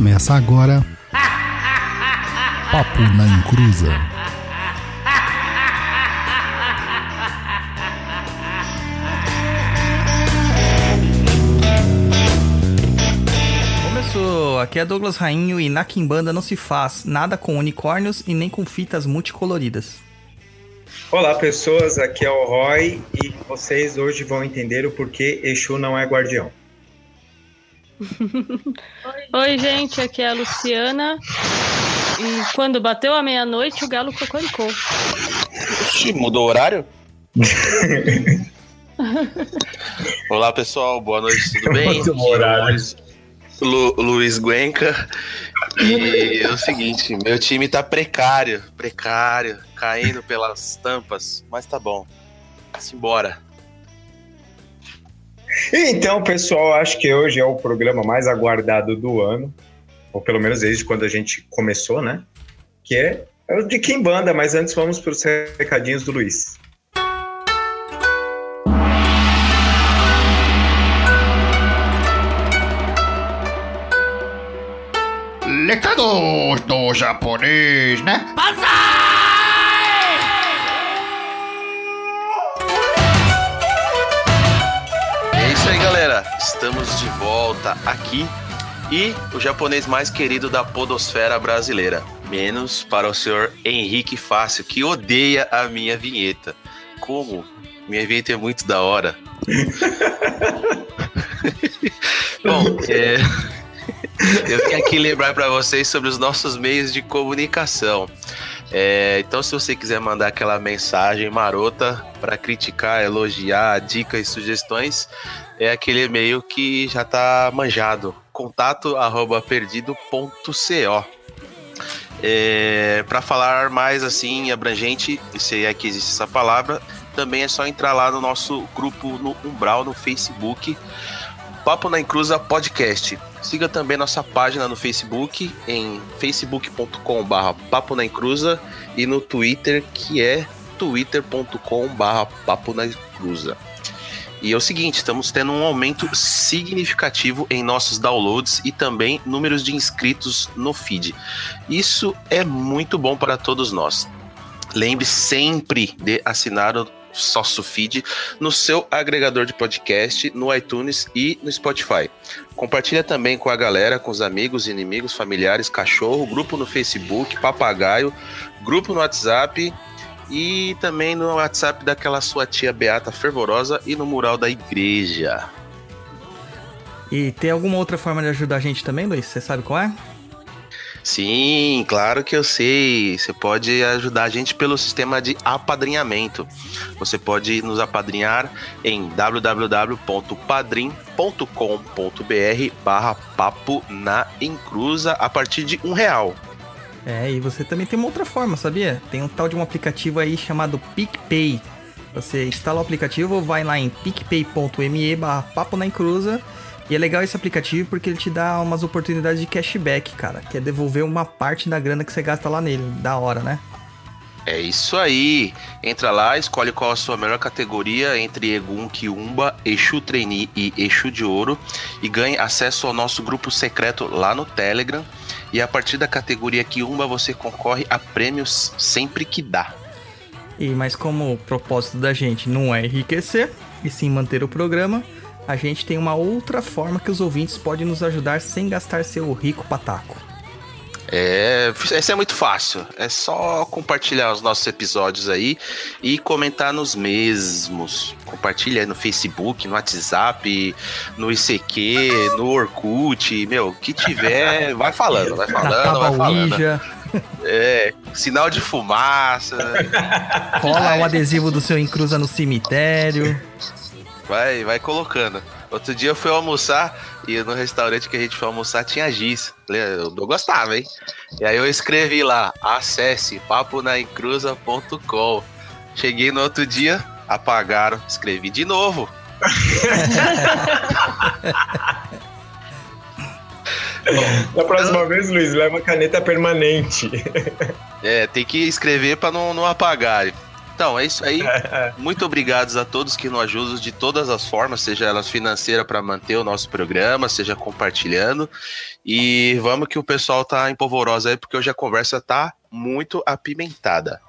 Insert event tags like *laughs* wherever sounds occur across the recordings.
Começa agora. Papo na Encruza. Começou! Aqui é Douglas Rainho e na Kimbanda não se faz nada com unicórnios e nem com fitas multicoloridas. Olá pessoas, aqui é o Roy e vocês hoje vão entender o porquê Exu não é guardião. *laughs* Oi, gente, aqui é a Luciana. E quando bateu a meia-noite, o galo cocoricou. Ixi, mudou o horário? *laughs* Olá, pessoal, boa noite, tudo bem? Mudou horário. Luiz, Lu, Luiz Guenca. E é o seguinte, meu time tá precário, precário, caindo pelas tampas, mas tá bom. Simbora. Então, pessoal, acho que hoje é o programa mais aguardado do ano, ou pelo menos desde quando a gente começou, né? Que é, é o de Kimbanda, mas antes vamos para os recadinhos do Luiz. Recados do japonês, né? É Estamos de volta aqui e o japonês mais querido da podosfera brasileira. Menos para o senhor Henrique Fácil, que odeia a minha vinheta. Como? Minha vinheta é muito da hora. *laughs* Bom, é... eu vim aqui lembrar para vocês sobre os nossos meios de comunicação. É, então, se você quiser mandar aquela mensagem marota para criticar, elogiar, dicas e sugestões, é aquele e-mail que já tá manjado. Contato arroba perdido.co. É, para falar mais assim, abrangente, se é que existe essa palavra, também é só entrar lá no nosso grupo no Umbral no Facebook, Papo na Encruza Podcast. Siga também nossa página no Facebook em facebook.com/barra Papo na Encruza e no Twitter que é twitter.com/barra Papo na Encruza. E é o seguinte, estamos tendo um aumento significativo em nossos downloads e também números de inscritos no feed. Isso é muito bom para todos nós. Lembre sempre de assinar o nosso feed no seu agregador de podcast, no iTunes e no Spotify. Compartilha também com a galera, com os amigos, inimigos, familiares, cachorro, grupo no Facebook, papagaio, grupo no WhatsApp e também no WhatsApp daquela sua tia Beata fervorosa e no mural da igreja. E tem alguma outra forma de ajudar a gente também, Luiz? Você sabe qual é? Sim, claro que eu sei. Você pode ajudar a gente pelo sistema de apadrinhamento. Você pode nos apadrinhar em www.padrim.com.br barra papo na encruza a partir de um real. É, e você também tem uma outra forma, sabia? Tem um tal de um aplicativo aí chamado PicPay. Você instala o aplicativo, vai lá em picpay.me barra papo na encruza. E é legal esse aplicativo porque ele te dá umas oportunidades de cashback, cara. Que é devolver uma parte da grana que você gasta lá nele. Da hora, né? É isso aí. Entra lá, escolhe qual a sua melhor categoria entre Egum, Kiumba, Exu Trainee e Exu de Ouro e ganhe acesso ao nosso grupo secreto lá no Telegram. E a partir da categoria Kiumba você concorre a prêmios sempre que dá. E mas como o propósito da gente não é enriquecer e sim manter o programa, a gente tem uma outra forma que os ouvintes podem nos ajudar sem gastar seu rico pataco. É, esse é muito fácil. É só compartilhar os nossos episódios aí e comentar nos mesmos. Compartilha aí no Facebook, no WhatsApp, no ICQ, no Orkut, meu, o que tiver, vai falando, vai falando, vai falando. É, sinal de fumaça, cola o adesivo do seu encruza no cemitério. vai, vai colocando. Outro dia eu fui almoçar e no restaurante que a gente foi almoçar tinha giz. Eu eu gostava, hein? E aí eu escrevi lá, acesse paponaencruza.com. Cheguei no outro dia, apagaram, escrevi de novo. *laughs* Da próxima vez, Luiz, leva caneta permanente. É, tem que escrever pra não, não apagar. Então, é isso aí. *laughs* Muito obrigados a todos que nos ajudam de todas as formas, seja elas financeiras para manter o nosso programa, seja compartilhando. E vamos que o pessoal tá empolvorosa aí, porque hoje a conversa tá muito apimentada.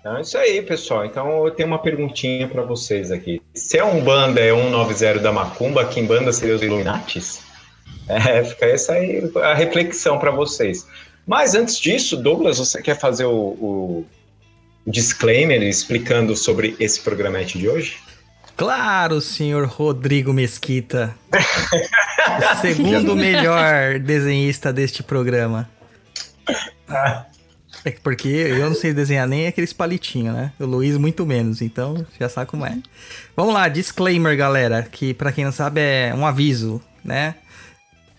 Então é isso aí, pessoal. Então eu tenho uma perguntinha para vocês aqui. Se a Umbanda é 190 da Macumba, quem banda seria os Illuminatis? É, fica essa aí a reflexão para vocês. Mas antes disso, Douglas, você quer fazer o, o disclaimer explicando sobre esse programete de hoje? Claro, senhor Rodrigo Mesquita. *laughs* o segundo melhor desenhista deste programa. É porque eu não sei desenhar nem aqueles palitinhos, né? O Luiz muito menos, então já sabe como é. Vamos lá, disclaimer, galera, que para quem não sabe é um aviso, né?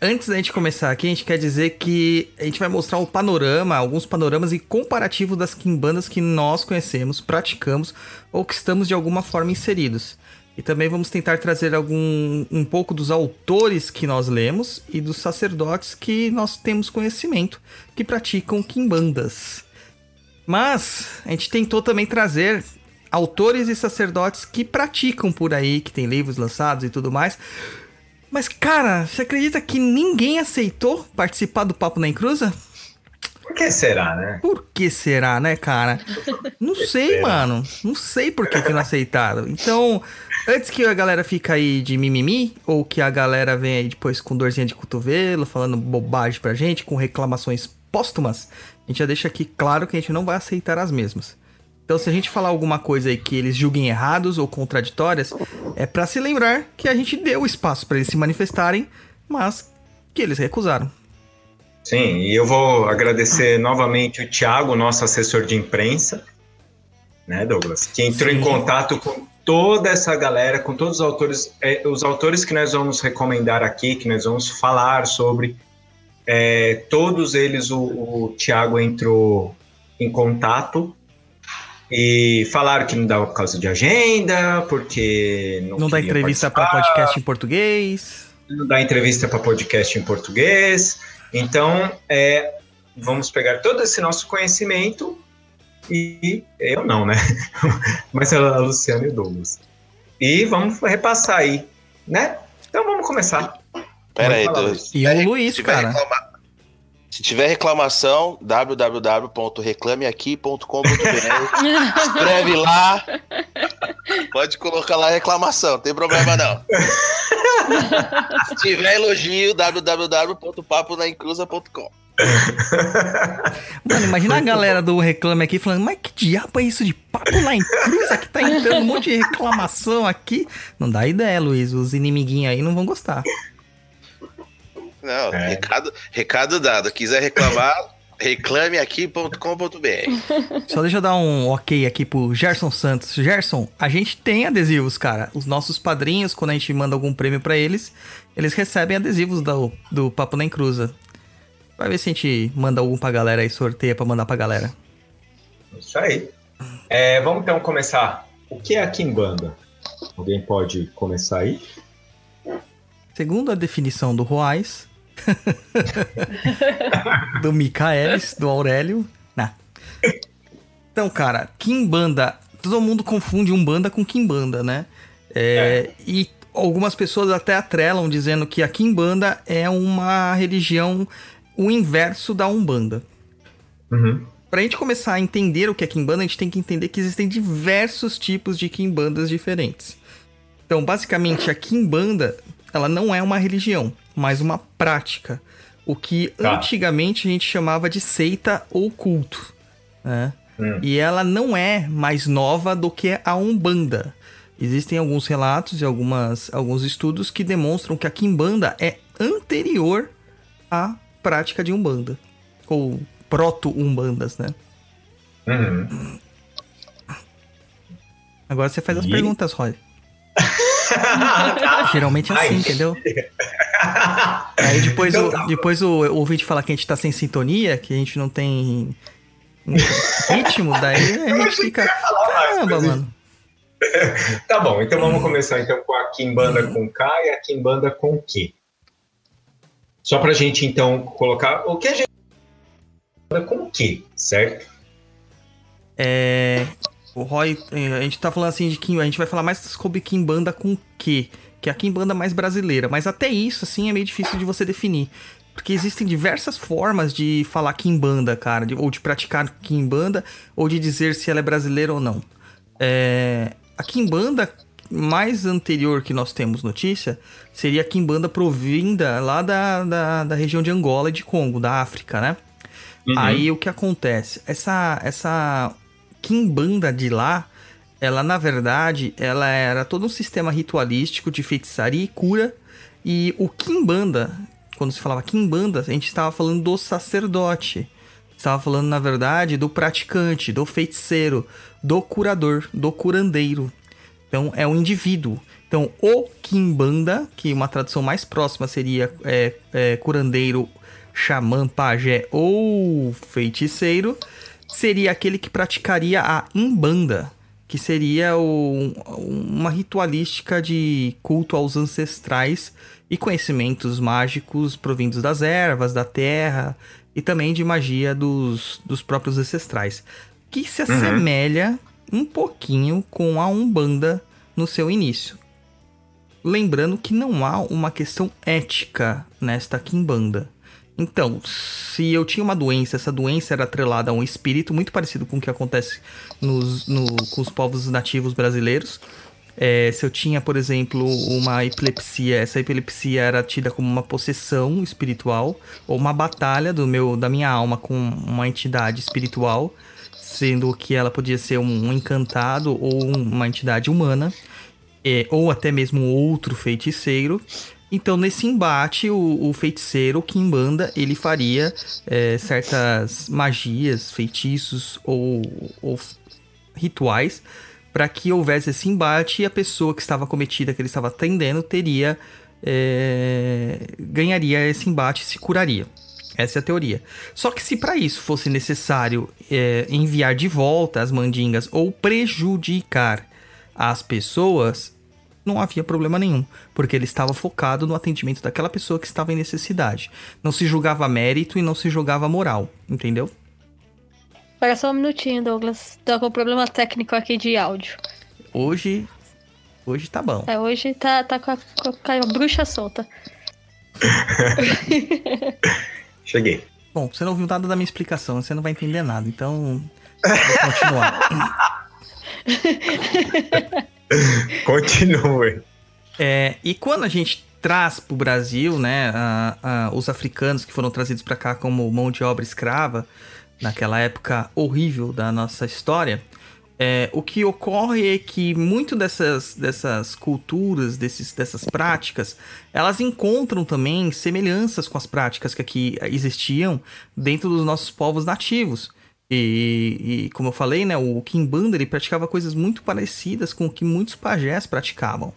Antes da gente começar aqui, a gente quer dizer que a gente vai mostrar o panorama, alguns panoramas e comparativos das quimbandas que nós conhecemos, praticamos ou que estamos de alguma forma inseridos. E também vamos tentar trazer algum um pouco dos autores que nós lemos e dos sacerdotes que nós temos conhecimento que praticam quimbandas. Mas a gente tentou também trazer autores e sacerdotes que praticam por aí, que tem livros lançados e tudo mais, mas, cara, você acredita que ninguém aceitou participar do Papo na Encruza? Por que será, né? Por que será, né, cara? *laughs* Não sei, mano. Não sei por que, que não aceitaram. Então, antes que a galera fica aí de mimimi, ou que a galera venha aí depois com dorzinha de cotovelo, falando bobagem pra gente, com reclamações póstumas, a gente já deixa aqui claro que a gente não vai aceitar as mesmas. Então, se a gente falar alguma coisa aí que eles julguem errados ou contraditórias, é para se lembrar que a gente deu espaço para eles se manifestarem, mas que eles recusaram. Sim, e eu vou agradecer novamente o Thiago, nosso assessor de imprensa, né, Douglas, que entrou Sim. em contato com toda essa galera, com todos os autores, é, os autores que nós vamos recomendar aqui, que nós vamos falar sobre, é, todos eles o, o Thiago entrou em contato e falaram que não dava por causa de agenda, porque não, não dá entrevista para podcast em português. Não dá entrevista para podcast em português. Então, é, vamos pegar todo esse nosso conhecimento e eu não, né? *laughs* Mas a Luciana e o Douglas. E vamos repassar aí, né? Então vamos começar. Pera aí, Douglas. E o Luiz, cara. Reclamar, se tiver reclamação, www.reclameaqui.com.br. Escreve lá. Pode colocar lá a reclamação, não tem problema não. Se tiver elogio, www.paponaincruza.com. Mano, imagina a galera do Reclame aqui falando, mas que diabo é isso de papo lá em cruza que tá entrando um monte de reclamação aqui? Não dá ideia, Luiz. Os inimiguinhos aí não vão gostar. Não, é. recado, recado dado. Quiser reclamar, *laughs* reclameaqui.com.br. Só deixa eu dar um ok aqui pro Gerson Santos. Gerson, a gente tem adesivos, cara. Os nossos padrinhos, quando a gente manda algum prêmio para eles, eles recebem adesivos do, do Papo na Encruza. Vai ver se a gente manda algum pra galera e sorteia pra mandar pra galera. Isso aí. É, vamos então começar. O que é a Kimbanda? Alguém pode começar aí? Segundo a definição do Roais, *laughs* do Micaelis, do Aurélio. Nah. Então, cara, Kimbanda. Todo mundo confunde Umbanda com Kimbanda, né? É, é. E algumas pessoas até atrelam dizendo que a Kimbanda é uma religião o inverso da Umbanda. Uhum. Pra gente começar a entender o que é Kimbanda, a gente tem que entender que existem diversos tipos de Kimbandas diferentes. Então, basicamente, a Kimbanda, ela não é uma religião mas uma prática. O que tá. antigamente a gente chamava de seita ou culto. Né? Hum. E ela não é mais nova do que a Umbanda. Existem alguns relatos e algumas, alguns estudos que demonstram que a Kimbanda é anterior à prática de Umbanda. Ou proto-Umbandas, né? Uhum. Agora você faz as perguntas, Roy. *laughs* Geralmente é assim, Ai. entendeu? *laughs* Aí depois, então, o, tá. depois o, o ouvinte fala que a gente tá sem sintonia, que a gente não tem ritmo, daí a gente fica. Caramba, mano. *laughs* tá bom, então vamos começar então com a Kimbanda com K e a Kimbanda com Q. Só pra gente então colocar o que a gente com Q, certo? É, o Roy, é, a gente tá falando assim de Kim, a gente vai falar mais sobre Kimbanda com que, que é a Kimbanda mais brasileira, mas até isso assim é meio difícil de você definir. Porque existem diversas formas de falar Kimbanda, cara, de, ou de praticar Kimbanda, ou de dizer se ela é brasileira ou não. É, a Kimbanda mais anterior que nós temos notícia seria a Kimbanda provinda lá da, da, da região de Angola e de Congo, da África, né? Uhum. Aí o que acontece? Essa, essa Kimbanda de lá, ela na verdade, ela era todo um sistema ritualístico de feitiçaria e cura. E o Kimbanda, quando se falava Kimbanda, a gente estava falando do sacerdote. Estava falando, na verdade, do praticante, do feiticeiro, do curador, do curandeiro. Então, é um indivíduo. Então, o Kimbanda, que uma tradução mais próxima seria é, é, curandeiro, xamã, pajé ou feiticeiro, seria aquele que praticaria a Umbanda, que seria o, uma ritualística de culto aos ancestrais e conhecimentos mágicos provindos das ervas, da terra e também de magia dos, dos próprios ancestrais, que se uhum. assemelha um pouquinho com a Umbanda no seu início. Lembrando que não há uma questão ética nesta Kimbanda. Então, se eu tinha uma doença, essa doença era atrelada a um espírito muito parecido com o que acontece nos, no, com os povos nativos brasileiros. É, se eu tinha, por exemplo, uma epilepsia, essa epilepsia era tida como uma possessão espiritual ou uma batalha do meu, da minha alma com uma entidade espiritual, sendo que ela podia ser um, encantado ou uma entidade humana, é, ou até mesmo outro feiticeiro. Então, nesse embate, o, o feiticeiro, Kimbanda, ele faria é, certas magias, feitiços ou, ou rituais para que houvesse esse embate e a pessoa que estava cometida, que ele estava atendendo, teria. É, ganharia esse embate e se curaria. Essa é a teoria. Só que se para isso fosse necessário é, enviar de volta as mandingas ou prejudicar as pessoas, não havia problema nenhum, porque ele estava focado no atendimento daquela pessoa que estava em necessidade. Não se julgava mérito e não se julgava moral, entendeu? Espera só um minutinho, Douglas. Tô com um problema técnico aqui de áudio. Hoje. Hoje tá bom. É, hoje tá, tá com, a, com a bruxa solta. *laughs* Cheguei. Bom, você não ouviu nada da minha explicação, você não vai entender nada, então. Vou continuar. *laughs* *laughs* Continue. É, e quando a gente traz para o Brasil, né, a, a, os africanos que foram trazidos para cá como mão de obra escrava, naquela época horrível da nossa história, é, o que ocorre é que muito dessas, dessas culturas, desses, dessas práticas, elas encontram também semelhanças com as práticas que aqui existiam dentro dos nossos povos nativos. E, e, como eu falei, né, o Kimbanda ele praticava coisas muito parecidas com o que muitos pajés praticavam.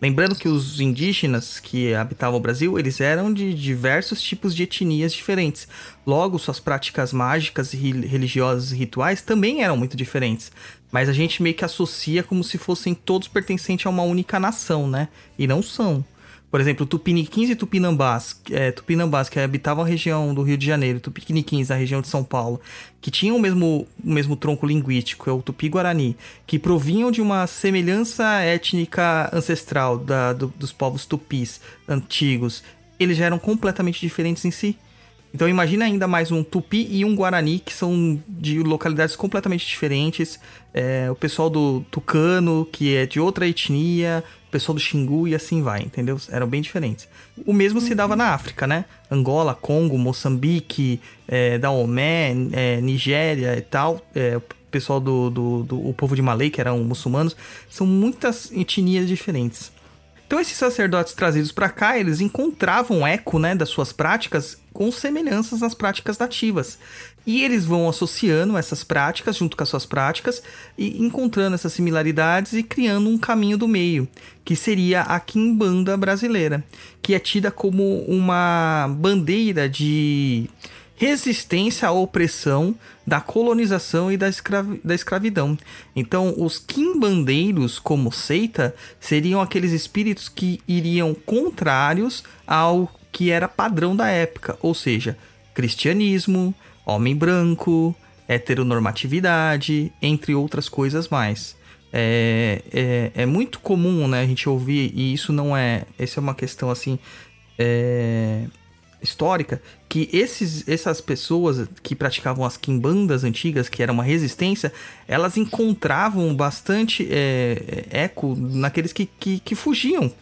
Lembrando que os indígenas que habitavam o Brasil, eles eram de diversos tipos de etnias diferentes. Logo, suas práticas mágicas, religiosas e rituais também eram muito diferentes. Mas a gente meio que associa como se fossem todos pertencentes a uma única nação, né? E não são. Por exemplo, Tupiniquins e Tupinambás, é, Tupinambás que habitavam a região do Rio de Janeiro, Tupiniquins, a região de São Paulo, que tinham o mesmo, o mesmo tronco linguístico, é o Tupi-Guarani, que provinham de uma semelhança étnica ancestral da, do, dos povos tupis antigos, eles já eram completamente diferentes em si. Então imagina ainda mais um Tupi e um Guarani, que são de localidades completamente diferentes. É, o pessoal do Tucano, que é de outra etnia, o pessoal do Xingu e assim vai, entendeu? Eram bem diferentes. O mesmo se dava na África, né? Angola, Congo, Moçambique, é, Daomé, é, Nigéria e tal. É, o pessoal do, do, do, o povo de Malay, que eram muçulmanos. São muitas etnias diferentes. Então esses sacerdotes trazidos para cá, eles encontravam eco, né, das suas práticas com semelhanças nas práticas nativas. E eles vão associando essas práticas junto com as suas práticas e encontrando essas similaridades e criando um caminho do meio, que seria a quimbanda brasileira, que é tida como uma bandeira de resistência à opressão da colonização e da, escravi da escravidão. Então, os quimbandeiros, como seita, seriam aqueles espíritos que iriam contrários ao que era padrão da época, ou seja, cristianismo, homem branco, heteronormatividade, entre outras coisas mais. É, é, é, muito comum, né, a gente ouvir, e isso não é. Essa é uma questão assim. É, histórica que esses, essas pessoas que praticavam as quimbandas antigas, que era uma resistência, elas encontravam bastante é, eco naqueles que, que, que fugiam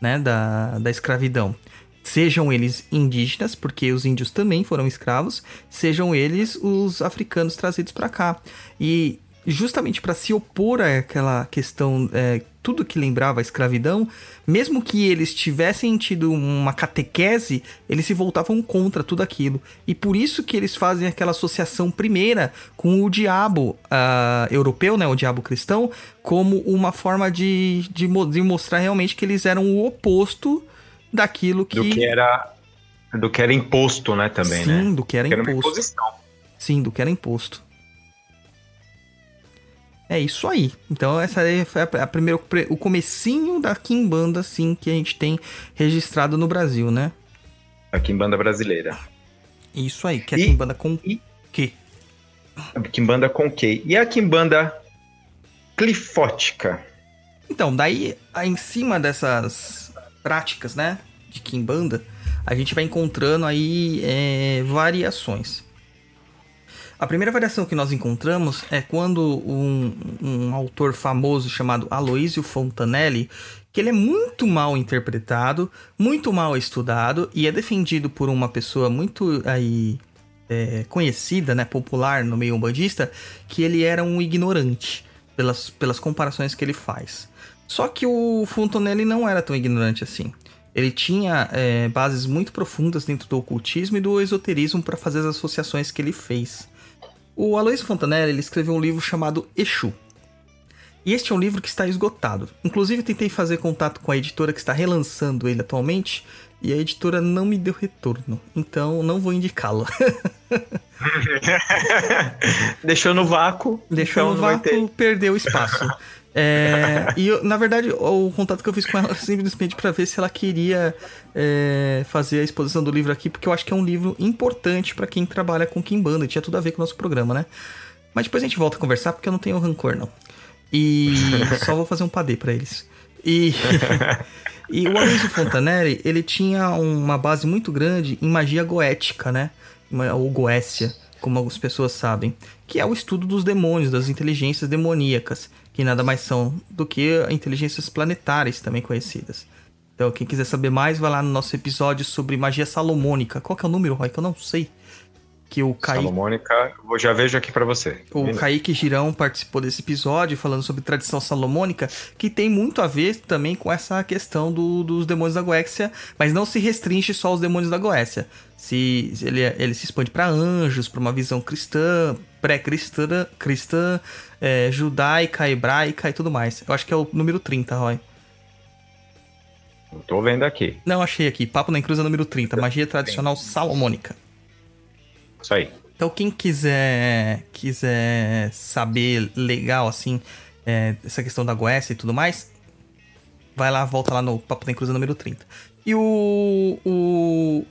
né, da, da escravidão. Sejam eles indígenas, porque os índios também foram escravos, sejam eles os africanos trazidos para cá. E justamente para se opor àquela questão, é, tudo que lembrava a escravidão, mesmo que eles tivessem tido uma catequese, eles se voltavam contra tudo aquilo. E por isso que eles fazem aquela associação primeira com o diabo uh, europeu, né, o diabo cristão, como uma forma de, de, de mostrar realmente que eles eram o oposto daquilo que... Do que era, do que era imposto, né, também, Sim, né? do que era, que era imposto. Sim, do que era imposto. É isso aí. Então essa aí foi a, primeira, o comecinho da Kimbanda, assim, que a gente tem registrado no Brasil, né? A Kimbanda brasileira. Isso aí, que é a Kimbanda com e, quê? A Kimbanda com quê? E a Kimbanda clifótica? Então, daí, em cima dessas práticas, né, de Kimbanda, a gente vai encontrando aí é, variações. A primeira variação que nós encontramos é quando um, um autor famoso chamado Aloysio Fontanelli, que ele é muito mal interpretado, muito mal estudado e é defendido por uma pessoa muito aí é, conhecida, né, popular no meio umbandista, que ele era um ignorante pelas, pelas comparações que ele faz. Só que o Fontanelli não era tão ignorante assim. Ele tinha é, bases muito profundas dentro do ocultismo e do esoterismo para fazer as associações que ele fez. O Aloysio Fontanelli ele escreveu um livro chamado Exu. E este é um livro que está esgotado. Inclusive, tentei fazer contato com a editora que está relançando ele atualmente e a editora não me deu retorno. Então, não vou indicá-lo. *laughs* Deixou no vácuo. Deixou então no vácuo, perdeu espaço. *laughs* É, e eu, na verdade, o contato que eu fiz com ela simplesmente para ver se ela queria é, fazer a exposição do livro aqui, porque eu acho que é um livro importante para quem trabalha com Kimbanda, tinha tudo a ver com o nosso programa, né? Mas depois a gente volta a conversar, porque eu não tenho rancor, não. E só vou fazer um padê para eles. E, *laughs* e o Aloysio Fontanelli, ele tinha uma base muito grande em magia goética, né? Ou goécia, como algumas pessoas sabem, que é o estudo dos demônios, das inteligências demoníacas que nada mais são do que inteligências planetárias também conhecidas. Então, quem quiser saber mais, vai lá no nosso episódio sobre magia salomônica. Qual que é o número, Roy? Que eu não sei. Que o Kaique... Salomônica, eu já vejo aqui para você. O Kaique Girão participou desse episódio falando sobre tradição salomônica, que tem muito a ver também com essa questão do, dos demônios da Goécia, mas não se restringe só aos demônios da Goécia. Se, ele, ele se expande para anjos, para uma visão cristã, pré-cristã, cristã, é, judaica, hebraica e tudo mais. Eu acho que é o número 30, Roy. tô vendo aqui. Não, achei aqui. Papo na Cruz é número 30. Magia tradicional salomônica. Isso aí. Então, quem quiser quiser saber legal, assim, é, essa questão da Goécia e tudo mais, vai lá, volta lá no Papo da Cruz número 30. E o, o,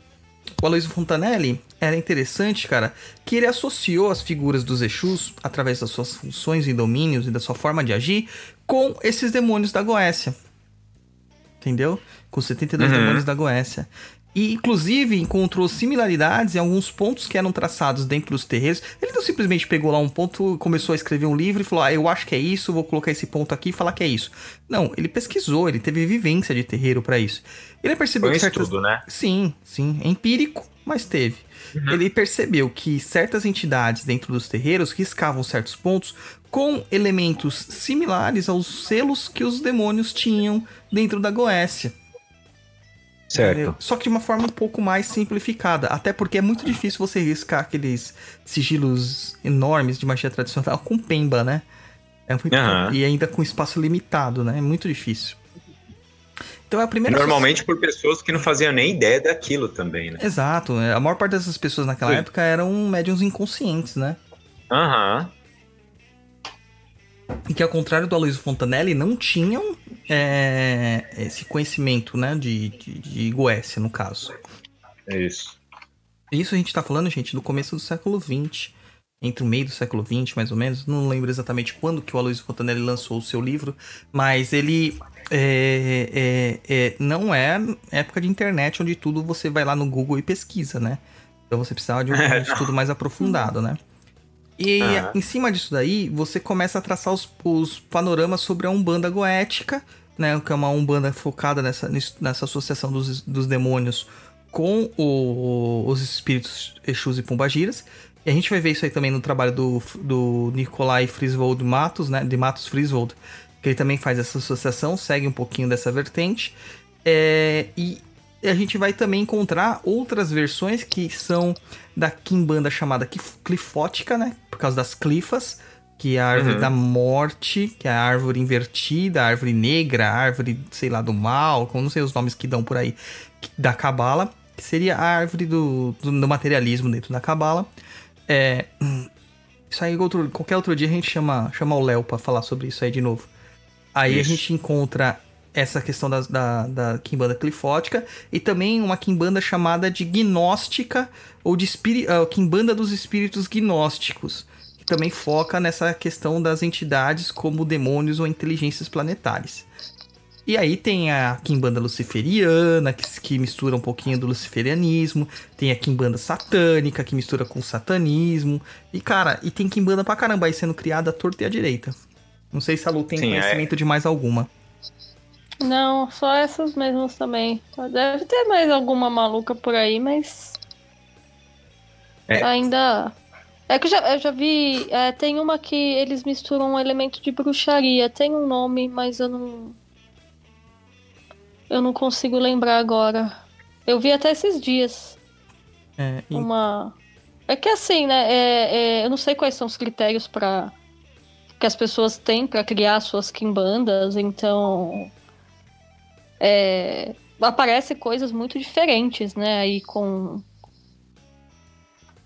o Aloysio Fontanelli era interessante, cara, que ele associou as figuras dos Exus, através das suas funções e domínios e da sua forma de agir, com esses demônios da Goécia. Entendeu? Com os 72 uhum. demônios da Goécia. E, inclusive, encontrou similaridades em alguns pontos que eram traçados dentro dos terreiros. Ele não simplesmente pegou lá um ponto, começou a escrever um livro e falou: Ah, eu acho que é isso, vou colocar esse ponto aqui e falar que é isso. Não, ele pesquisou, ele teve vivência de terreiro para isso. Ele percebeu Foi que certas... estudo, né? Sim, sim. É empírico, mas teve. Uhum. Ele percebeu que certas entidades dentro dos terreiros riscavam certos pontos com elementos similares aos selos que os demônios tinham dentro da Goécia. Certo. Entendeu? Só que de uma forma um pouco mais simplificada. Até porque é muito difícil você riscar aqueles sigilos enormes de magia tradicional com pemba, né? É muito uhum. E ainda com espaço limitado, né? É muito difícil. Então é a primeira Normalmente por pessoas que não faziam nem ideia daquilo também, né? Exato. A maior parte dessas pessoas naquela Sim. época eram médiums inconscientes, né? Aham. Uhum. E que ao contrário do Aloysio Fontanelli, não tinham é, esse conhecimento, né, de, de, de Goécia, no caso. É isso. Isso a gente tá falando, gente, do começo do século XX. Entre o meio do século XX, mais ou menos. Não lembro exatamente quando que o Aloysio Fontanelli lançou o seu livro, mas ele é, é, é, não é época de internet onde tudo você vai lá no Google e pesquisa, né? Então você precisava de um *laughs* estudo mais aprofundado, né? E Aham. em cima disso daí, você começa a traçar os, os panoramas sobre a Umbanda Goética, né? Que é uma Umbanda focada nessa, nessa associação dos, dos demônios com o- os espíritos Exus e Pombagiras. E a gente vai ver isso aí também no trabalho do, do Nicolai Friswold Matos, né? De Matos Friswold, que ele também faz essa associação, segue um pouquinho dessa vertente. É, e a gente vai também encontrar outras versões que são da Kimbanda chamada Clif- Clifótica, né? Por causa das clifas, que é a árvore Uhum. da morte, que é a árvore invertida, a árvore negra, a árvore, sei lá, do mal, como não sei os nomes que dão por aí, da Cabala, que seria a árvore do, do, do materialismo dentro da Cabala. É, isso aí, outro, qualquer outro dia a gente chama, chama o Léo pra falar sobre isso aí de novo. Aí Isso. a gente encontra essa questão das- da, da Kimbanda clifótica e também uma Kimbanda chamada de gnóstica ou de espiri, ah, Kimbanda dos espíritos gnósticos, que também foca nessa questão das entidades como demônios ou inteligências planetárias. E aí tem a Kimbanda luciferiana, que, que mistura um pouquinho do luciferianismo, tem a Kimbanda satânica, que mistura com o satanismo, e cara, e tem Kimbanda pra caramba aí sendo criada à torta e à direita. Não sei se a Lu tem Sim, é. conhecimento de mais alguma. Não, só essas mesmas também. Deve ter mais alguma maluca por aí, mas. É. Ainda. É que eu já, eu já vi. é, tem uma que eles misturam um elemento de bruxaria. Tem um nome, mas eu não. Eu não consigo lembrar agora. Eu vi até esses dias. É, e- Uma. É que assim, né? é- é, eu não sei quais são os critérios para que as pessoas têm para criar suas quimbandas, então é, aparece coisas muito diferentes, né? Aí com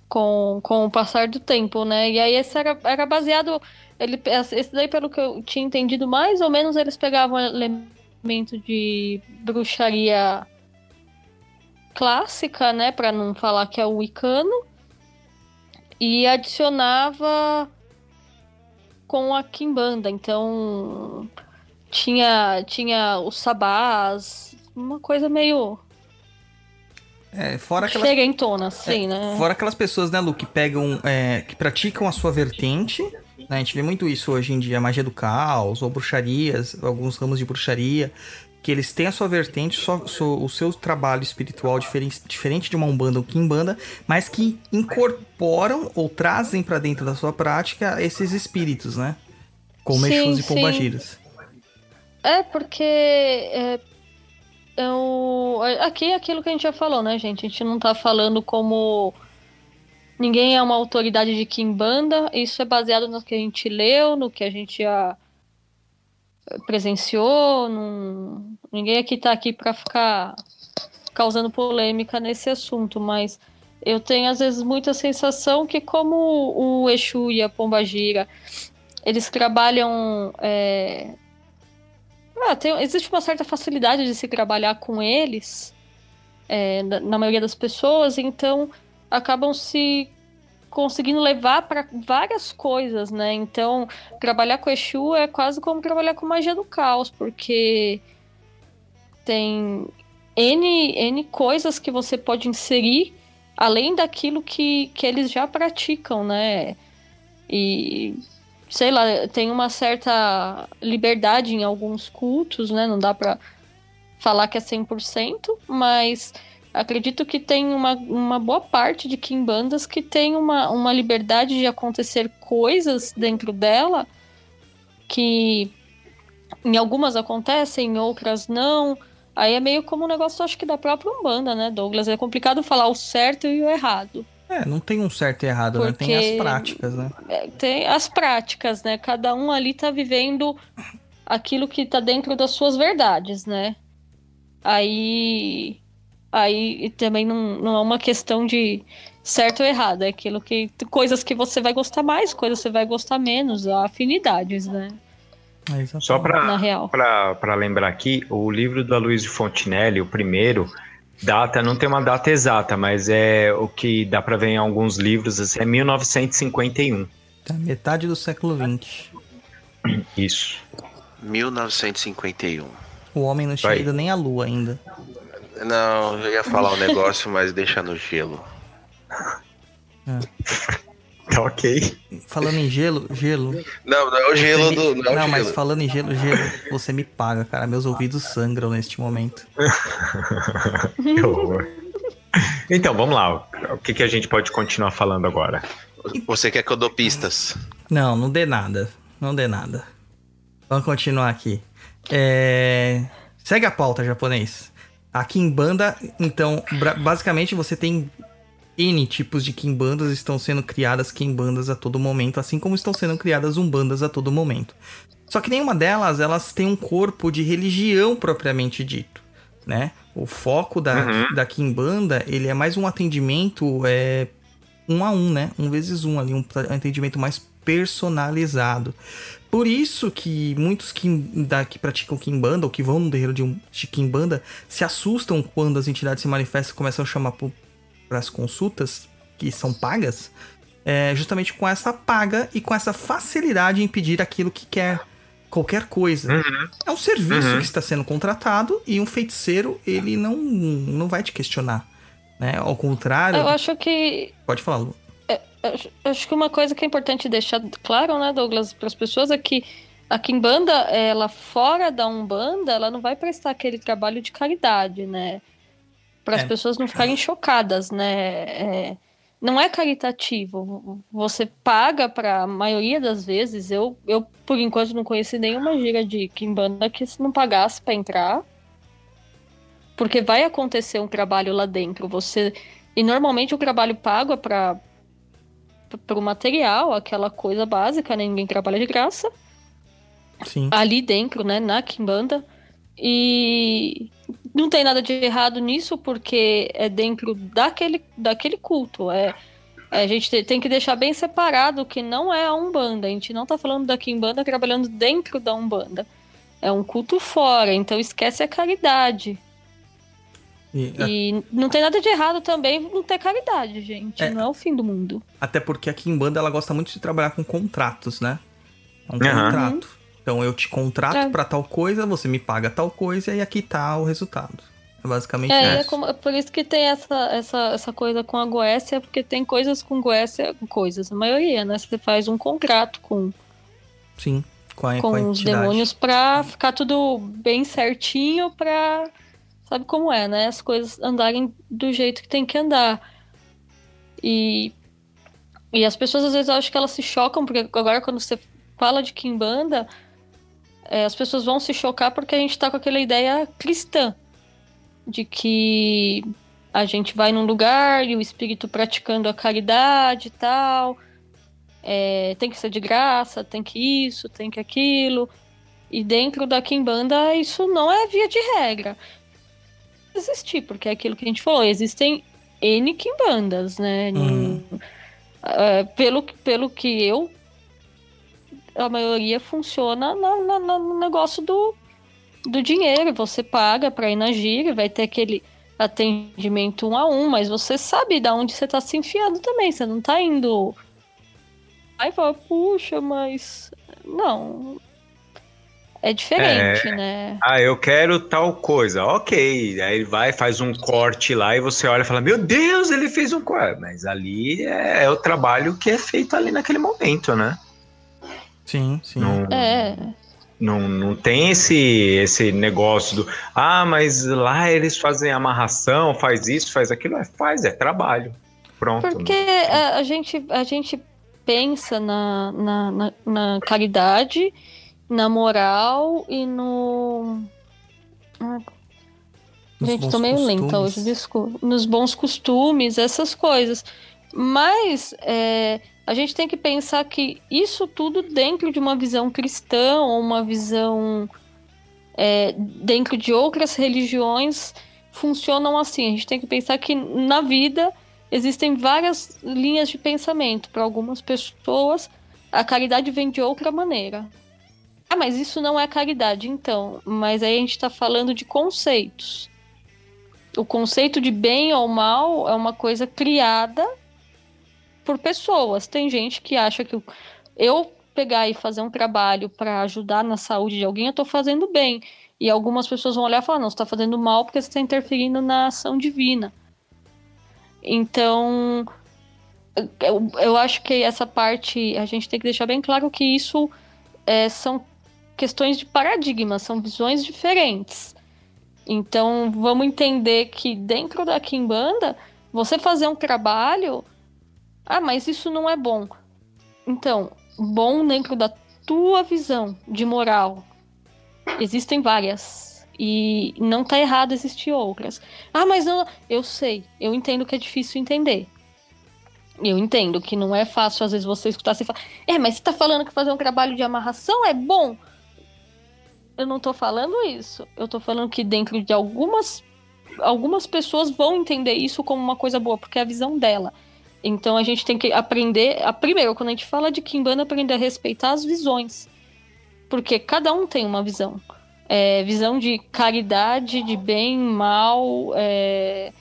com, com o passar do tempo, né? E aí esse era, era baseado ele esse daí pelo que eu tinha entendido mais ou menos eles pegavam elemento de bruxaria clássica, né, Pra não falar que é o wicano, e adicionava com a Kimbanda. Então tinha tinha os sabás, uma coisa meio é, fora aquelas diferentona, assim, né? Fora aquelas pessoas, né, Lu, que pegam, é, que praticam a sua vertente, né, a gente vê muito isso hoje em dia, magia do caos, ou bruxarias, alguns ramos de bruxaria, que eles têm a sua vertente, só, o seu trabalho espiritual diferente, diferente de uma umbanda ou quimbanda, mas que incorporam ou trazem pra dentro da sua prática esses espíritos, né, como Sim, Exus e. Pombagiras. É, porque é, eu, aqui é aquilo que a gente já falou, né, gente? A gente não tá falando como ninguém é uma autoridade de Kimbanda, isso é baseado no que a gente leu, no que a gente já presenciou, não- ninguém aqui tá aqui para ficar causando polêmica nesse assunto, mas eu tenho às vezes muita sensação que como o Exu e a Pombagira, eles trabalham é, ah, tem- existe uma certa facilidade de se trabalhar com eles, é, na maioria das pessoas, então acabam se conseguindo levar para várias coisas, né? Então, trabalhar com Exu é quase como trabalhar com magia do caos, porque tem N, N coisas que você pode inserir além daquilo que, que eles já praticam, né? E sei lá, tem uma certa liberdade em alguns cultos, né? Não dá pra falar que é 100%, mas acredito que tem uma, uma boa parte de quimbandas que tem uma, uma liberdade de acontecer coisas dentro dela que em algumas acontecem, em outras não. Aí é meio como um negócio, acho que da própria Umbanda, né, Douglas? É complicado falar o certo e o errado. É, não tem um certo e errado, né, tem as Porque- práticas, né. É, tem as práticas, né? Cada um ali tá vivendo aquilo que tá dentro das suas verdades, né? Aí. Aí também não, não é uma questão de certo ou errado, é aquilo que. Coisas que você vai gostar mais, coisas que você vai gostar menos, afinidades, né? É. Só para lembrar aqui, o livro do Aloysio Fontinelli, o primeiro, Data, não tem uma data exata, mas é o que dá para ver em alguns livros, assim, é 1951. Tá, metade do século XX. Isso. 1951. O homem não tinha ido nem à lua ainda. Não, eu ia falar um negócio, mas deixa no gelo. Tá *laughs* ok. Falando em gelo, gelo. Não, não é o gelo você me- do. Não, é o mas gelo. falando em gelo, gelo, você me paga, cara. Meus ouvidos sangram neste momento. *laughs* Que horror. Então, vamos lá. O que, que a gente pode continuar falando agora? Você quer que eu dou pistas? Não, não dê nada. Não dê nada. Vamos continuar aqui. É, Segue a pauta, japonês. A Kimbanda, então, basicamente você tem N tipos de Kimbandas, estão sendo criadas Kimbandas a todo momento, assim como estão sendo criadas Umbandas a todo momento. Só que nenhuma delas, elas têm um corpo de religião propriamente dito, né? O foco da, Uhum. da Kimbanda, ele é mais um atendimento é, um a um, né? Um vezes um ali, um atendimento mais personalizado. Por isso que muitos kim, da, que praticam Kimbanda, ou que vão no terreiro de, um, de Kimbanda, se assustam quando as entidades se manifestam e começam a chamar para as consultas, que são pagas, é, justamente com essa paga e com essa facilidade em pedir aquilo que quer. Qualquer coisa. Uhum. É um serviço Uhum. que está sendo contratado e um feiticeiro, ele não, não vai te questionar. Né? Ao contrário. Eu acho que Pode falar, Lu. Acho- que uma coisa que é importante deixar claro, né, Douglas, para as pessoas é que a Kimbanda, ela fora da Umbanda, ela não vai prestar aquele trabalho de caridade, né? Para as É. pessoas não ficarem chocadas, né? É, não é caritativo. Você paga para a maioria das vezes. Eu, eu, por enquanto, não conheci nenhuma gira de Kimbanda que se não pagasse para entrar. Porque vai acontecer um trabalho lá dentro. Você e normalmente o trabalho pago é para para o material, aquela coisa básica, né? Ninguém trabalha de graça. Sim. Ali dentro, né? Na Kimbanda. E não tem nada de errado nisso, porque é dentro daquele, daquele culto. É, a gente te- tem que deixar bem separado que não é a Umbanda. A gente não tá falando da Kimbanda trabalhando dentro da Umbanda. É um culto fora, então esquece a caridade. E- E não tem nada de errado também não ter caridade, gente. É. Não é o fim do mundo. Até porque a Kimbanda ela gosta muito de trabalhar com contratos, né? É um Aham. contrato. Então eu te contrato É. pra tal coisa, você me paga tal coisa e aqui tá o resultado. É basicamente É, e é isso. como- é por isso que tem essa, essa, essa coisa com a Goécia, porque tem coisas com Goécia, coisas, a maioria, né? Você faz um contrato com, Sim, com a, com com a os demônios pra ficar tudo bem certinho pra. Sabe como é, né? As coisas andarem do jeito que tem que andar. E. E as pessoas às vezes acho que elas se chocam, porque agora quando você fala de Kimbanda, é, as pessoas vão se chocar porque a gente tá com aquela ideia cristã. De que a gente vai num lugar e o espírito praticando a caridade e tal. É, tem que ser de graça, tem que isso, tem que aquilo. E dentro da Kimbanda isso não é via de regra. Existir, porque é aquilo que a gente falou, existem N Kimbandas, né? Uhum. É, pelo, pelo que eu. A maioria funciona na- na- na- no negócio do, do dinheiro. Você paga pra ir na gira, vai ter aquele atendimento um a um, mas você sabe de onde você tá se enfiando também. Você não tá indo. Aí fala, puxa, mas. Não. É diferente, né? Ah, eu quero tal coisa. Ok. Aí ele vai, faz um corte lá e você olha e fala: Meu Deus, ele fez um corte. Mas ali é, é o trabalho que é feito ali naquele momento, né? Sim, sim. Não, É. não, não tem esse, esse negócio do. Ah, mas lá eles fazem amarração, faz isso, faz aquilo. É, faz, é trabalho. Pronto. Porque a, a gente, a gente pensa na, na, na, na caridade, na moral e no. Nos gente, tô meio lenta costumes. hoje, desculpa. Nos bons costumes, essas coisas. Mas é, a gente tem que pensar que isso tudo dentro de uma visão cristã ou uma visão é, dentro de outras religiões funcionam assim. A gente tem que pensar que na vida existem várias linhas de pensamento. Para algumas pessoas, a caridade vem de outra maneira. Ah, mas isso não é caridade, então. Mas aí a gente está falando de conceitos. o conceito de bem ou mal é uma coisa criada por pessoas. Tem gente que acha que eu pegar e fazer um trabalho para ajudar na saúde de alguém, eu estou fazendo bem. E algumas pessoas vão olhar e falar: não, você está fazendo mal porque você está interferindo na ação divina. Então, eu, eu, acho que essa parte a gente tem que deixar bem claro que isso é, são questões de paradigma, são visões diferentes. Então, vamos entender que dentro da Kimbanda, você fazer um trabalho, ah, mas isso não é bom. Então, bom dentro da tua visão de moral, existem várias. E não tá errado existir outras. Ah, mas não, eu sei, eu entendo que é difícil entender. Eu entendo que não é fácil, às vezes, você escutar e falar, é, mas você tá falando que fazer um trabalho de amarração é bom? Eu não tô falando isso. Eu tô falando que dentro de algumas. Algumas pessoas vão entender isso como uma coisa boa, porque é a visão dela. Então a gente tem que aprender. A, primeiro, quando a gente fala de Kimbanda, aprender a respeitar as visões. Porque cada um tem uma visão. É, visão de caridade, de bem, mal. É,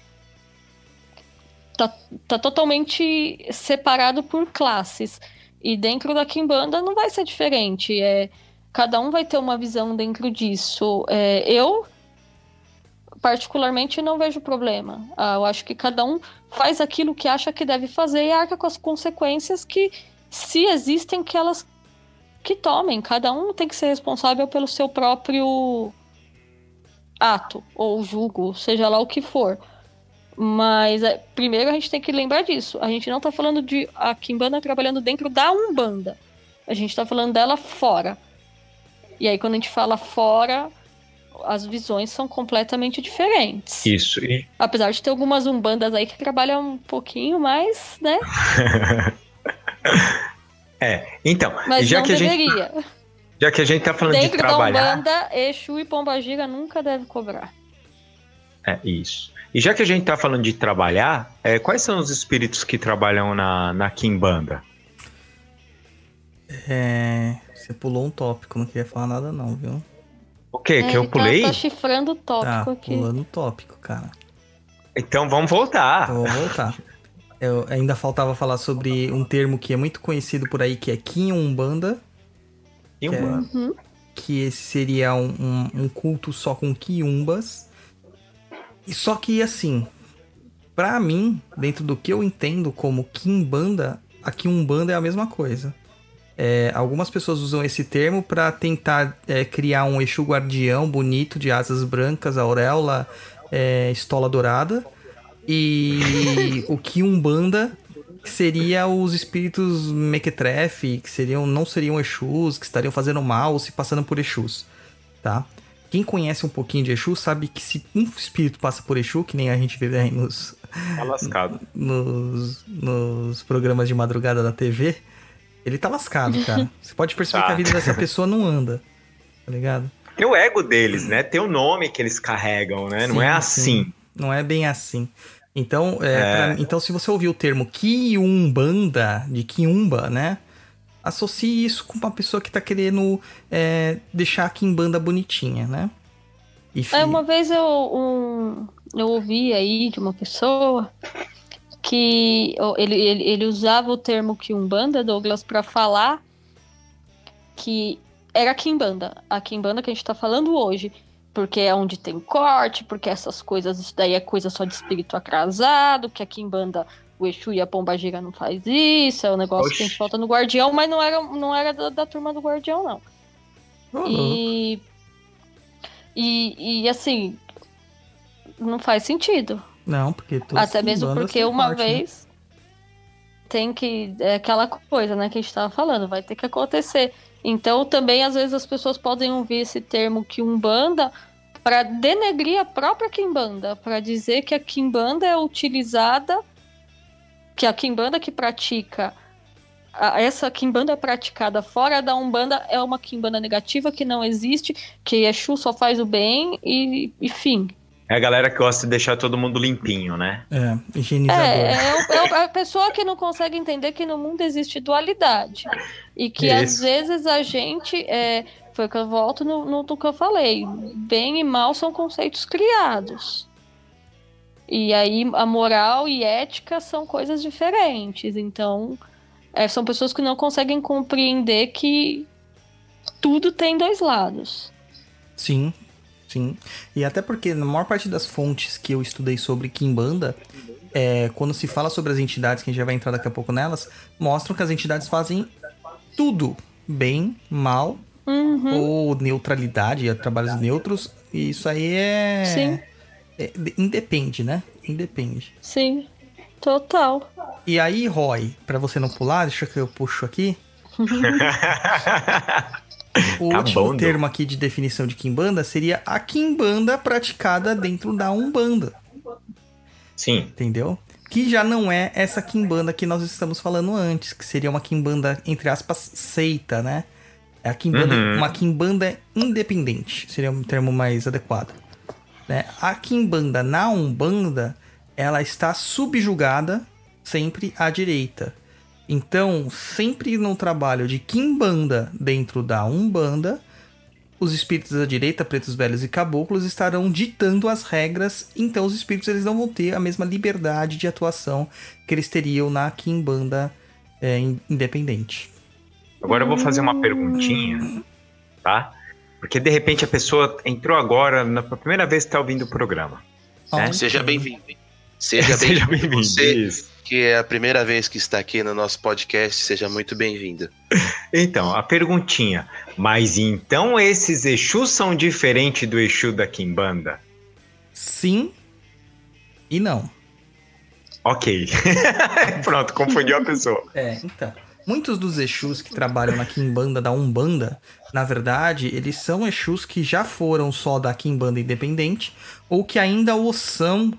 tá, tá totalmente separado por classes. E dentro da Kimbanda não vai ser diferente. É, cada um vai ter uma visão dentro disso. É, eu, particularmente, não vejo problema. Ah, eu acho que cada um faz aquilo que acha que deve fazer e arca com as consequências que, se existem, que elas que tomem. Cada um tem que ser responsável pelo seu próprio ato ou julgo, seja lá o que for. Mas é, primeiro a gente tem que lembrar disso. A gente não tá falando de a Kimbanda trabalhando dentro da Umbanda. A gente tá falando dela fora. E aí quando a gente fala fora, as visões são completamente diferentes. Isso. E... Apesar de ter algumas umbandas aí que trabalham um pouquinho mais, né? *laughs* É, então, Mas já não que a deveria. gente já que a gente tá falando Dentro de trabalhar, da Umbanda, Exu e Pombagira nunca deve cobrar. é isso. E já que a gente tá falando de trabalhar, é, quais são os espíritos que trabalham na, na Kimbanda? É. Você pulou um tópico, não queria falar nada, não, viu? O quê? É, que eu tá- pulei? Tá, chifrando o tópico Tá, aqui. pulando o tópico, cara. Então vamos voltar. Eu vou voltar. Eu ainda faltava falar sobre um termo que é muito conhecido por aí, que é Kiumbanda, E que é- Uhum. que esse seria um, um- um culto só com quiumbas. E só que assim, pra mim, dentro do que eu entendo como Kimbanda, a Kiumbanda é a mesma coisa. É, algumas pessoas usam esse termo pra tentar é, criar um Exu guardião bonito de asas brancas, auréola, é, estola dourada. E *laughs* o Kiumbanda seria os espíritos mequetrefe, que seriam, não seriam Exus, que estariam fazendo mal, se passando por Exus, tá? Quem conhece um pouquinho de Exu sabe que se um espírito passa por Exu, que nem a gente vê aí nos, Tá *laughs* nos, nos programas de madrugada da TV, ele tá lascado, cara. *laughs* Você pode perceber Tá. que a vida dessa pessoa não anda, tá ligado? Tem o ego deles, né? Tem o nome que eles carregam, né? Não Sim, é sim. assim. Não é bem assim. Então, é, É. pra- então se você ouvir o termo Kiumbanda, de Kiumba, né? Associe isso com uma pessoa que tá querendo é, deixar a Kimbanda bonitinha, né? E fi- É, uma vez eu, um, eu ouvi aí de uma pessoa que ele, ele, ele usava o termo Kimbanda, Douglas, para falar que era Kimbanda, a Kimbanda que a gente tá falando hoje. Porque é onde tem corte, porque essas coisas, isso daí é coisa só de espírito atrasado, que a Kimbanda, o Exu e a Pombagira não faz isso, é o negócio que a gente Oxi. falta no Guardião, mas não era, não era da, da turma do Guardião, não. Louco. E, e, e assim, não faz sentido. Não, porque Até mesmo porque uma corte, né? vez tem que. É aquela coisa, né, que a gente tava falando, vai ter que acontecer. Então também, às vezes, as pessoas podem ouvir esse termo Kimbanda para denegrir a própria Kimbanda, para dizer que a Kimbanda é utilizada, que a Kimbanda que pratica. Essa Kimbanda praticada fora da Umbanda é uma Kimbanda negativa que não existe, que Exu só faz o bem e, e fim. É a galera que gosta de deixar todo mundo limpinho, né? É, higienizador. É, é, o- é o- a pessoa que não consegue entender que no mundo existe dualidade. E que às Isso. vezes a gente. É, foi que eu volto no, no, no que eu falei. Bem e mal são conceitos criados. E aí a moral e ética são coisas diferentes. Então, é, são pessoas que não conseguem compreender que tudo tem dois lados. Sim, sim. E até porque na maior parte das fontes que eu estudei sobre Kimbanda, é, quando se fala sobre as entidades, que a gente já vai entrar daqui a pouco nelas, mostram que as entidades fazem tudo. Bem, mal, Uhum. ou neutralidade, trabalhos neutros. E isso aí é... Sim. é- Independe, né? Independe. Sim, total. E aí, Roy, pra você não pular, deixa que eu puxo aqui. *laughs* O Tá último termo aqui de definição de Kimbanda seria a Kimbanda praticada dentro da Umbanda, Sim. entendeu? Que já não é essa Kimbanda que nós estamos falando antes, que seria uma Kimbanda, entre aspas, seita, né? É a Kimbanda, Uhum. uma Kimbanda independente, seria um termo mais adequado. Né? A Kimbanda na Umbanda, ela está subjugada sempre à direita. Então, sempre no trabalho de Kimbanda dentro da Umbanda, os espíritos da direita, pretos velhos e caboclos, estarão ditando as regras. Então, os espíritos eles não vão ter a mesma liberdade de atuação que eles teriam na Kimbanda é, in- independente. Agora eu vou fazer uma perguntinha, tá? Porque de repente a pessoa entrou agora, na primeira vez que está ouvindo o programa. É, Ok. *laughs* Seja bem-vindo. Seja Seja bem-vindo. Você. Que é a primeira vez que está aqui no nosso podcast, seja muito bem-vindo. Então, a perguntinha. Mas então esses Exus são diferentes do Exu da Kimbanda? Sim e não. Ok. *laughs* Pronto, confundiu a pessoa. É, então. Muitos dos Exus que trabalham na Kimbanda da Umbanda, na verdade, eles são Exus que já foram só da Kimbanda independente, ou que ainda o são,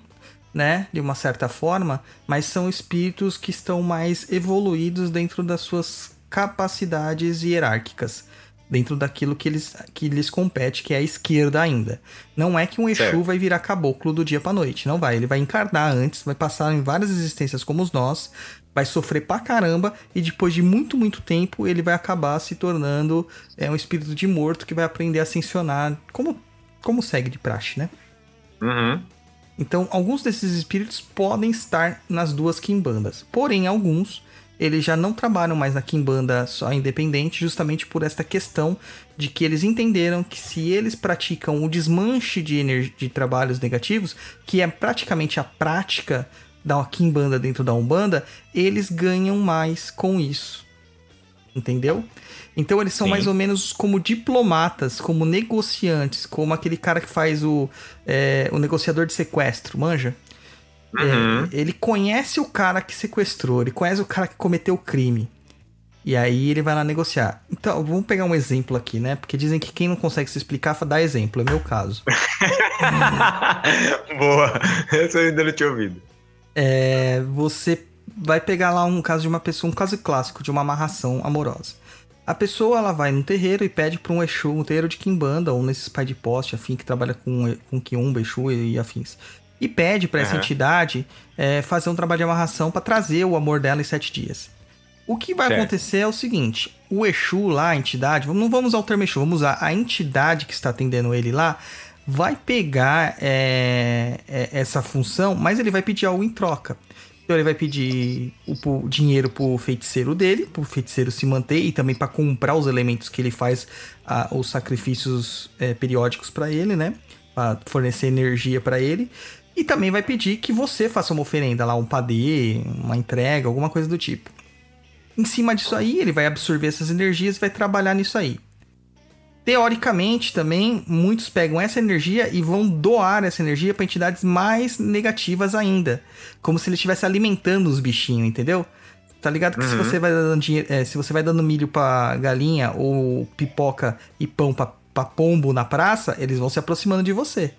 né, de uma certa forma, mas são espíritos que estão mais evoluídos dentro das suas capacidades hierárquicas. Dentro daquilo que, eles, que lhes compete, que é a esquerda ainda. Não é que um Exu Certo. vai virar caboclo do dia pra noite. Não vai. Ele vai encarnar antes, vai passar em várias existências como os nós, vai sofrer pra caramba e depois de muito, muito tempo ele vai acabar se tornando é, um espírito de morto que vai aprender a ascensionar como, como segue de praxe, né? Uhum. Então, alguns desses espíritos podem estar nas duas quimbandas. Porém, alguns eles já não trabalham mais na quimbanda só independente, justamente por esta questão de que eles entenderam que se eles praticam o desmanche de, de trabalhos negativos, que é praticamente a prática da quimbanda dentro da umbanda, eles ganham mais com isso. Entendeu? Então eles são Sim. mais ou menos como diplomatas, como negociantes, como aquele cara que faz o, é, o negociador de sequestro, manja? Uhum. É, ele conhece o cara que sequestrou, ele conhece o cara que cometeu o crime. E aí ele vai lá negociar. Então, vamos pegar um exemplo aqui, né? Porque dizem que quem não consegue se explicar, dá exemplo. É meu caso. *laughs* Boa. Essa eu ainda não tinha ouvido. É, você vai pegar lá um caso de uma pessoa, um caso clássico de uma amarração amorosa. A pessoa ela vai num terreiro e pede para um Exu, um terreiro de Kimbanda, ou nesses pai de poste, afim, que trabalha com, com Kiumba, Exu e, afins. E pede para essa Aham. entidade é, fazer um trabalho de amarração para trazer o amor dela em sete dias. O que vai Certo. acontecer é o seguinte: o Exu lá, a entidade, não vamos usar o termo Exu, vamos usar a entidade que está atendendo ele lá, vai pegar é, é, essa função, mas ele vai pedir algo em troca. Então ele vai pedir o, dinheiro pro feiticeiro dele, pro feiticeiro se manter e também para comprar os elementos que ele faz ah, os sacrifícios é, periódicos para ele, né? Para fornecer energia para ele. E também vai pedir que você faça uma oferenda lá, um padê, uma entrega, alguma coisa do tipo. Em cima disso aí, ele vai absorver essas energias e vai trabalhar nisso aí. Teoricamente, também, muitos pegam essa energia e vão doar essa energia para entidades mais negativas ainda. Como se ele estivesse alimentando os bichinhos, entendeu? Tá ligado que se Uhum. você vai dando dinheiro, é, se você vai dando milho pra galinha ou pipoca e pão pra, pra pombo na praça, eles vão se aproximando de você.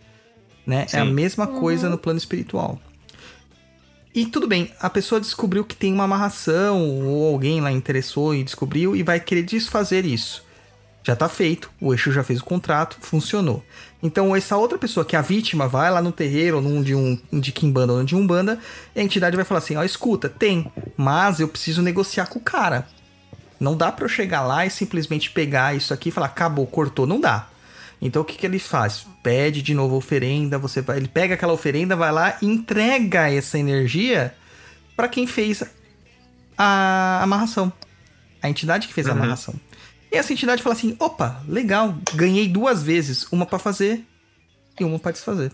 Né? É a Sim. mesma coisa no plano espiritual. E tudo bem, a pessoa descobriu que tem uma amarração, ou alguém lá interessou e descobriu e vai querer desfazer isso. Já tá feito, o Exu já fez o contrato, funcionou. Então, essa outra pessoa que é a vítima vai lá no terreiro, ou num de um de Kimbanda ou de Umbanda, e a entidade vai falar assim: Ó, escuta, tem, mas eu preciso negociar com o cara. Não dá pra eu chegar lá e simplesmente pegar isso aqui e falar, acabou, cortou, não dá. Então o que, que ele faz? Pede de novo oferenda, você vai, ele pega aquela oferenda, vai lá e entrega essa energia para quem fez a amarração. A entidade que fez a Uhum. amarração. E essa entidade fala assim: opa, legal, ganhei duas vezes, uma pra fazer e uma pra desfazer.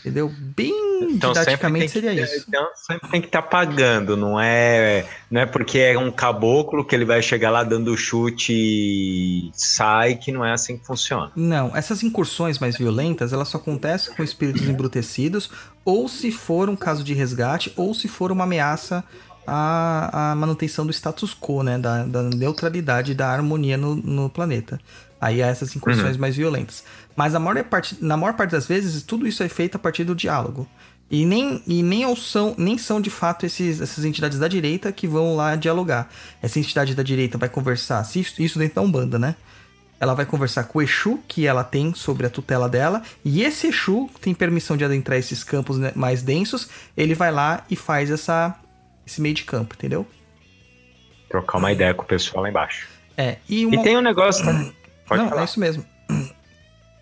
Entendeu? Bem Então didaticamente tem que, seria isso. Então sempre tem que estar pagando, não é, não é porque é um caboclo que ele vai chegar lá dando chute e sai, que não é assim que funciona. Não, essas incursões mais violentas, elas só acontecem com espíritos embrutecidos, ou se for um caso de resgate, ou se for uma ameaça à, à manutenção do status quo, né? Da, da neutralidade, da harmonia no, no planeta. Aí há essas incursões mais violentas. Mas a maior parte, na maior parte das vezes, tudo isso é feito a partir do diálogo. E nem, e nem são, nem são de fato esses, essas entidades da direita que vão lá dialogar. Essa entidade da direita vai conversar, se isso, isso dentro da Umbanda, né? Ela vai conversar com o Exu que ela tem sobre a tutela dela, e esse Exu tem permissão de adentrar esses campos né, mais densos, ele vai lá e faz essa, esse meio de campo, entendeu? Trocar uma ideia com o pessoal lá embaixo. É, e uma... E tem um negócio. *clears throat* Pode Não, falar. é isso mesmo.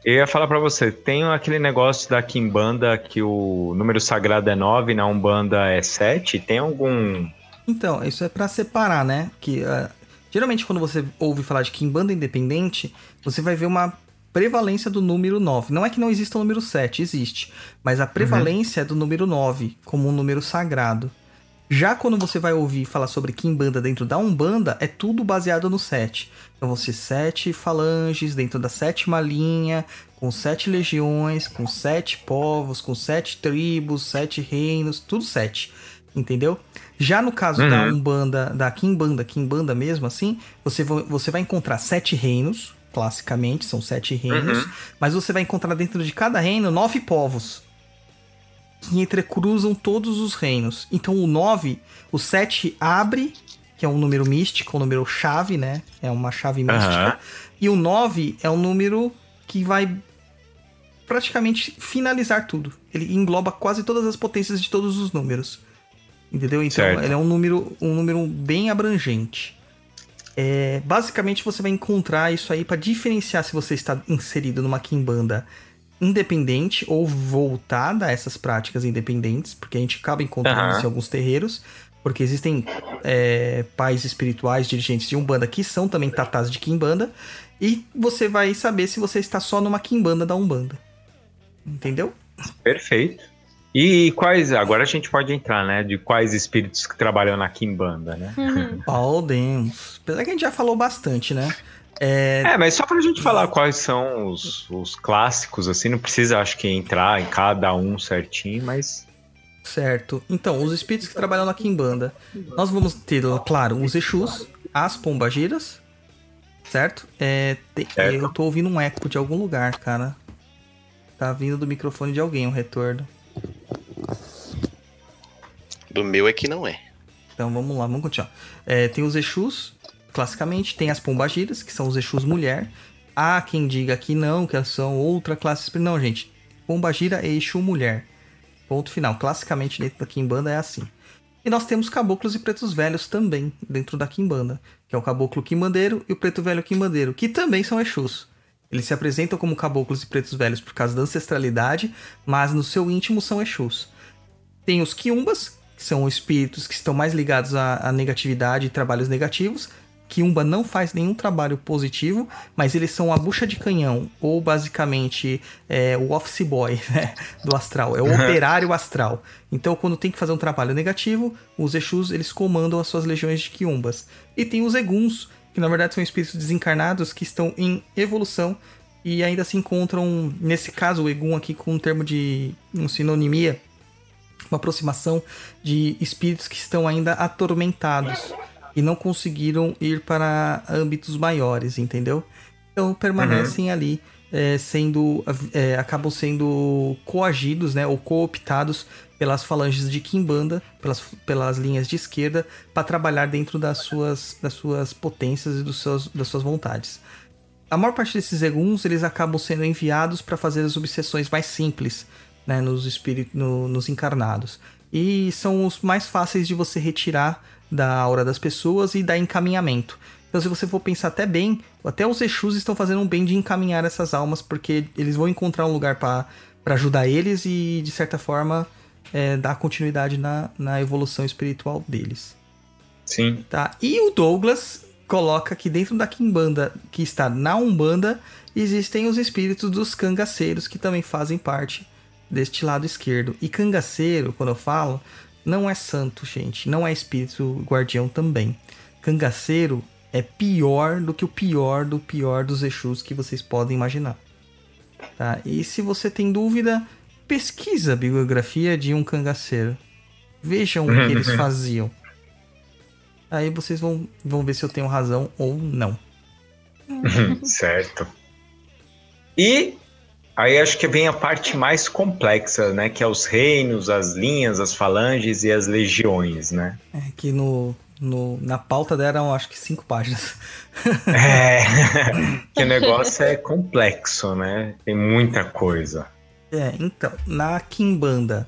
Eu ia falar pra você, tem aquele negócio da Kimbanda que o número sagrado é 9, na Umbanda é 7. Tem algum. Então, isso é pra separar, né? Que ah, geralmente quando você ouve falar de Kimbanda independente, você vai ver uma prevalência do número 9. Não é que não exista o número 7, existe, mas a prevalência é do número 9 como um número sagrado. Já quando você vai ouvir falar sobre Kimbanda dentro da Umbanda, é tudo baseado no 7. Então vão ser sete falanges dentro da sétima linha, com sete legiões, com sete povos, com sete tribos, sete reinos, tudo sete. Entendeu? Já no caso da Uhum. Umbanda, da Kimbanda, Kimbanda mesmo assim, você, vo- você vai encontrar sete reinos, classicamente, são sete reinos, mas você vai encontrar dentro de cada reino nove povos que entrecruzam todos os reinos. Então o 9, o 7 abre, que é um número místico, um número chave, né? É uma chave mística. Aham. E o 9 é um número que vai praticamente finalizar tudo. Ele engloba quase todas as potências de todos os números. Entendeu? Então Certo. ele é um número, um número bem abrangente. É, basicamente você vai encontrar isso aí para diferenciar se você está inserido numa Kimbanda independente ou voltada a essas práticas independentes, porque a gente acaba encontrando isso em alguns terreiros, porque existem é, pais espirituais, dirigentes de Umbanda que são também tatás de Kimbanda, e você vai saber se você está só numa Kimbanda da Umbanda. Entendeu? Perfeito. E quais. Agora a gente pode entrar, né? De quais espíritos que trabalham na Kimbanda, né? Uhum. *laughs* Podemos. Apesar que a gente já falou bastante, né? É, É, mas só pra gente falar quais são os, os clássicos, assim, não precisa, acho que, entrar em cada um certinho, mas. Certo. Então, os espíritos que trabalham na Kimbanda. Nós vamos ter, claro, os Exus, as Pombagiras, certo? É, tem- Certo. Eu tô ouvindo um eco de algum lugar, cara. Tá vindo do microfone de alguém um retorno. Do meu é que não é. Então vamos lá, vamos continuar. É, tem os Exus, classicamente, tem as Pombagiras, que são os Exus mulher. Há quem diga que não, que são outra classe. Não, gente. Pombagira é Exu mulher. Ponto final. Classicamente, dentro da Kimbanda é assim. E nós temos caboclos e pretos velhos também dentro da Kimbanda, que é o caboclo quimbandeiro e o preto velho quimbandeiro, que também são Exus. Eles se apresentam como caboclos e pretos velhos por causa da ancestralidade, mas no seu íntimo são Exus. Tem os quiumbas, que são espíritos que estão mais ligados à, à negatividade e trabalhos negativos. Quiumba não faz nenhum trabalho positivo, mas eles são a bucha de canhão, ou basicamente é, o office boy *laughs* né, do astral, é o operário astral. Então, quando tem que fazer um trabalho negativo, os Exus eles comandam as suas legiões de Quiumbas. E tem os Eguns, que na verdade são espíritos desencarnados que estão em evolução e ainda se encontram, nesse caso, o Egum aqui com um termo de um sinonimia, uma aproximação de espíritos que estão ainda atormentados e não conseguiram ir para âmbitos maiores, entendeu? Então permanecem ali, é, sendo, é, acabam sendo coagidos, né, ou cooptados pelas falanges de Kimbanda, pelas, pelas linhas de esquerda, para trabalhar dentro das suas, das suas potências e dos seus, das suas vontades. A maior parte desses eguns, eles acabam sendo enviados para fazer as obsessões mais simples, né, nos espíritos, no- nos encarnados. E são os mais fáceis de você retirar da aura das pessoas e dar encaminhamento. Então, se você for pensar até bem, até os Exus estão fazendo um bem de encaminhar essas almas, porque eles vão encontrar um lugar para ajudar eles e, de certa forma, é, dar continuidade na, na evolução espiritual deles. Sim. Tá? E o Douglas coloca que dentro da Kimbanda, que está na Umbanda, existem os espíritos dos cangaceiros, que também fazem parte deste lado esquerdo. E cangaceiro, quando eu falo, não é santo, gente. Não é espírito guardião também. Cangaceiro é pior do que o pior do pior dos Exus que vocês podem imaginar. Tá? E se você tem dúvida, pesquisa a bibliografia de um cangaceiro. Vejam o que eles faziam. Aí vocês vão, vão ver se eu tenho razão ou não. *laughs* certo. E aí acho que vem a parte mais complexa, né? Que é os reinos, as linhas, as falanges e as legiões, né? É que no, no, na pauta deram acho que cinco páginas. *laughs* É, *laughs* que o negócio é complexo, né? Tem muita coisa. É, então, na Kimbanda,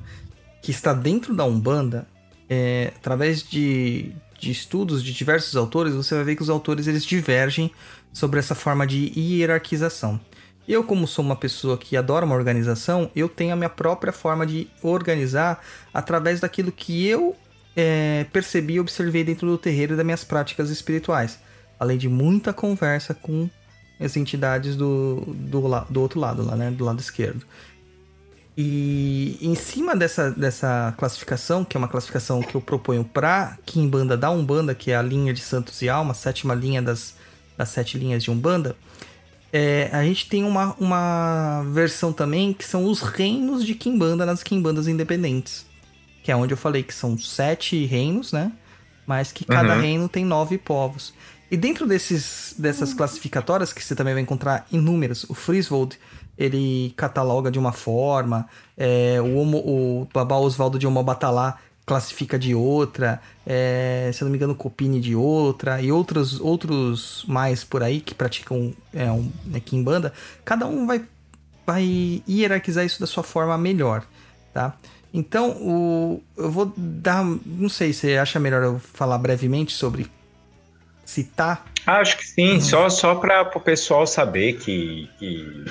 que está dentro da Umbanda, é, através de, de estudos de diversos autores, você vai ver que os autores eles divergem sobre essa forma de hierarquização. Eu, como sou uma pessoa que adora uma organização, eu tenho a minha própria forma de organizar através daquilo que eu é, percebi e observei dentro do terreiro das minhas práticas espirituais. Além de muita conversa com as entidades do, do, do outro lado, lá, né? Do lado esquerdo. E em cima dessa, dessa classificação, que é uma classificação que eu proponho para Kimbanda da Umbanda, que é a linha de Santos e Alma, sétima linha das, das sete linhas de Umbanda, é, a gente tem uma, uma versão também que são os reinos de Kimbanda nas Kimbandas independentes. Que é onde eu falei que são sete reinos, né? Mas que cada Uhum. reino tem nove povos. E dentro desses, dessas classificatórias, que você também vai encontrar inúmeras, o Friswold, ele cataloga de uma forma, é, o, Homo- o Babá Oswaldo de Omobatalá classifica de outra, é, se eu não me engano, o Copini de outra, e outros, outros mais por aí que praticam é, um, é, Kimbanda, cada um vai, vai hierarquizar isso da sua forma melhor, tá? Então, o, eu vou dar. Não sei se acha melhor eu falar brevemente sobre citar. Acho que sim, só, só para o pessoal saber que, que-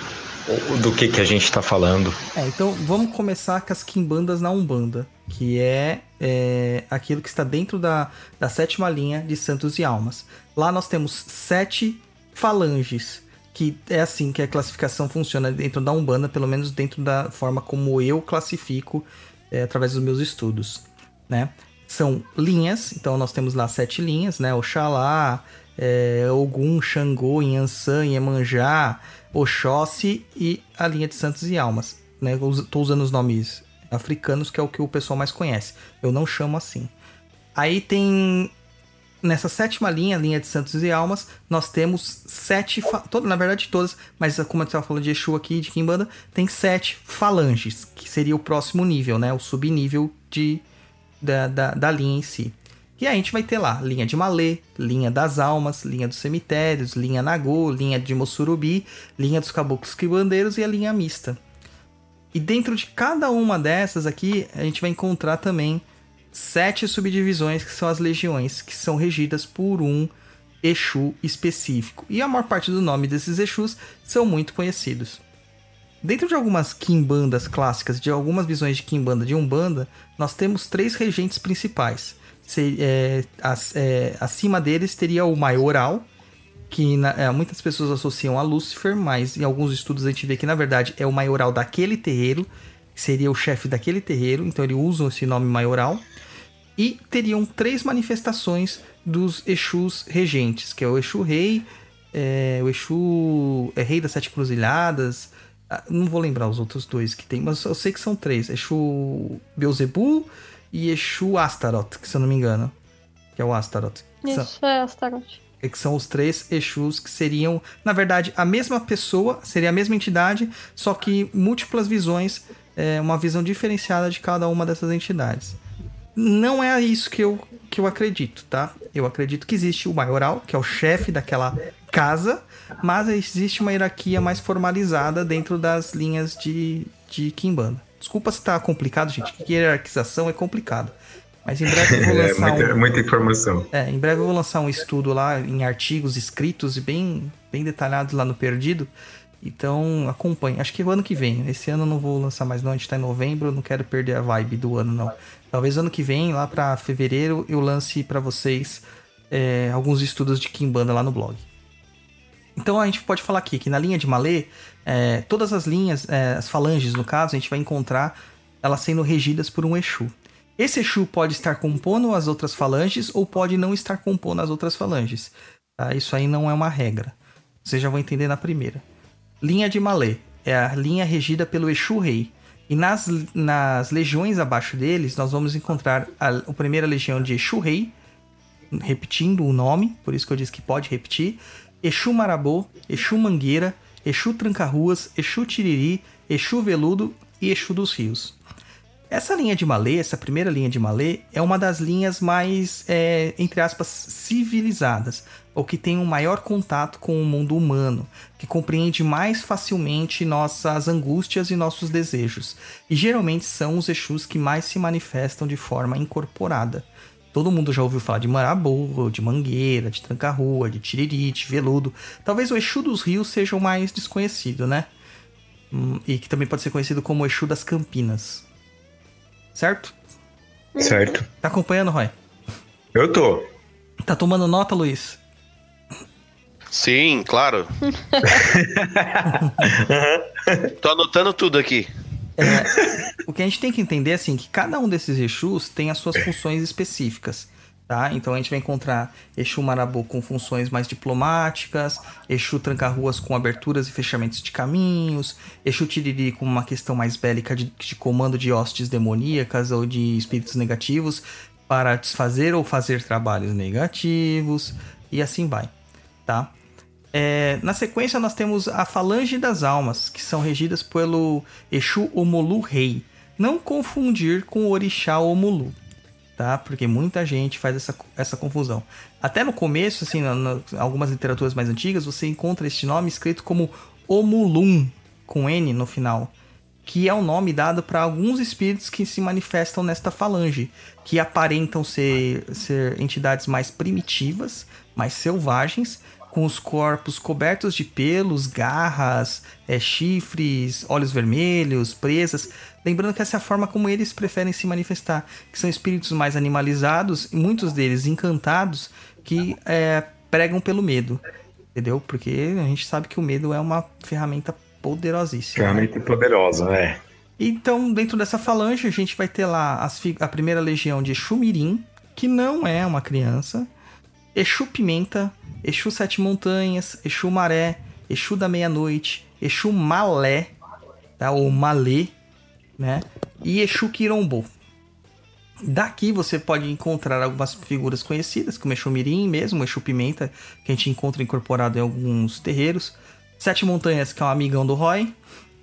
do que, que a gente está falando. É, então vamos começar com as Kimbandas na Umbanda, que é, é, aquilo que está dentro da, da sétima linha de Santos e Almas. Lá nós temos sete falanges, que é assim que a classificação funciona dentro da Umbanda, pelo menos dentro da forma como eu classifico é, através dos meus estudos, né? São linhas, então nós temos lá sete linhas, né? Oxalá, é, Ogum, Xangô, Yansan, Iemanjá, Oxóssi e a linha de Santos e Almas. Né? Tô usando os nomes africanos, que é o que o pessoal mais conhece. Eu não chamo assim. Aí tem. Nessa sétima linha, linha de Santos e Almas, nós temos sete. Fa... todo- Na verdade, todas, mas como eu estava falando de Exu aqui, de Kimbanda, tem sete falanges, que seria o próximo nível, né? O subnível de, da, da, da linha em si. E aí a gente vai ter lá linha de Malê, linha das almas, linha dos cemitérios, linha Nagô, linha de Mossurubi, linha dos caboclos quibandeiros e a linha mista. E dentro de cada uma dessas aqui, a gente vai encontrar também sete subdivisões que são as legiões, que são regidas por um Exu específico. E a maior parte do nome desses Exus são muito conhecidos. Dentro de algumas Kimbandas clássicas, de algumas visões de Kimbanda de Umbanda, nós temos três regentes principais. Se- é, as- é, acima deles teria o maioral, que na- é, muitas pessoas associam a Lúcifer, mas em alguns estudos a gente vê que na verdade é o maioral daquele terreiro, seria o chefe daquele terreiro, então ele usa esse nome maioral. E teriam três manifestações dos Exus regentes, que é o Exu Rei, é, o Exu é Rei das Sete Cruzilhadas, não vou lembrar os outros dois que tem, mas eu sei que são três, Exu Beelzebub e Exu Astaroth, que se eu não me engano, que é o Astaroth. que são- Isso é Astaroth. é que são os três Exus que seriam, na verdade, a mesma pessoa, seria a mesma entidade, só que múltiplas visões, é, uma visão diferenciada de cada uma dessas entidades. Não é isso que eu, que eu acredito, tá? Eu acredito que existe o maioral, que é o chefe daquela casa, mas existe uma hierarquia mais formalizada dentro das linhas de, de Kimbanda. Desculpa se tá complicado, gente, que hierarquização é complicado. Mas em breve eu vou *laughs* É lançar muita, um. muita informação. É, em breve eu vou lançar um estudo lá em artigos escritos e bem, bem detalhados lá no Perdido. Então acompanhe. Acho que o ano que vem. Esse ano eu não vou lançar mais não, a gente tá em novembro, eu não quero perder a vibe do ano não. Talvez ano que vem, lá pra fevereiro, eu lance pra vocês é, alguns estudos de Kimbanda lá no blog. Então a gente pode falar aqui que na linha de Malê, é, todas as linhas, é, as falanges no caso, a gente vai encontrar elas sendo regidas por um Exu. Esse Exu pode estar compondo as outras falanges ou pode não estar compondo as outras falanges. tá? Isso aí não é uma regra. Vocês já vão entender na primeira. Linha de Malê é a linha regida pelo Exu Rei. E nas, nas legiões abaixo deles, nós vamos encontrar a, a primeira legião de Exu Rei, repetindo o nome, por isso que eu disse que pode repetir. Exu Marabô, Exu Mangueira, Exu Tranca-Ruas, Exu Tiriri, Exu Veludo e Exu dos Rios. Essa linha de Malê, essa primeira linha de Malê, é uma das linhas mais, é, entre aspas, civilizadas, ou que tem um maior contato com o mundo humano, que compreende mais facilmente nossas angústias e nossos desejos. E geralmente são os Exus que mais se manifestam de forma incorporada. Todo mundo já ouviu falar de Marabô, de Mangueira, de Tranca-Rua, de Tiriri, de Veludo. Talvez o Exu dos Rios seja o mais desconhecido, né? Hum, E que também pode ser conhecido como o Exu das Campinas. Certo? Certo. Tá acompanhando, Roy? Eu tô. Tá tomando nota, Luiz? Sim, claro. *laughs* Tô anotando tudo aqui. O que a gente tem que entender é assim, que cada um desses Exus tem as suas funções específicas, tá? Então a gente vai encontrar Exu Marabô com funções mais diplomáticas, Exu Tranca-Ruas com aberturas e fechamentos de caminhos, Exu Tiriri com uma questão mais bélica de, de comando de hostes demoníacas ou de espíritos negativos para desfazer ou fazer trabalhos negativos, e assim vai, tá? É, na sequência, nós temos a Falange das Almas, que são regidas pelo Exu Omolu Rei. Não confundir com o Orixá Omolu, tá? Porque muita gente faz essa, essa confusão. Até no começo, assim, na, na- algumas literaturas mais antigas, você encontra este nome escrito como Omulum, com N no final, que é o nome dado para alguns espíritos que se manifestam nesta falange, que aparentam ser, ser entidades mais primitivas, mais selvagens, com os corpos cobertos de pelos, garras, é, chifres, olhos vermelhos, presas. Lembrando que essa é a forma como eles preferem se manifestar, que são espíritos mais animalizados, e muitos deles encantados, que é, pregam pelo medo. Entendeu? Porque a gente sabe que o medo é uma ferramenta poderosíssima. né? Ferramenta poderosa, é. Então, dentro dessa falange, a gente vai ter lá a primeira legião de Exu Mirim, que não é uma criança, Exu Pimenta, Exu Sete Montanhas, Exu Maré, Exu da Meia-Noite, Exu Malé, tá? ou Malê, né? E Exu Quirombo. Daqui você pode encontrar algumas figuras conhecidas, como Exu Mirim mesmo, Exu Pimenta, que a gente encontra incorporado em alguns terreiros. Sete Montanhas, que é um amigão do Roy,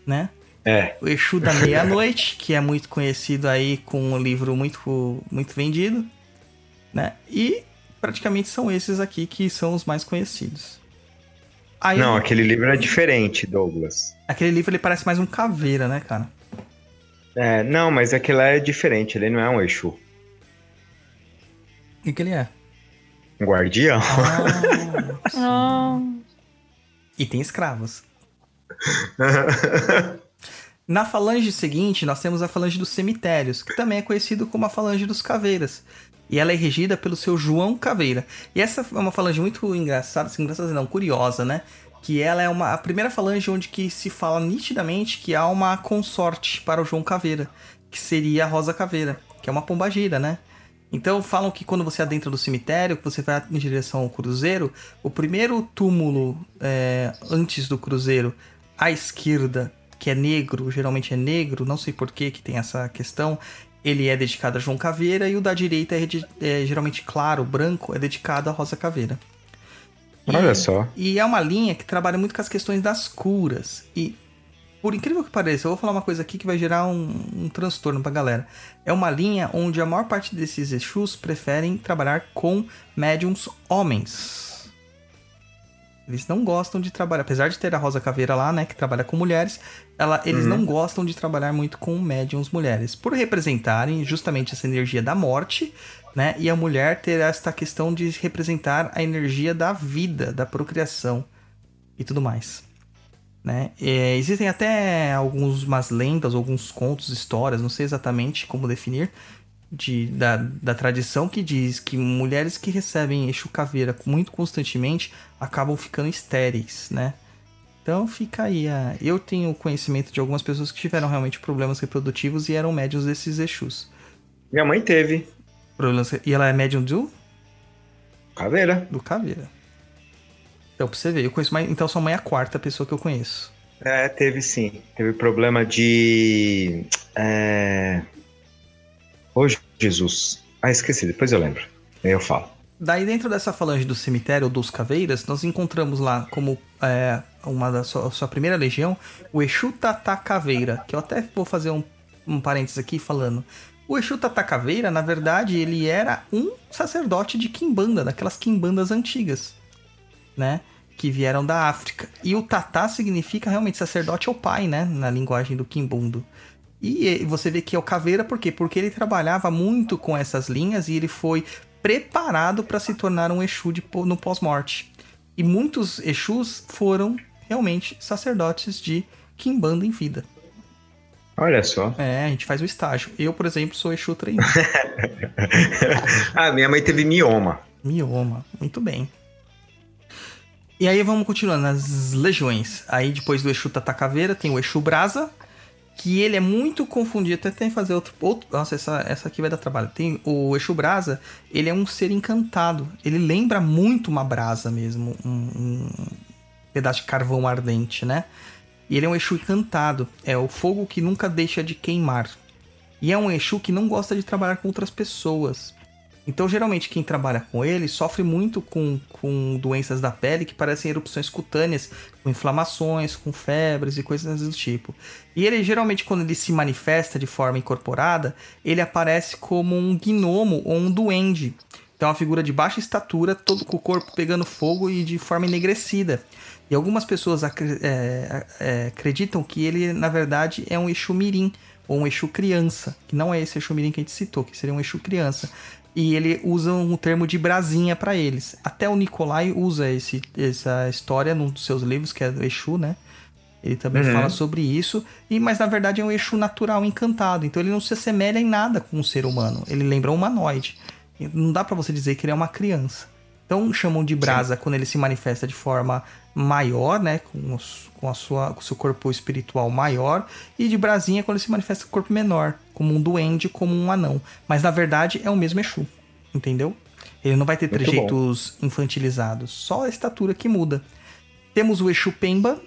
né? É. O Exu da Meia-Noite, que é muito conhecido aí com um livro muito, muito vendido, né? E praticamente são esses aqui que são os mais conhecidos. Aí, Não, aquele livro é diferente, Douglas. aquele livro ele parece mais um caveira, né, cara? É, não, mas aquele lá é diferente, ele não é um Exu. O que, que ele é? Um guardião? Ah, Ah, *laughs* e tem escravos. *laughs* Na falange seguinte, nós temos a falange dos cemitérios, que também é conhecido como a falange dos caveiras. E ela é regida pelo seu João Caveira. E essa é uma falange muito engraçada, assim, engraçada não, curiosa, né? Que ela é uma, a primeira falange onde que se fala nitidamente que há uma consorte para o João Caveira, que seria a Rosa Caveira, que é uma pombagira, né? Então falam que quando você adentra do cemitério, que você vai em direção ao cruzeiro, o primeiro túmulo é, antes do cruzeiro, à esquerda, que é negro, geralmente é negro, não sei por que que tem essa questão, ele é dedicado a João Caveira e o da direita é, de- é geralmente claro, branco, é dedicado a Rosa Caveira. E- Olha só. e é uma linha que trabalha muito com as questões das curas. E, por incrível que pareça, eu vou falar uma coisa aqui que vai gerar um, um transtorno pra galera. É uma linha onde a maior parte desses Exus preferem trabalhar com médiums homens. Eles não gostam de trabalhar, apesar de ter a Rosa Caveira lá, né, que trabalha com mulheres, ela, eles Uhum. não gostam de trabalhar muito com médiums mulheres, por representarem justamente essa energia da morte, né, e a mulher ter esta questão de representar a energia da vida, da procriação e tudo mais. Né? É, existem até algumas lendas, alguns contos, histórias, não sei exatamente como definir, de, da, da tradição que diz que mulheres que recebem Exu Caveira muito constantemente acabam ficando estéreis, né? Então fica aí. A... Eu tenho conhecimento de algumas pessoas que tiveram realmente problemas reprodutivos e eram médiums desses Exus. Minha mãe teve. Problemas... E ela é médium do, Caveira. do Caveira. Então, pra você ver, eu conheço mais. Então, sua mãe é a quarta pessoa que eu conheço. É, teve sim. Teve problema de. É... Ô, Jesus. Ah, esqueci, depois eu lembro. Aí eu falo. Daí, dentro dessa falange do cemitério dos caveiras, nós encontramos lá como é, uma da sua, sua primeira legião o Exu Tata Caveira, que eu até vou fazer um, um parênteses aqui falando. O Exu Tata Caveira, na verdade, ele era um sacerdote de Kimbanda, daquelas Kimbandas antigas, né? Que vieram da África. E o Tata significa realmente sacerdote ou pai, né? Na linguagem do Kimbundo. E você vê que é o Caveira, por quê? Porque ele trabalhava muito com essas linhas e ele foi preparado para se tornar um Exu de, no pós-morte. E muitos Exus foram realmente sacerdotes de Kimbanda em vida. Olha só. É, a gente faz o estágio. Eu, por exemplo, sou Exu treinado. *laughs* ah, minha mãe teve mioma. Mioma, muito bem. E aí vamos continuando nas legiões. Aí depois do Exu Tata Caveira tem o Exu Brasa, que ele é muito confundido. Até tem que fazer outro, outro. Nossa, essa, essa aqui vai dar trabalho. Tem o Exu Brasa, ele é um ser encantado. Ele lembra muito uma brasa mesmo, um, um pedaço de carvão ardente, né? E ele é um Exu encantado. É o fogo que nunca deixa de queimar. E é um Exu que não gosta de trabalhar com outras pessoas. Então, geralmente, quem trabalha com ele sofre muito com, com doenças da pele que parecem erupções cutâneas, com inflamações, com febres e coisas do tipo. E ele, geralmente, quando ele se manifesta de forma incorporada, ele aparece como um gnomo ou um duende. Então, é uma figura de baixa estatura, todo com o corpo pegando fogo e de forma enegrecida. E algumas pessoas é, é, acreditam que ele, na verdade, é um Exu Mirim, ou um Exu criança, que não é esse Exu Mirim que a gente citou, que seria um Exu criança. E ele usa um termo de brasinha para eles. Até o Nicolai usa esse, essa história num dos seus livros, que é do Exu, né? Ele também Uhum. fala sobre isso, e mas na verdade é um Exu natural encantado, então ele não se assemelha em nada com um ser humano. Ele lembra um humanoide. Não dá pra você dizer que ele é uma criança. Então chamam de brasa quando ele se manifesta de forma maior, né, com, os- com a sua, com o seu corpo espiritual maior, e de brasinha quando ele se manifesta com o corpo menor, como um duende, como um anão. Mas na verdade é o mesmo Exu, entendeu? Ele não vai ter Muito trejeitos infantilizados, só a estatura que muda. Temos o Exu Pemba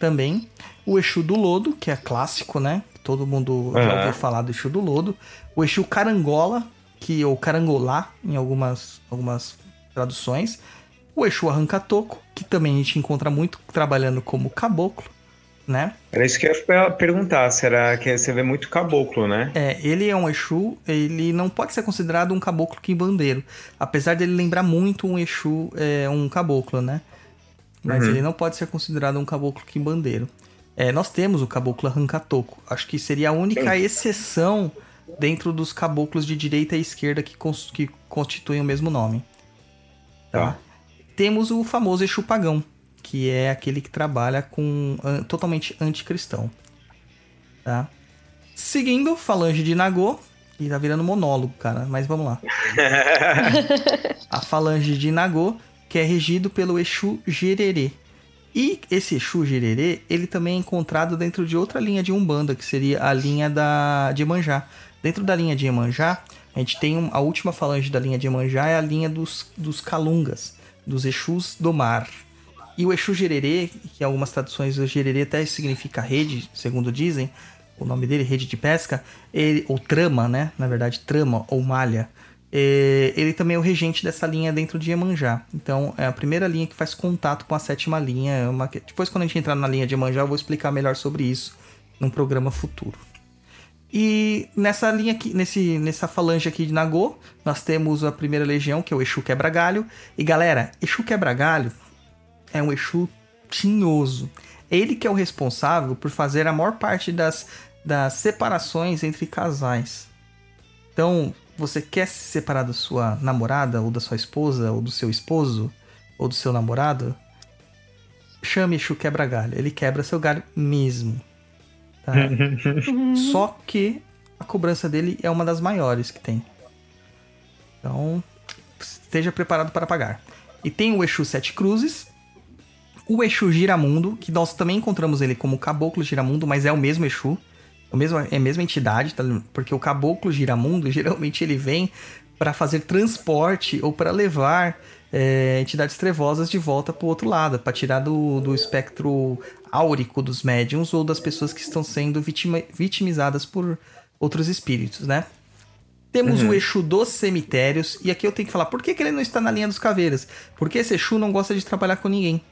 também, o Exu do Lodo, que é clássico, né? Todo mundo já Aham. ouviu falar do Exu do Lodo. O Exu Carangola, que ou Carangolá em algumas, algumas traduções. O Exu Arrancatoco, que também a gente encontra muito trabalhando como caboclo, né? Era isso que eu ia perguntar. Será que você vê muito caboclo, né? É, ele é um Exu, ele não pode ser considerado um caboclo quimbandeiro, apesar dele lembrar muito um Exu, é, um caboclo, né? Mas Uhum. ele não pode ser considerado um caboclo quimbandeiro. É, nós temos o caboclo arrancatoco, acho que seria a única exceção dentro dos caboclos de direita e esquerda que, cons- que constituem o mesmo nome. Tá? Tá. Temos o famoso Exu pagão, que é aquele que trabalha com an- totalmente anticristão. Tá? Seguindo, falange de Nagô, e tá virando monólogo, cara, mas vamos lá. *laughs* A falange de Nagô, que é regido pelo Exu Gererê. E esse Exu Gererê, ele também é encontrado dentro de outra linha de Umbanda, que seria a linha da de Iemanjá. Dentro da linha de Iemanjá, a gente tem a última falange da linha de Iemanjá é a linha dos, dos Calungas, dos Exus do mar. E o Exu Gererê, que em algumas traduções o Gererê até significa rede, segundo dizem, o nome dele, rede de pesca, ele, ou trama, né? Na verdade, trama ou malha. Ele também é o regente dessa linha dentro de Iemanjá. Então, é a primeira linha que faz contato com a sétima linha. É uma... Depois, quando a gente entrar na linha de Iemanjá, eu vou explicar melhor sobre isso num programa futuro. E nessa linha aqui, nesse, nessa falange aqui de Nagô, nós temos a primeira legião, que é o Exu Quebra-Galho. E galera, Exu Quebra-Galho é um Exu tinhoso. Ele que é o responsável por fazer a maior parte das, das separações entre casais. Então, você quer se separar da sua namorada, ou da sua esposa, ou do seu esposo, ou do seu namorado? Chame Exu quebra-galho. Ele quebra seu galho mesmo. Tá? *laughs* Só que a cobrança dele é uma das maiores que tem. Então, esteja preparado para pagar. E tem o Exu Sete Cruzes, o Exu Giramundo, que nós também encontramos ele como Caboclo Giramundo, mas é o mesmo Exu, o mesmo, é a mesma entidade, tá? porque o Caboclo Giramundo geralmente ele vem para fazer transporte ou para levar é, entidades trevosas de volta para o outro lado, para tirar do, do espectro áurico dos médiums ou das pessoas que estão sendo vitima, vitimizadas por outros espíritos, né? Temos uhum. o Exu dos cemitérios, e aqui eu tenho que falar, por que, que ele não está na linha dos caveiras? Porque esse Exu não gosta de trabalhar com ninguém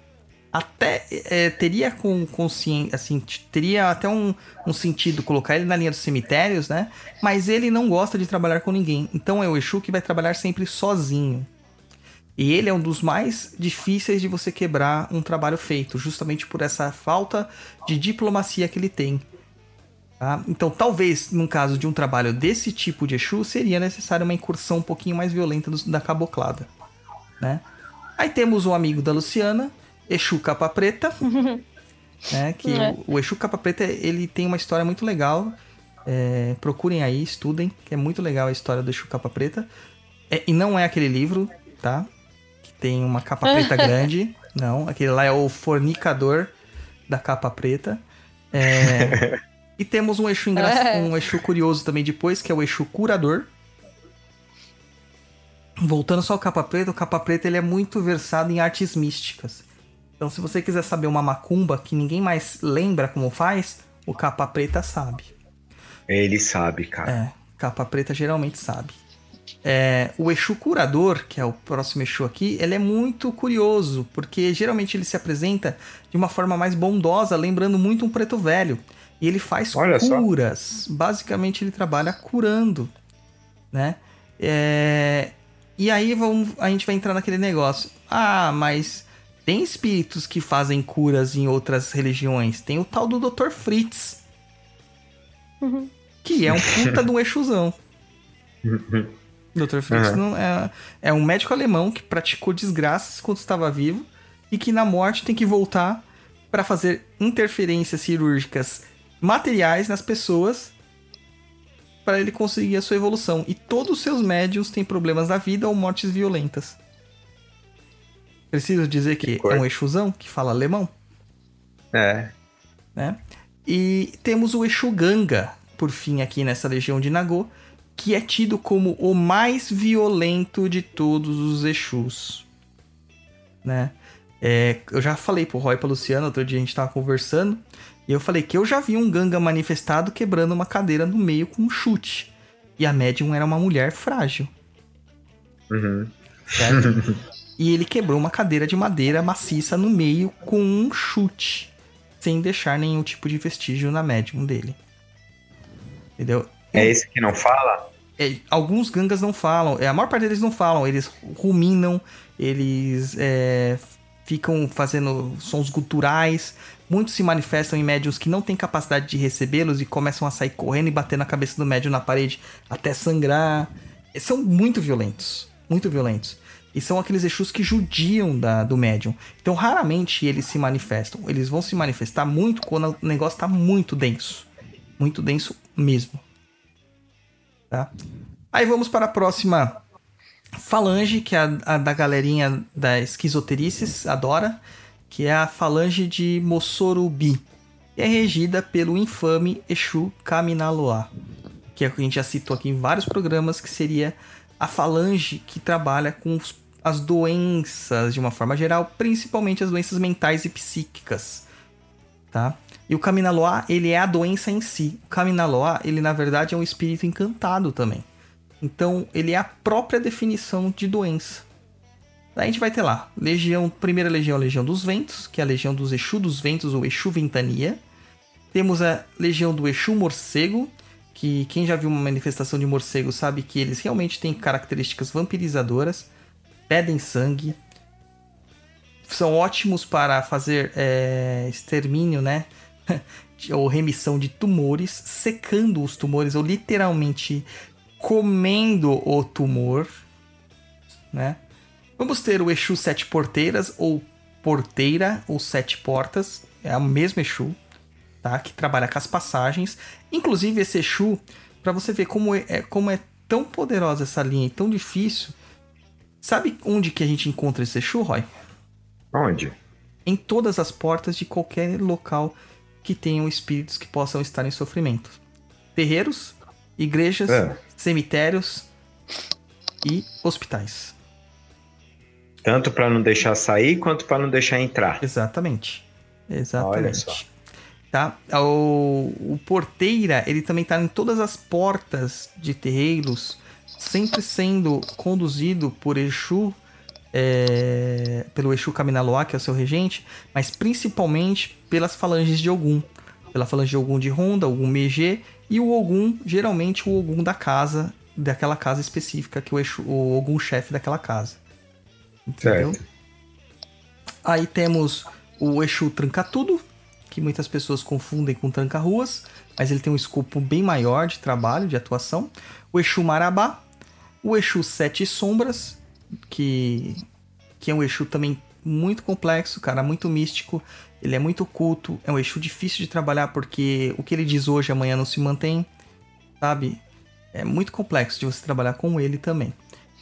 até é, teria com consciência, assim, teria até um, um sentido colocar ele na linha dos cemitérios, né? Mas ele não gosta de trabalhar com ninguém. Então é o Exu que vai trabalhar sempre sozinho. E ele é um dos mais difíceis de você quebrar um trabalho feito, justamente por essa falta de diplomacia que ele tem. Tá? Então, talvez, num caso de um trabalho desse tipo de Exu, seria necessária uma incursão um pouquinho mais violenta do, da caboclada. Né? Aí temos o amigo da Luciana, Exu Capa Preta. *laughs* né, que é. o, o, Exu Capa Preta ele tem uma história muito legal. É, procurem aí, estudem, que é muito legal a história do Exu Capa Preta. É, e não é aquele livro, tá? Tem uma capa preta *laughs* grande. Não, aquele lá é o Fornicador da Capa Preta. É, *laughs* e temos um Exu, engra... É. um Exu curioso também depois, que é o Exu Curador. Voltando só ao Capa Preta, o Capa Preta ele é muito versado em artes místicas. Então, se você quiser saber uma macumba que ninguém mais lembra como faz, o capa preta sabe. Ele sabe, cara. É, capa preta geralmente sabe. É, o Exu Curador, que é o próximo Exu aqui, ele é muito curioso, porque geralmente ele se apresenta de uma forma mais bondosa, lembrando muito um preto velho. E ele faz Olha curas. Só. Basicamente, ele trabalha curando, né? É... E aí vamos, a gente vai entrar naquele negócio. Ah, mas tem espíritos que fazem curas em outras religiões. Tem o tal do Dr. Fritz. Uhum. Que é um puta *laughs* de um Exuzão. *laughs* Dr. Fritz uhum. não é, é um médico alemão que praticou desgraças quando estava vivo e que na morte tem que voltar para fazer interferências cirúrgicas materiais nas pessoas para ele conseguir a sua evolução. E todos os seus médios têm problemas na vida ou mortes violentas. Preciso dizer que, é um Exuzão que fala alemão. É. Né? E temos o Exu Ganga, por fim, aqui nessa legião de Nagô, que é tido como o mais violento de todos os Exus. Né? É, eu já falei pro Roy e pra Luciano, outro dia a gente tava conversando, e eu falei que eu já vi um Ganga manifestado quebrando uma cadeira no meio com um chute. E a médium era uma mulher frágil. Uhum. Certo? *laughs* e ele quebrou uma cadeira de madeira maciça no meio com um chute, sem deixar nenhum tipo de vestígio na médium dele. Entendeu? É esse que não fala? É, alguns gangas não falam, é, a maior parte deles não falam, eles ruminam, eles é, ficam fazendo sons guturais. Muitos se manifestam em médiums que não têm capacidade de recebê-los e começam a sair correndo e bater na cabeça do médium na parede até sangrar. São muito violentos, muito violentos. E são aqueles Exus que judiam da, do médium. Então, raramente eles se manifestam. Eles vão se manifestar muito quando o negócio está muito denso. Muito denso mesmo. Tá? Aí vamos para a próxima falange, que é a, a da galerinha da esquizoterices, adora. Que é a falange de Mossorubi. Que é regida pelo infame Exu Kaminaloa. Que é a gente já citou aqui em vários programas, que seria a falange que trabalha com os as doenças de uma forma geral, principalmente as doenças mentais e psíquicas, tá? E o Kaminaloa, ele é a doença em si. O Kaminaloa, ele na verdade é um espírito encantado também. Então, ele é a própria definição de doença. Daí a gente vai ter lá, legião, primeira legião, a legião dos ventos, que é a legião dos Exu dos ventos, ou Exu Ventania. Temos a legião do Exu morcego, que quem já viu uma manifestação de morcego sabe que eles realmente têm características vampirizadoras pedem sangue. são ótimos para fazer é, extermínio, né? *laughs* ou remissão de tumores, secando os tumores, ou literalmente comendo o tumor, né? Vamos ter o Exu Sete Porteiras, ou Porteira, ou Sete Portas, é o mesmo Exu, tá? Que trabalha com as passagens. Inclusive, esse Exu, para você ver como é, como é tão poderosa essa linha e tão difícil, sabe onde que a gente encontra esse Exu, Roy? Onde? Em todas as portas de qualquer local que tenham espíritos que possam estar em sofrimento. Terreiros, igrejas, É. cemitérios e hospitais. Tanto para não deixar sair quanto para não deixar entrar. Exatamente. Olha Exatamente. só. Tá? O, o porteira, ele também tá em todas as portas de terreiros, sempre sendo conduzido por Exu, é, pelo Exu Kaminaloa, que é o seu regente, mas principalmente pelas falanges de Ogum. Pela falange de Ogum de Ronda, Ogum Megê, e o Ogum, geralmente o Ogum da casa, daquela casa específica, que o, Exu, o Ogum chefe daquela casa. Entendeu? Certo. Aí temos o Exu Tranca-Tudo, que muitas pessoas confundem com Tranca-Ruas, mas ele tem um escopo bem maior de trabalho, de atuação. O Exu Marabá, o Exu Sete Sombras, que, que é um Exu também muito complexo, cara, muito místico. Ele é muito oculto, é um Exu difícil de trabalhar porque o que ele diz hoje, amanhã não se mantém, sabe? É muito complexo de você trabalhar com ele também.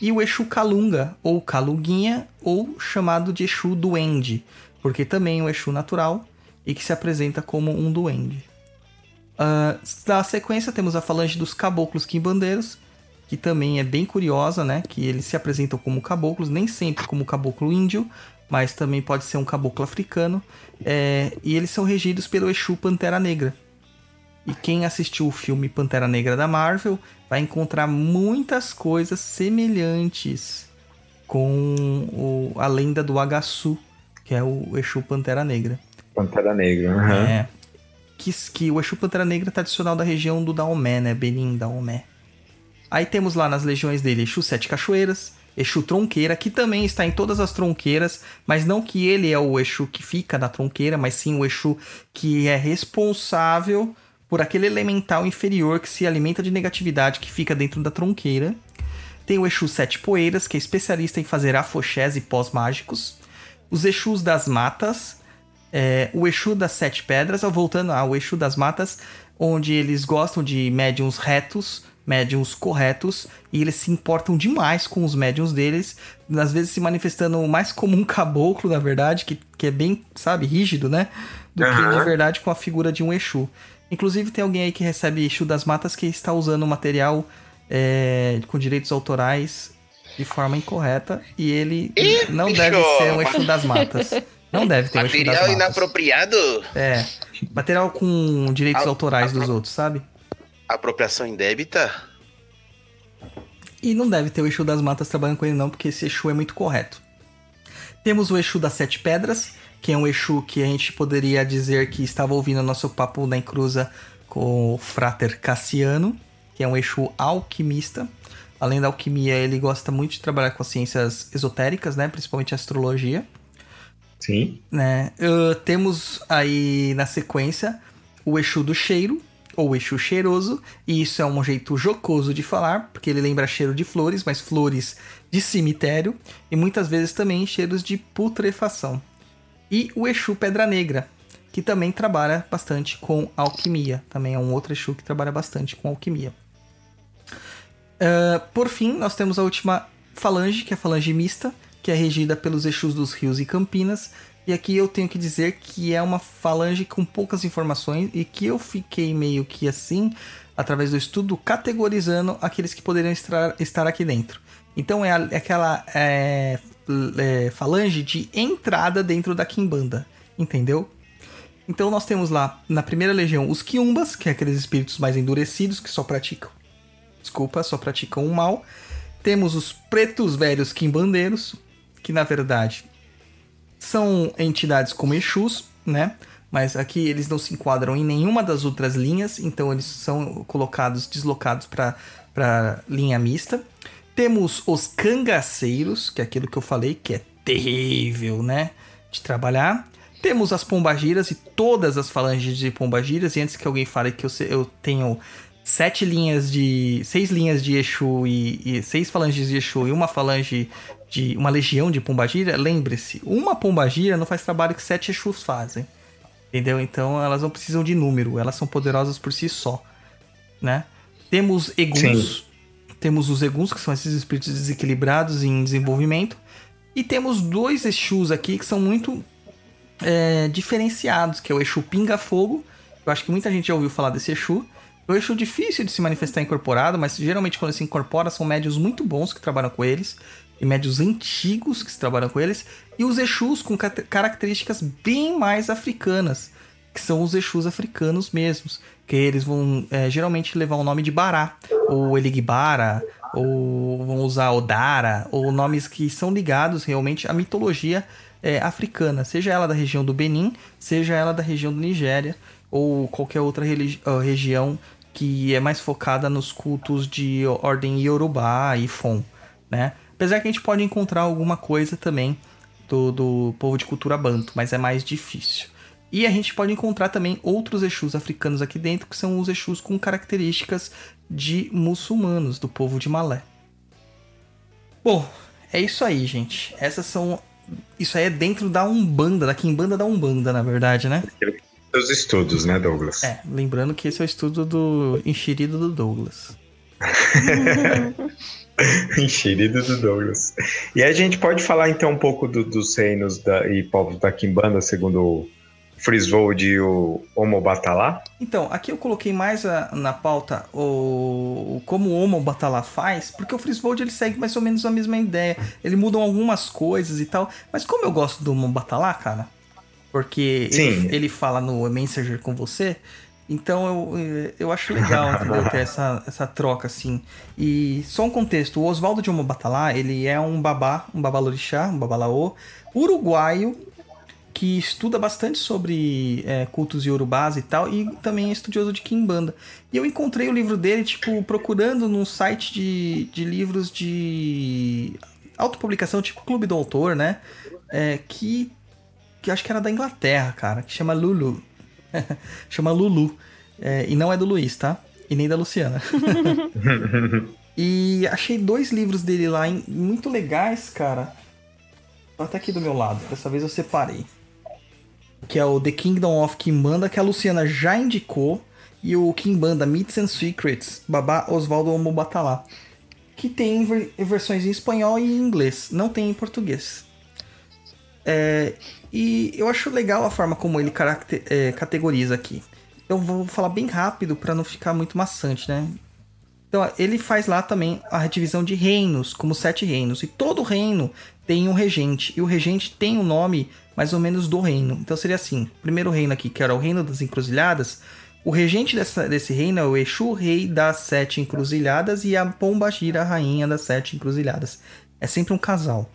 E o Exu Kalunga, ou Kalunguinha, ou chamado de Exu Duende, porque também é um Exu natural e que se apresenta como um duende. Ah, na sequência temos a falange dos caboclos quimbandeiros, que também é bem curiosa, né? Que eles se apresentam como caboclos, nem sempre como caboclo índio, mas também pode ser um caboclo africano. É, e eles são regidos pelo Exu Pantera Negra. E quem assistiu o filme Pantera Negra da Marvel vai encontrar muitas coisas semelhantes com o- a lenda do Agasu, que é o Exu Pantera Negra. Pantera Negra. aham. É. Que, que o Exu Pantera Negra é tradicional da região do Daomé, né? Benin, Daomé. Aí temos lá nas legiões dele Exu Sete Cachoeiras, Exu Tronqueira, que também está em todas as tronqueiras, mas não que ele é o Exu que fica na tronqueira, mas sim o Exu que é responsável por aquele elemental inferior que se alimenta de negatividade que fica dentro da tronqueira. Tem o Exu Sete Poeiras, que é especialista em fazer afoxés e pós-mágicos. Os Exus das Matas, é, o Exu das Sete Pedras, voltando ao Exu das Matas, onde eles gostam de médiums retos, médiums corretos, e eles se importam demais com os médiums deles, às vezes se manifestando mais como um caboclo, na verdade, que, que é bem, sabe, rígido, né? Do que Aham. de verdade com a figura de um Exu. Inclusive tem alguém aí que recebe Exu das Matas que está usando material é, com direitos autorais de forma incorreta, e ele Ih, não bicho! deve ser um Exu das Matas. Não deve ter um Exu das Material Matas. inapropriado? É. Material com direitos autorais dos outros, sabe? Apropriação indébita? E não deve ter o Exu das Matas trabalhando com ele, não, porque esse Exu é muito correto. Temos o Exu das Sete Pedras, que é um Exu que a gente poderia dizer que estava ouvindo o nosso papo na encruza com o Frater Cassiano, que é um Exu alquimista. Além da alquimia, ele gosta muito de trabalhar com as ciências esotéricas, né? Principalmente a astrologia. Sim. né? Uh, temos aí na sequência o Exu do cheiro, ou Exu cheiroso, e isso é um jeito jocoso de falar, porque ele lembra cheiro de flores, mas flores de cemitério, e muitas vezes também cheiros de putrefação. E o Exu Pedra Negra, que também trabalha bastante com alquimia, também é um outro Exu que trabalha bastante com alquimia. Uh, por fim, nós temos a última falange, que é a falange mista, que é regida pelos Exus dos Rios e Campinas. E aqui eu tenho que dizer que é uma falange com poucas informações e que eu fiquei meio que assim, através do estudo, categorizando aqueles que poderiam estar, estar aqui dentro. Então é, a- é aquela é, é, falange de entrada dentro da Kimbanda, entendeu? Então nós temos lá na primeira legião os Quiumbas, que é aqueles espíritos mais endurecidos que só praticam desculpa, só praticam o mal. Temos os pretos velhos quimbandeiros, que na verdade são entidades como Exus, né? Mas aqui eles não se enquadram em nenhuma das outras linhas, então eles são colocados, deslocados para linha mista. Temos os cangaceiros, que é aquilo que eu falei, que é terrível, né? de trabalhar. Temos as pombagiras e todas as falanges de pombagiras. E antes que alguém fale que eu, eu tenho sete linhas de. seis linhas de Exu e, e seis falanges de Exu e uma falange de. uma legião de pombagira, lembre-se, uma pombagira não faz trabalho que sete Exus fazem. Entendeu? Então elas não precisam de número, elas são poderosas por si só. Né? Temos eguns. Temos os eguns, que são esses espíritos desequilibrados em desenvolvimento. E temos dois Exus aqui que são muito é, diferenciados, que é o Exu Pinga Fogo. Eu acho que muita gente já ouviu falar desse Exu. É um Exu difícil de se manifestar incorporado, mas geralmente quando se incorpora são médios muito bons que trabalham com eles. E médios antigos que se trabalham com eles. E os Exus com características bem mais africanas, que são os Exus africanos mesmos. Que eles vão é, geralmente levar o nome de Bará, ou Eligbara, ou vão usar Odara, ou nomes que são ligados realmente à mitologia é, africana, seja ela da região do Benin, seja ela da região do Nigéria, ou qualquer outra região que é mais focada nos cultos de ordem Yorubá e Fon, né? Apesar que a gente pode encontrar alguma coisa também do, do povo de cultura banto, mas é mais difícil. E a gente pode encontrar também outros Exus africanos aqui dentro, que são os Exus com características de muçulmanos, do povo de Malé. Bom, é isso aí, gente. Essas são. Isso aí é dentro da Umbanda, da Kimbanda da Umbanda, na verdade, né? Seus estudos, né, Douglas? É, lembrando que esse é o estudo do enxerido do Douglas. *laughs* *laughs* Enxerido do Douglas. E a gente pode falar então um pouco do- dos reinos da, e povos da Kimbanda, segundo o Frisvold e o Omobatalá? Então, aqui eu coloquei mais a- na pauta o, o como o Homo Batalá faz, porque o Frisvold ele segue mais ou menos a mesma ideia. Ele muda algumas coisas e tal, mas como eu gosto do Homo Batalá, cara, porque ele, ele fala no Messenger com você, então eu, eu acho legal entendeu? ter *laughs* essa, essa troca assim. E só um contexto, o Oswaldo de Homo Batalá, ele é um babá, um babalorixá, um babalaô, uruguaio, que estuda bastante sobre é, cultos iorubás e tal, e também é estudioso de Kimbanda. E eu encontrei o livro dele, tipo, procurando num site de, de livros de autopublicação, tipo Clube do Autor, né? É, que, que acho que era da Inglaterra, cara, que chama Lulu. *laughs* chama Lulu. É, e não é do Luiz, tá? E nem da Luciana. *laughs* e achei dois livros dele lá em- muito legais, cara. Tá até aqui do meu lado. Dessa vez eu separei. Que é o The Kingdom of Kimbanda, que a Luciana já indicou. E o Kimbanda Myths and Secrets, Babá Oswaldo Omobatalá. Que tem ver- versões em espanhol e em inglês. Não tem em português. É, e eu acho legal a forma como ele é, categoriza aqui. Eu vou falar bem rápido para não ficar muito maçante, né? Então, ele faz lá também a divisão de reinos, como sete reinos. E todo reino tem um regente. E o regente tem o nome mais ou menos do reino. Então seria assim: primeiro reino aqui, que era o reino das encruzilhadas. O regente dessa- desse reino é o Exu, rei das sete encruzilhadas, e a Pombagira, a rainha das sete encruzilhadas. É sempre um casal,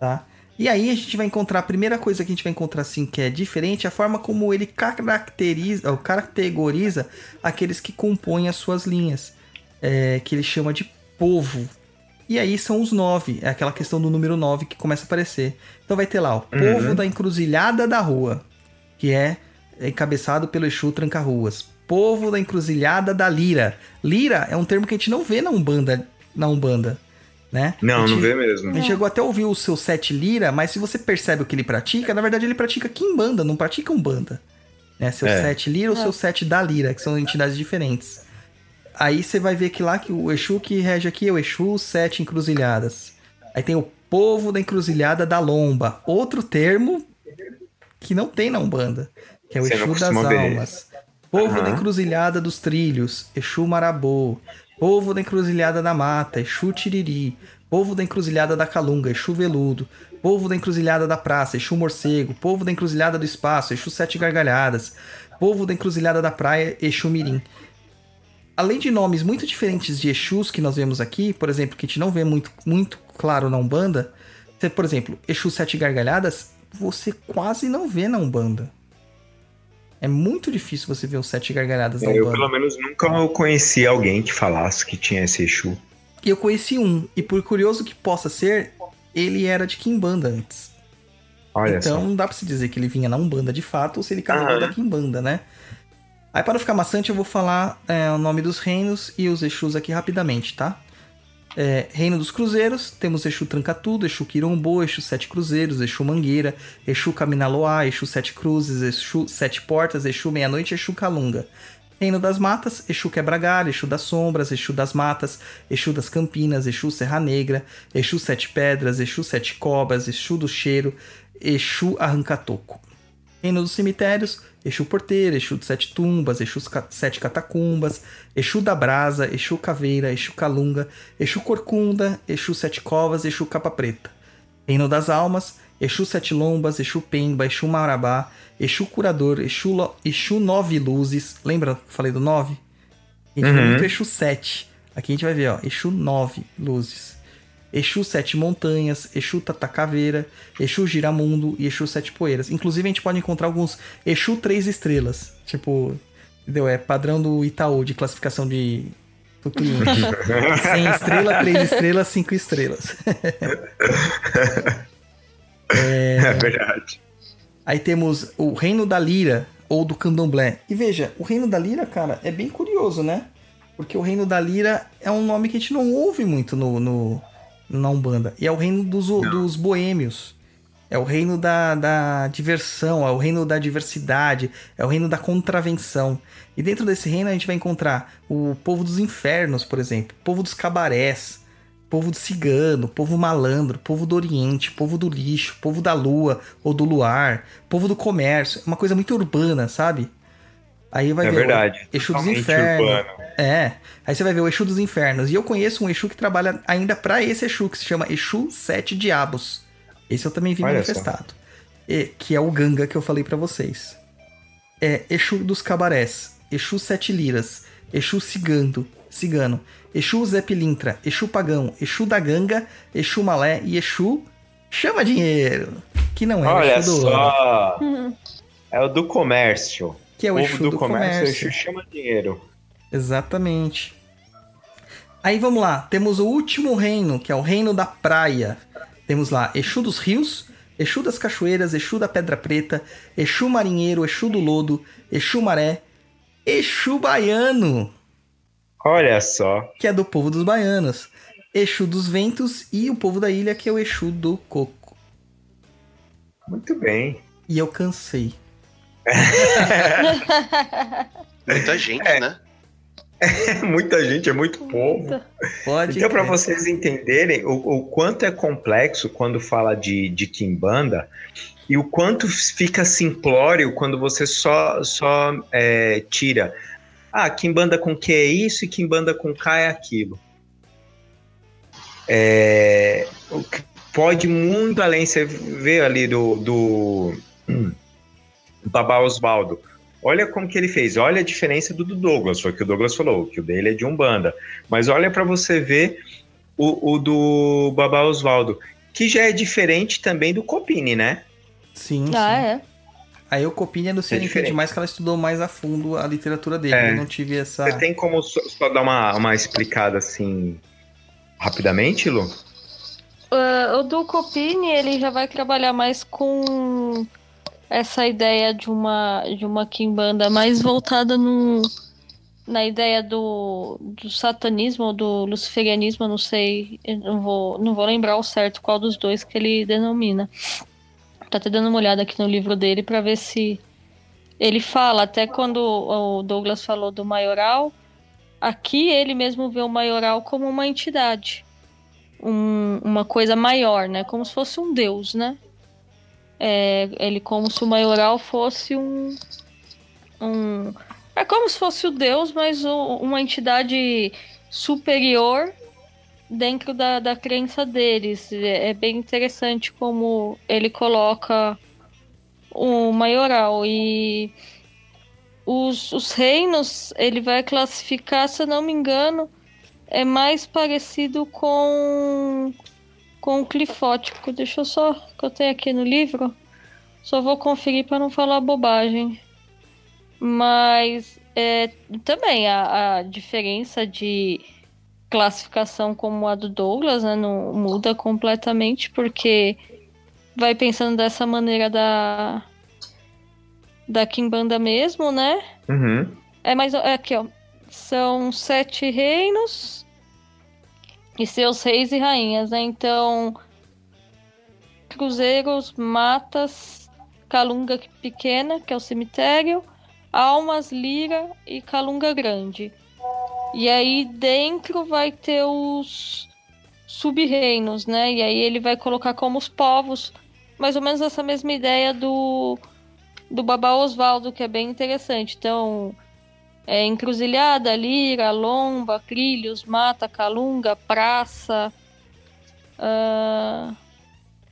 tá? E aí a gente vai encontrar, a primeira coisa que a gente vai encontrar assim que é diferente, é a forma como ele caracteriza, ou categoriza aqueles que compõem as suas linhas é, que ele chama de povo. E aí são os nove, é aquela questão do número nove que começa a aparecer. Então vai ter lá o povo da encruzilhada da rua, que é encabeçado pelo Exu Tranca-Ruas. Povo da encruzilhada da lira. Lira é um termo que a gente não vê na Umbanda, na Umbanda, né? Não, gente- não vê mesmo. a gente chegou até a ouvir o seu sete lira, mas se você percebe o que ele pratica, na verdade ele pratica Kimbanda, não pratica Umbanda. Né? Seu É. sete lira ou É. seu sete da lira, que são entidades diferentes. Aí você vai ver que lá que o Exu que rege aqui é o Exu Sete Encruzilhadas. Aí tem o povo da encruzilhada da lomba. Outro termo que não tem na Umbanda, que é o Você Exu das ver. almas. Povo da Aham. encruzilhada dos trilhos, Exu Marabô. Povo da encruzilhada da mata, Exu Tiriri. Povo da encruzilhada da calunga, Exu Veludo. Povo da encruzilhada da praça, Exu Morcego. Povo da encruzilhada do espaço, Exu Sete Gargalhadas. Povo da encruzilhada da praia, Exu Mirim. Além de nomes muito diferentes de Exus que nós vemos aqui, por exemplo, que a gente não vê muito, muito claro na Umbanda, por exemplo, Exu Sete Gargalhadas, você quase não vê na Umbanda. É muito difícil você ver os Sete Gargalhadas na Eu, Umbanda. pelo menos, nunca conheci alguém que falasse que tinha esse Exu. Eu conheci um, e por curioso que possa ser, ele era de Kimbanda antes. Olha então só. não dá pra se dizer que ele vinha na Umbanda de fato ou se ele carregou Aham. da Kimbanda, né? Aí para não ficar maçante eu vou falar é, o nome dos reinos e os Exus aqui rapidamente, tá? É, Reino dos Cruzeiros, temos Exu Tranca-Tudo, Exu Quirombo, Exu Sete Cruzeiros, Exu Mangueira, Exu Caminaloá, Exu Sete Cruzes, Exu Sete Portas, Exu Meia-Noite, Exu Calunga. Reino das Matas, Exu Quebra-Galho, Exu das Sombras, Exu das Matas, Exu das Campinas, Exu Serra Negra, Exu Sete Pedras, Exu Sete Cobras, Exu do Cheiro, Exu Arrancatoco. Reino dos Cemitérios, Exu Porteiro, Exu de Sete Tumbas, Exu Sete Catacumbas, Exu da Brasa, Exu Caveira, Exu Calunga, Exu Corcunda, Exu Sete Covas, Exu Capa Preta. Reino das Almas, Exu Sete Lombas, Exu Pemba, Exu Marabá, Exu Curador, Exu, Lo- Exu Nove Luzes. Lembra que eu falei do nove? A gente Uhum. muito Exu Sete. Aqui a gente vai ver, ó, Exu Nove Luzes. Exu Sete Montanhas, Exu Tata Caveira, Exu Giramundo e Exu Sete Poeiras. Inclusive a gente pode encontrar alguns Exu Três Estrelas. Tipo, entendeu? É padrão do Itaú de classificação de do cliente. *laughs* 100 estrelas, 3 estrelas, 5 estrelas. *laughs* É verdade. Aí temos o Reino da Lira, ou do Candomblé. E veja, o Reino da Lira, cara, é bem curioso, né? Porque o Reino da Lira é um nome que a gente não ouve muito no, no, na Umbanda. E é o reino dos, dos boêmios. É o reino da, da diversão, é o reino da diversidade, é o reino da contravenção. E dentro desse reino a gente vai encontrar o povo dos infernos, por exemplo, povo dos cabarés, povo do cigano, povo malandro, povo do oriente, povo do lixo, povo da lua ou do luar, povo do comércio. É uma coisa muito urbana, sabe? Aí vai É ver verdade. o Exu dos Infernos. urbano. É. Aí você vai ver o Exu dos Infernos. E eu conheço um Exu que trabalha ainda pra esse Exu, que se chama Exu Sete Diabos. Esse eu também vi Olha manifestado. E- que é o Ganga que eu falei pra vocês. É Exu dos Cabarés, Exu Sete Liras, Exu Cigando, Cigano, Exu Zé Pilintra, Exu Pagão, Exu da Ganga, Exu Malé e Exu Chama Dinheiro. Que não é Olha Exu do só. É o do comércio. Que é o o Exu povo do, comércio. Exu chama dinheiro. Exatamente. Aí vamos lá, temos o último reino, que é o reino da praia. Temos lá Exu dos rios, Exu das cachoeiras, Exu da pedra preta, Exu marinheiro, Exu do lodo, Exu maré, Exu baiano, Olha só. que é do povo dos baianos, Exu dos ventos e o povo da ilha, que é o Exu do coco. Muito bem. E eu cansei. Muita gente, É. né? Muita gente, é muito povo. Pode Então, para vocês entenderem o, o quanto é complexo quando fala de, de Kimbanda e o quanto fica simplório quando você só, só é, tira. Ah, Kimbanda com Q é isso e Kimbanda com K é aquilo. É, o que pode muito além. Você vê ali do, do hum, Babá Osvaldo. Olha como que ele fez. Olha a diferença do, do Douglas. Foi o que o Douglas falou, que o dele é de Umbanda. Mas olha para você ver o, o do Babá Osvaldo, que já é diferente também do Copini, né? Sim, sim. Ah, é. Aí o Copinha do Ciano entende diferente. mais que ela estudou mais a fundo a literatura dele. É. Eu não tive essa. Você tem como só, só dar uma, uma explicada assim rapidamente, Lu? Ah, o do Copini, ele já vai trabalhar mais com essa ideia de uma de uma quimbanda mais voltada no, na ideia do, do satanismo ou do luciferianismo, não sei, não vou, não vou lembrar ao certo qual dos dois que ele denomina. Tá até dando uma olhada aqui no livro dele para ver se ele fala, até quando o Douglas falou do maioral, aqui ele mesmo vê o maioral como uma entidade um- uma coisa maior, né? Como se fosse um deus, né? É, ele como se o maioral fosse um, um é como se fosse o deus, mas o- uma entidade superior dentro da, da crença deles. É, é bem interessante como ele coloca o maioral e os, os reinos ele vai classificar, se eu não me engano, é mais parecido com com o clifótico. Deixa eu só que eu tenho aqui no livro. Só vou conferir para não falar bobagem. Mas é, também a, a diferença de classificação como a do Douglas né, não muda completamente porque vai pensando dessa maneira da da Kimbanda mesmo, né? Uhum. É mais é aqui, ó. São sete reinos e seus reis e rainhas, né? Então, cruzeiros, matas, Calunga pequena, que é o cemitério, Almas, Lira e Calunga grande. E aí dentro vai ter os sub-reinos, né? E aí ele vai colocar como os povos, mais ou menos essa mesma ideia do do Babá Osvaldo, que é bem interessante. Então, é Encruzilhada, Lira, Lomba, Trilhos, Mata, Calunga, Praça, uh,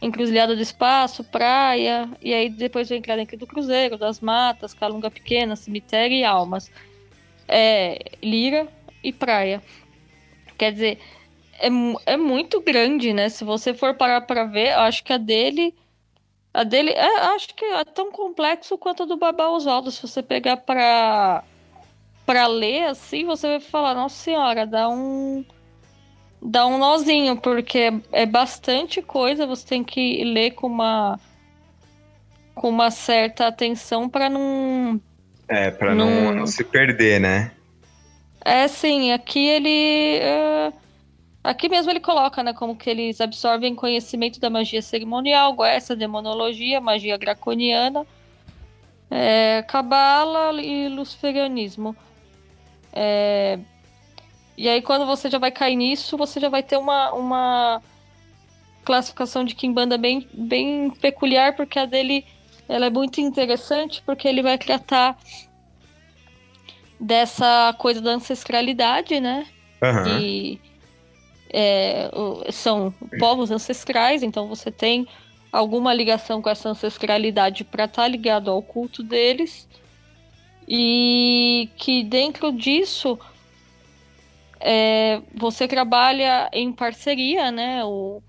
Encruzilhada do Espaço, Praia, e aí depois entrar dentro do Cruzeiro, das Matas, Calunga Pequena, Cemitério e Almas. É, Lira e Praia. Quer dizer, é, é muito grande, né? Se você for parar para ver, eu acho que a dele a dele, é, acho que é tão complexo quanto a do Babá Oswaldo. Se você pegar pra, pra ler assim, você vai falar, nossa senhora, dá um. Dá um nozinho, porque é, é bastante coisa, você tem que ler com uma. com uma certa atenção para não. É, pra não, não, não se perder, né? É, sim, aqui ele. Uh Aqui mesmo ele coloca, né, como que eles absorvem conhecimento da magia cerimonial, essa demonologia, magia draconiana, é, cabala e luciferianismo. É, e aí quando você já vai cair nisso, você já vai ter uma, uma classificação de Kimbanda bem, bem peculiar, porque a dele ela é muito interessante, porque ele vai tratar dessa coisa da ancestralidade, né? Uhum. E é, são povos ancestrais, então você tem alguma ligação com essa ancestralidade para estar tá ligado ao culto deles. E que dentro disso é, você trabalha em parceria, né? O,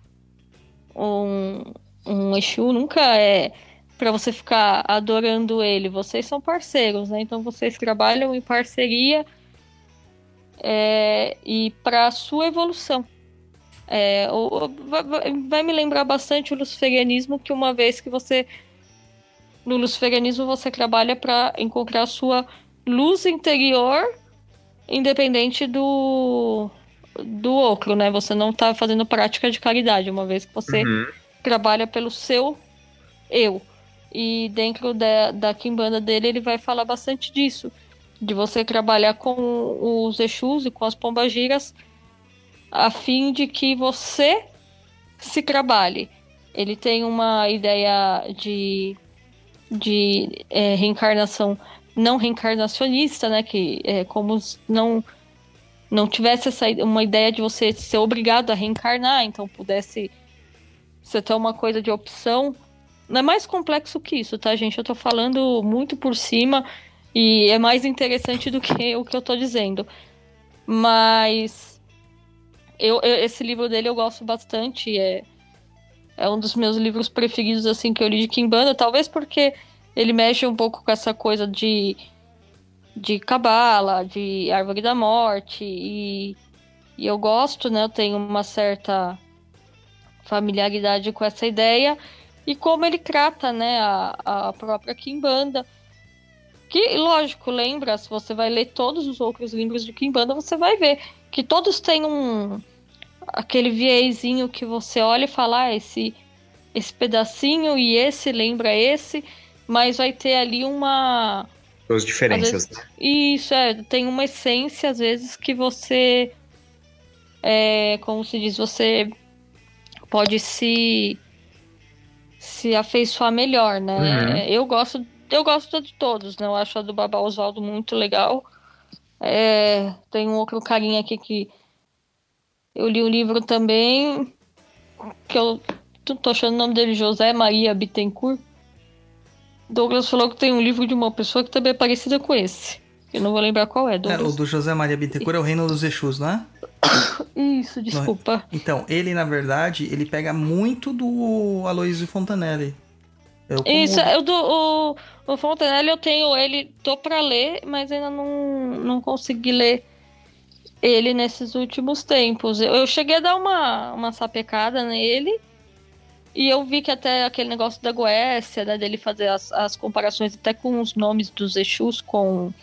um, um Exu nunca é para você ficar adorando ele, vocês são parceiros, né? Então vocês trabalham em parceria é, e para a sua evolução. É, o, vai, vai, me lembrar bastante o luciferianismo, que uma vez que você. No luciferianismo você trabalha para encontrar a sua luz interior, independente do, do outro, né? Você não está fazendo prática de caridade, uma vez que você uhum. trabalha pelo seu eu. E dentro da, da Kimbanda dele, ele vai falar bastante disso de você trabalhar com os Exus e com as pombagiras a fim de que você se trabalhe. Ele tem uma ideia de, de é, reencarnação não reencarnacionista, né? Que é como não não tivesse essa uma ideia de você ser obrigado a reencarnar, então pudesse você ter uma coisa de opção. Não é mais complexo que isso, tá, gente? Eu tô falando muito por cima e é mais interessante do que o que eu tô dizendo. Mas eu, eu, esse livro dele eu gosto bastante. É, é um dos meus livros preferidos assim que eu li de Kimbanda, talvez porque ele mexe um pouco com essa coisa de de cabala, de árvore da morte e, e eu gosto, né? Eu tenho uma certa familiaridade com essa ideia e como ele trata, né, a, a própria Kimbanda. Que, lógico, lembra, se você vai ler todos os outros livros de Kimbanda, você vai ver que todos têm um aquele viezinho que você olha e fala, ah, esse esse pedacinho e esse lembra esse, mas vai ter ali uma as diferenças. Vezes, isso é, tem uma essência às vezes que você é, como se diz, você pode se se afeiçoar melhor, né? Uhum. Eu gosto eu gosto de todos, né? Eu acho a do Babá Oswaldo muito legal. É, tem um outro carinha aqui que eu li um livro também que eu tô achando o nome dele José Maria Bittencourt. Douglas falou que tem um livro de uma pessoa que também é parecida com esse. Eu não vou lembrar qual é, Douglas. É, o do José Maria Bittencourt é o Reino dos Exus, não é? *coughs* Isso, desculpa. Então, ele, na verdade, ele pega muito do Aloysio Fontanelli. Eu, como... Isso, eu do, o, o Fontenelle eu tenho ele, tô pra ler, mas ainda não, não consegui ler ele nesses últimos tempos. Eu, cheguei a dar uma, uma sapecada nele E eu vi que até aquele negócio da Goécia, né, dele fazer as, as comparações até com os nomes dos Exus com,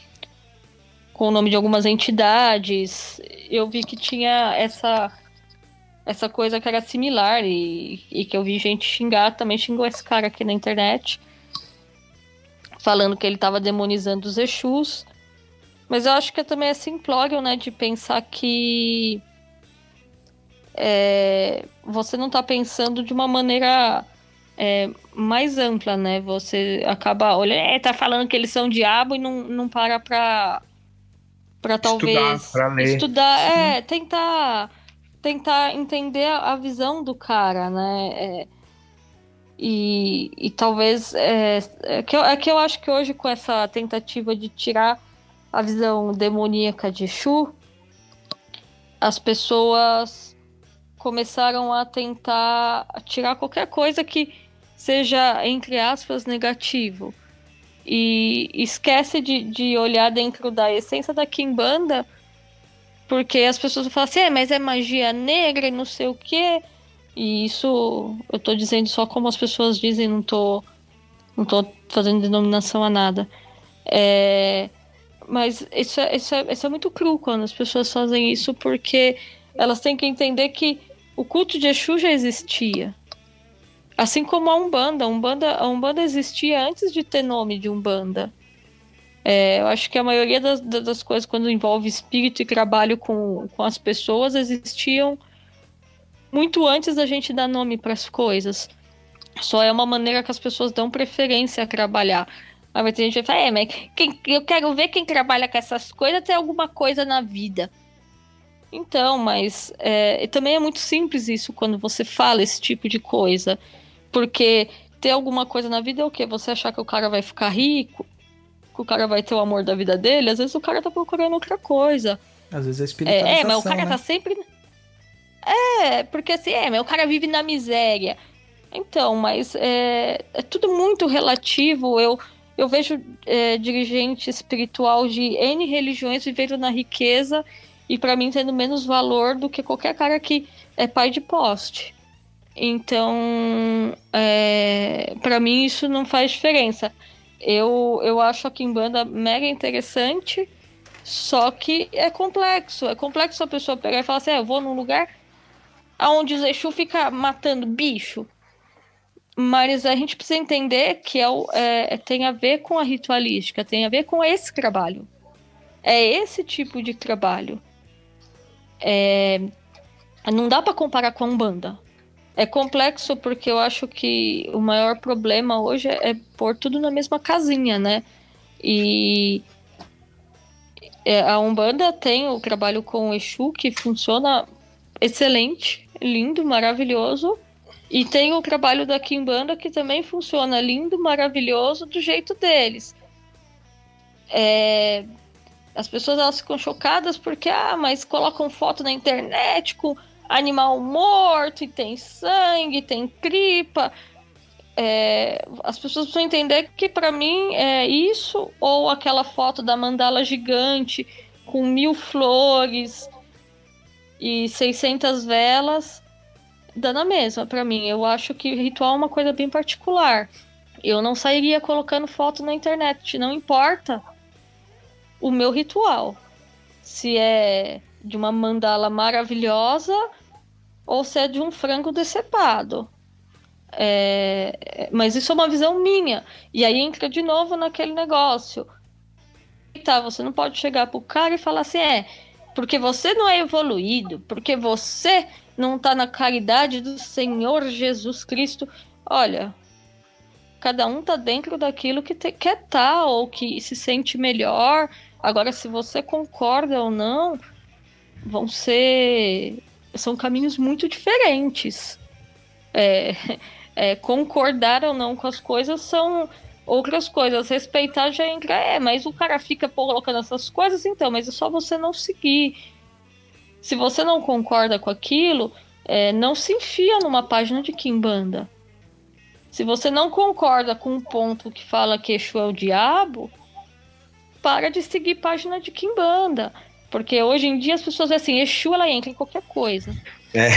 com o nome de algumas entidades, eu vi que tinha essa essa coisa que era similar e, e que eu vi gente xingar, também xingou esse cara aqui na internet, falando que ele estava demonizando os Exus. Mas eu acho que também é simplório, né, de pensar que é, você não está pensando de uma maneira é, mais ampla, né? Você acaba olhando, é, tá falando que eles são diabo e não, não para pra, pra talvez Estudar, estudar, é, tentar tentar entender a visão do cara, né? É, e, e talvez é, é, que eu, é que eu acho que hoje com essa tentativa de tirar a visão demoníaca de Exu, as pessoas começaram a tentar tirar qualquer coisa que seja, entre aspas, negativo. E esquece de, de olhar dentro da essência da Kimbanda, porque as pessoas falam assim, é, mas é magia negra e não sei o quê. E isso eu tô dizendo só como as pessoas dizem, não tô, não tô fazendo denominação a nada. É, mas isso é, isso, é, isso é muito cru quando as pessoas fazem isso, porque elas têm que entender que o culto de Exu já existia. Assim como a Umbanda. A Umbanda, a Umbanda existia antes de ter nome de Umbanda. É, eu acho que a maioria das, das coisas, quando envolve espírito e trabalho com, com as pessoas, existiam muito antes da gente dar nome para as coisas. Só é uma maneira que as pessoas dão preferência a trabalhar. Aí vai ter gente que fala, é, mas quem, eu quero ver quem trabalha com essas coisas ter alguma coisa na vida. Então, mas é, também é muito simples isso quando você fala esse tipo de coisa. Porque ter alguma coisa na vida é o quê? Você achar que o cara vai ficar rico, que o cara vai ter o amor da vida dele, às vezes o cara tá procurando outra coisa. Às vezes é É, espiritualização, é, mas o cara né? tá sempre. É, porque assim, é, mas o cara vive na miséria. Então, mas é, é tudo muito relativo. Eu, eu vejo é, dirigente espiritual de N religiões vivendo na riqueza e para mim tendo menos valor do que qualquer cara que é pai de poste. Então, é, para mim isso não faz diferença. Eu, eu acho a Kimbanda mega interessante, só que é complexo. É complexo a pessoa pegar e falar assim: ah, eu vou num lugar onde o Exu fica matando bicho. Mas a gente precisa entender que é, é- tem a ver com a ritualística, tem a ver com esse trabalho. É esse tipo de trabalho. É, não dá para comparar com a Umbanda. É complexo porque eu acho que o maior problema hoje é, é pôr tudo na mesma casinha, né? E é, a Umbanda tem o trabalho com o Exu que funciona excelente, lindo, maravilhoso. E tem o trabalho da Kimbanda que também funciona lindo, maravilhoso, do jeito deles. É, as pessoas elas ficam chocadas porque, ah, mas colocam foto na internet com animal morto e tem sangue, tem tripa. É, as pessoas precisam entender que para mim é isso ou aquela foto da mandala gigante com mil flores e 600 velas dá na mesma para mim. Eu acho que ritual é uma coisa bem particular. Eu não sairia colocando foto na internet, não importa o meu ritual. Se é de uma mandala maravilhosa ou se é de um frango decepado. É, mas isso é uma visão minha. E aí entra de novo naquele negócio. Tá, você não pode chegar pro cara e falar assim, é, porque você não é evoluído, porque você não tá na caridade do Senhor Jesus Cristo. Olha, cada um tá dentro daquilo que te, quer tá ou que se sente melhor. Agora, se você concorda ou não, vão ser. São caminhos muito diferentes. É, *laughs* é, concordar ou não com as coisas são outras coisas. Respeitar já entra. É, mas o cara fica colocando essas coisas, então, mas é só você não seguir. Se você não concorda com aquilo, é, não se enfia numa página de Kimbanda. Se você não concorda com um ponto que fala que Exu é o diabo, para de seguir página de Kimbanda. Porque hoje em dia as pessoas assim, Exu ela entra em qualquer coisa. É.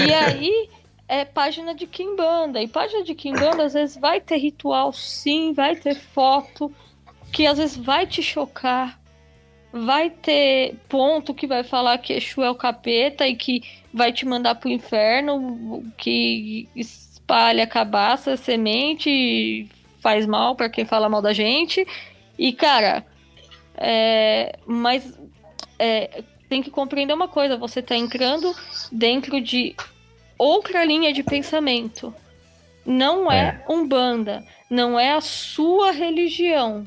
E aí é página de Kimbanda. E página de Kimbanda às vezes vai ter ritual, sim, vai ter foto, que às vezes vai te chocar. Vai ter ponto que vai falar que Exu é o capeta e que vai te mandar pro inferno, que espalha cabaça, semente, faz mal para quem fala mal da gente. E, cara, é, mas é, tem que compreender uma coisa: você está entrando dentro de outra linha de pensamento. Não é, é. Umbanda, não é a sua religião.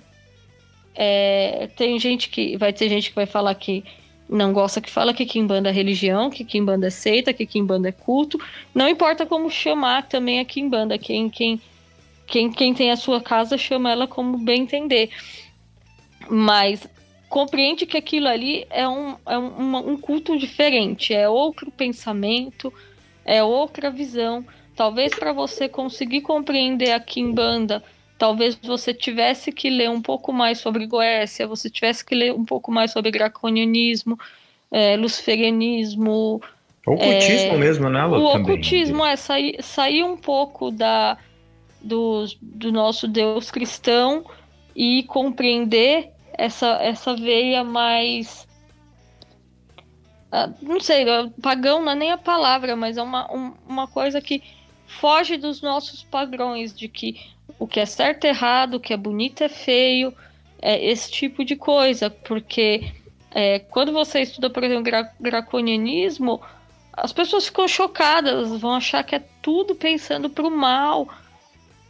É, tem gente que. Vai ter gente que vai falar que não gosta que fala que Kimbanda é religião, que Kimbanda é seita, que Kimbanda é culto. Não importa como chamar também a Kimbanda. Quem, quem, quem, quem tem a sua casa chama ela como bem entender. Mas compreende que aquilo ali é um, é um, um culto diferente, é outro pensamento, é outra visão. Talvez para você conseguir compreender a Kimbanda, talvez você tivesse que ler um pouco mais sobre Goécia, você tivesse que ler um pouco mais sobre draconianismo, é, luciferianismo. O ocultismo é, mesmo, né, Lu, O também. ocultismo é sair, sair um pouco da, do, do nosso Deus cristão e compreender essa, essa veia mais. Uh, não sei, pagão não é nem a palavra, mas é uma, um, uma coisa que foge dos nossos padrões de que o que é certo é errado, o que é bonito é feio, é esse tipo de coisa, porque é, quando você estuda, por exemplo, gra draconianismo, as pessoas ficam chocadas, vão achar que é tudo pensando para o mal.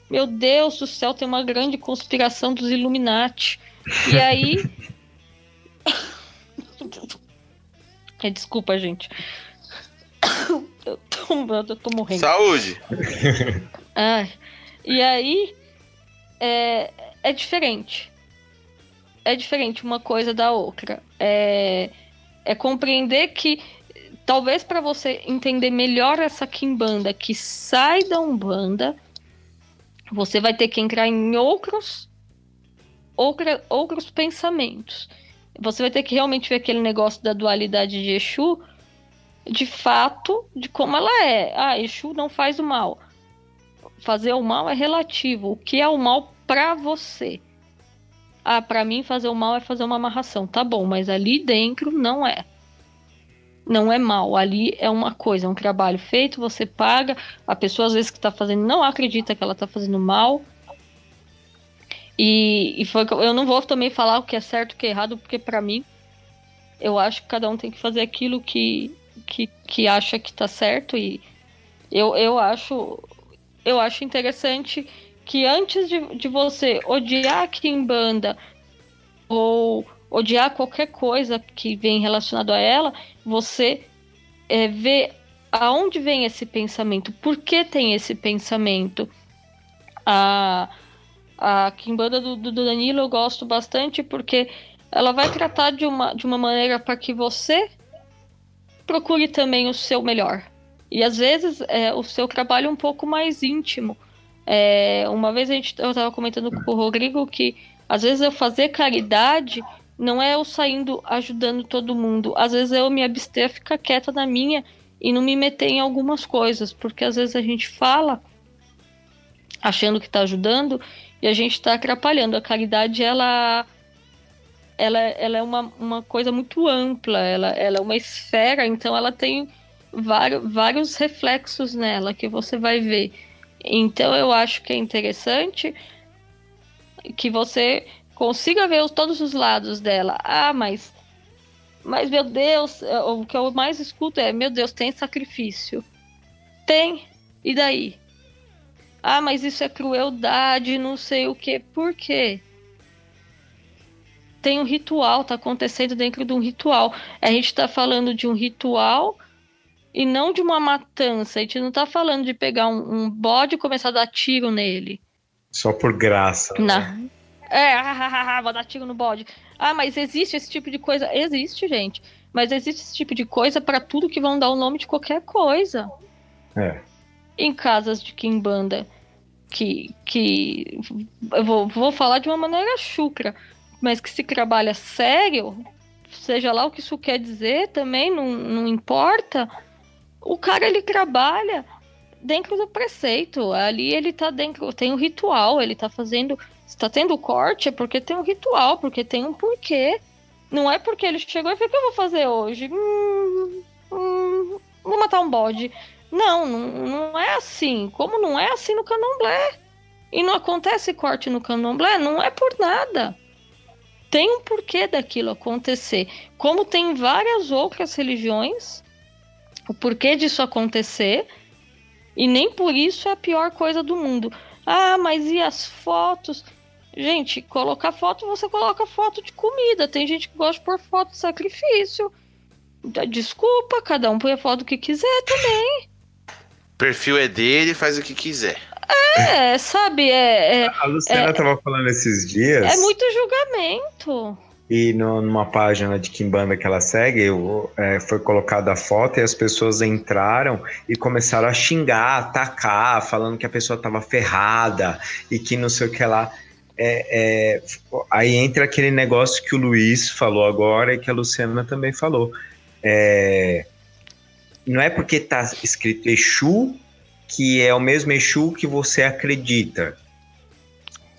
Meu Deus do céu, tem uma grande conspiração dos Illuminati. E aí. *laughs* é, desculpa, gente. *coughs* Eu tô, eu tô morrendo. Saúde! Ah, e aí. É, é diferente. É diferente uma coisa da outra. É, é compreender que talvez para você entender melhor essa Kimbanda que sai da Umbanda, você vai ter que entrar em outros outra, outros pensamentos. Você vai ter que realmente ver aquele negócio da dualidade de Exu de fato, de como ela é. Ah, Exu não faz o mal. Fazer o mal é relativo. O que é o mal para você? Ah, para mim fazer o mal é fazer uma amarração. Tá bom, mas ali dentro não é. Não é mal. Ali é uma coisa, é um trabalho feito, você paga. A pessoa às vezes que tá fazendo não acredita que ela tá fazendo mal. E, e foi eu não vou também falar o que é certo e o que é errado, porque para mim eu acho que cada um tem que fazer aquilo que, que, que acha que tá certo e eu, eu acho eu acho interessante que antes de, de você odiar a Kimbanda ou odiar qualquer coisa que vem relacionado a ela, você é, vê aonde vem esse pensamento, por que tem esse pensamento. A, a Kimbanda do, do Danilo eu gosto bastante porque ela vai tratar de uma, de uma maneira para que você procure também o seu melhor. E às vezes é, o seu trabalho é um pouco mais íntimo. É, uma vez a gente, eu estava comentando com o Rodrigo que às vezes eu fazer caridade não é eu saindo ajudando todo mundo. Às vezes eu me abster, ficar quieta na minha e não me meter em algumas coisas. Porque às vezes a gente fala achando que está ajudando e a gente está atrapalhando. A caridade, ela, ela, ela é uma, uma coisa muito ampla, ela, ela é uma esfera, então ela tem vários, reflexos nela que você vai ver. Então eu acho que é interessante que você consiga ver todos os lados dela. Ah, mas mas meu Deus, é, o que eu mais escuto é, meu Deus, tem sacrifício. Tem. E daí? Ah, mas isso é crueldade, não sei o que. Por quê? Tem um ritual, tá acontecendo dentro de um ritual. A gente tá falando de um ritual e não de uma matança. A gente não tá falando de pegar um, um bode e começar a dar tiro nele. Só por graça. Né? É, vou dar tiro no bode. Ah, mas existe esse tipo de coisa? Existe, gente. Mas existe esse tipo de coisa para tudo que vão dar o nome de qualquer coisa. É em casas de quimbanda que, que eu vou, vou falar de uma maneira chucra, mas que se trabalha sério, seja lá o que isso quer dizer também, não, não importa. O cara ele trabalha dentro do preceito. Ali ele tá dentro, tem um ritual, ele tá fazendo. Se tá tendo corte, é porque tem um ritual, porque tem um porquê. Não é porque ele chegou e falou: o que eu vou fazer hoje? Hum, hum, vou matar um bode. Não, não, não é assim. Como não é assim no candomblé? E não acontece corte no candomblé, não é por nada. Tem um porquê daquilo acontecer. Como tem várias outras religiões, o porquê disso acontecer, e nem por isso é a pior coisa do mundo. Ah, mas e as fotos? Gente, colocar foto, você coloca foto de comida. Tem gente que gosta de pôr foto de sacrifício. Desculpa, cada um põe a foto que quiser também. *laughs* Perfil é dele, faz o que quiser. É, sabe, é. é A Luciana é, tava falando esses dias. É muito julgamento. E no, numa página de Kimbanda que ela segue, eu, é, foi colocada a foto e as pessoas entraram e começaram a xingar, atacar, falando que a pessoa estava ferrada e que não sei o que lá. É, é, aí entra aquele negócio que o Luiz falou agora e que a Luciana também falou. É, não é porque tá escrito Exu que é o mesmo Exu que você acredita.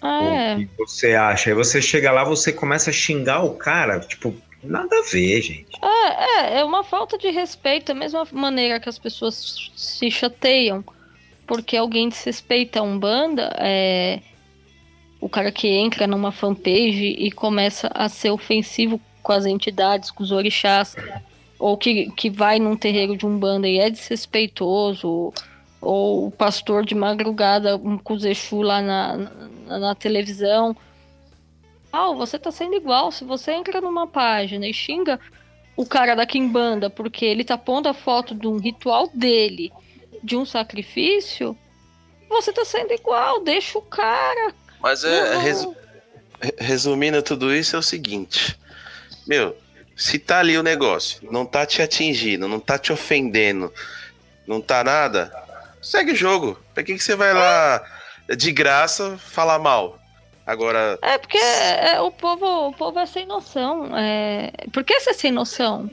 Ah, é. que você acha. Aí você chega lá, você começa a xingar o cara, tipo, nada a ver, gente. É, é, é uma falta de respeito, da mesma maneira que as pessoas se chateiam porque alguém desrespeita a Umbanda, é o cara que entra numa fanpage e começa a ser ofensivo com as entidades, com os orixás, ou que, que vai num terreiro de Umbanda e é desrespeitoso, ou o pastor de madrugada um Kuzechu lá na, na, na, televisão. Ah, você tá sendo igual. Se você entra numa página e xinga o cara da Kimbanda porque ele tá pondo a foto de um ritual dele, de um sacrifício, você tá sendo igual. Deixa o cara. Mas é, resu resumindo tudo isso, é o seguinte: Meu, se tá ali o negócio, não tá te atingindo, não tá te ofendendo, não tá nada, segue o jogo. Pra que, que você vai lá de graça falar mal? Agora. É porque é, o, povo, o povo é sem noção. É... Por que você é sem noção?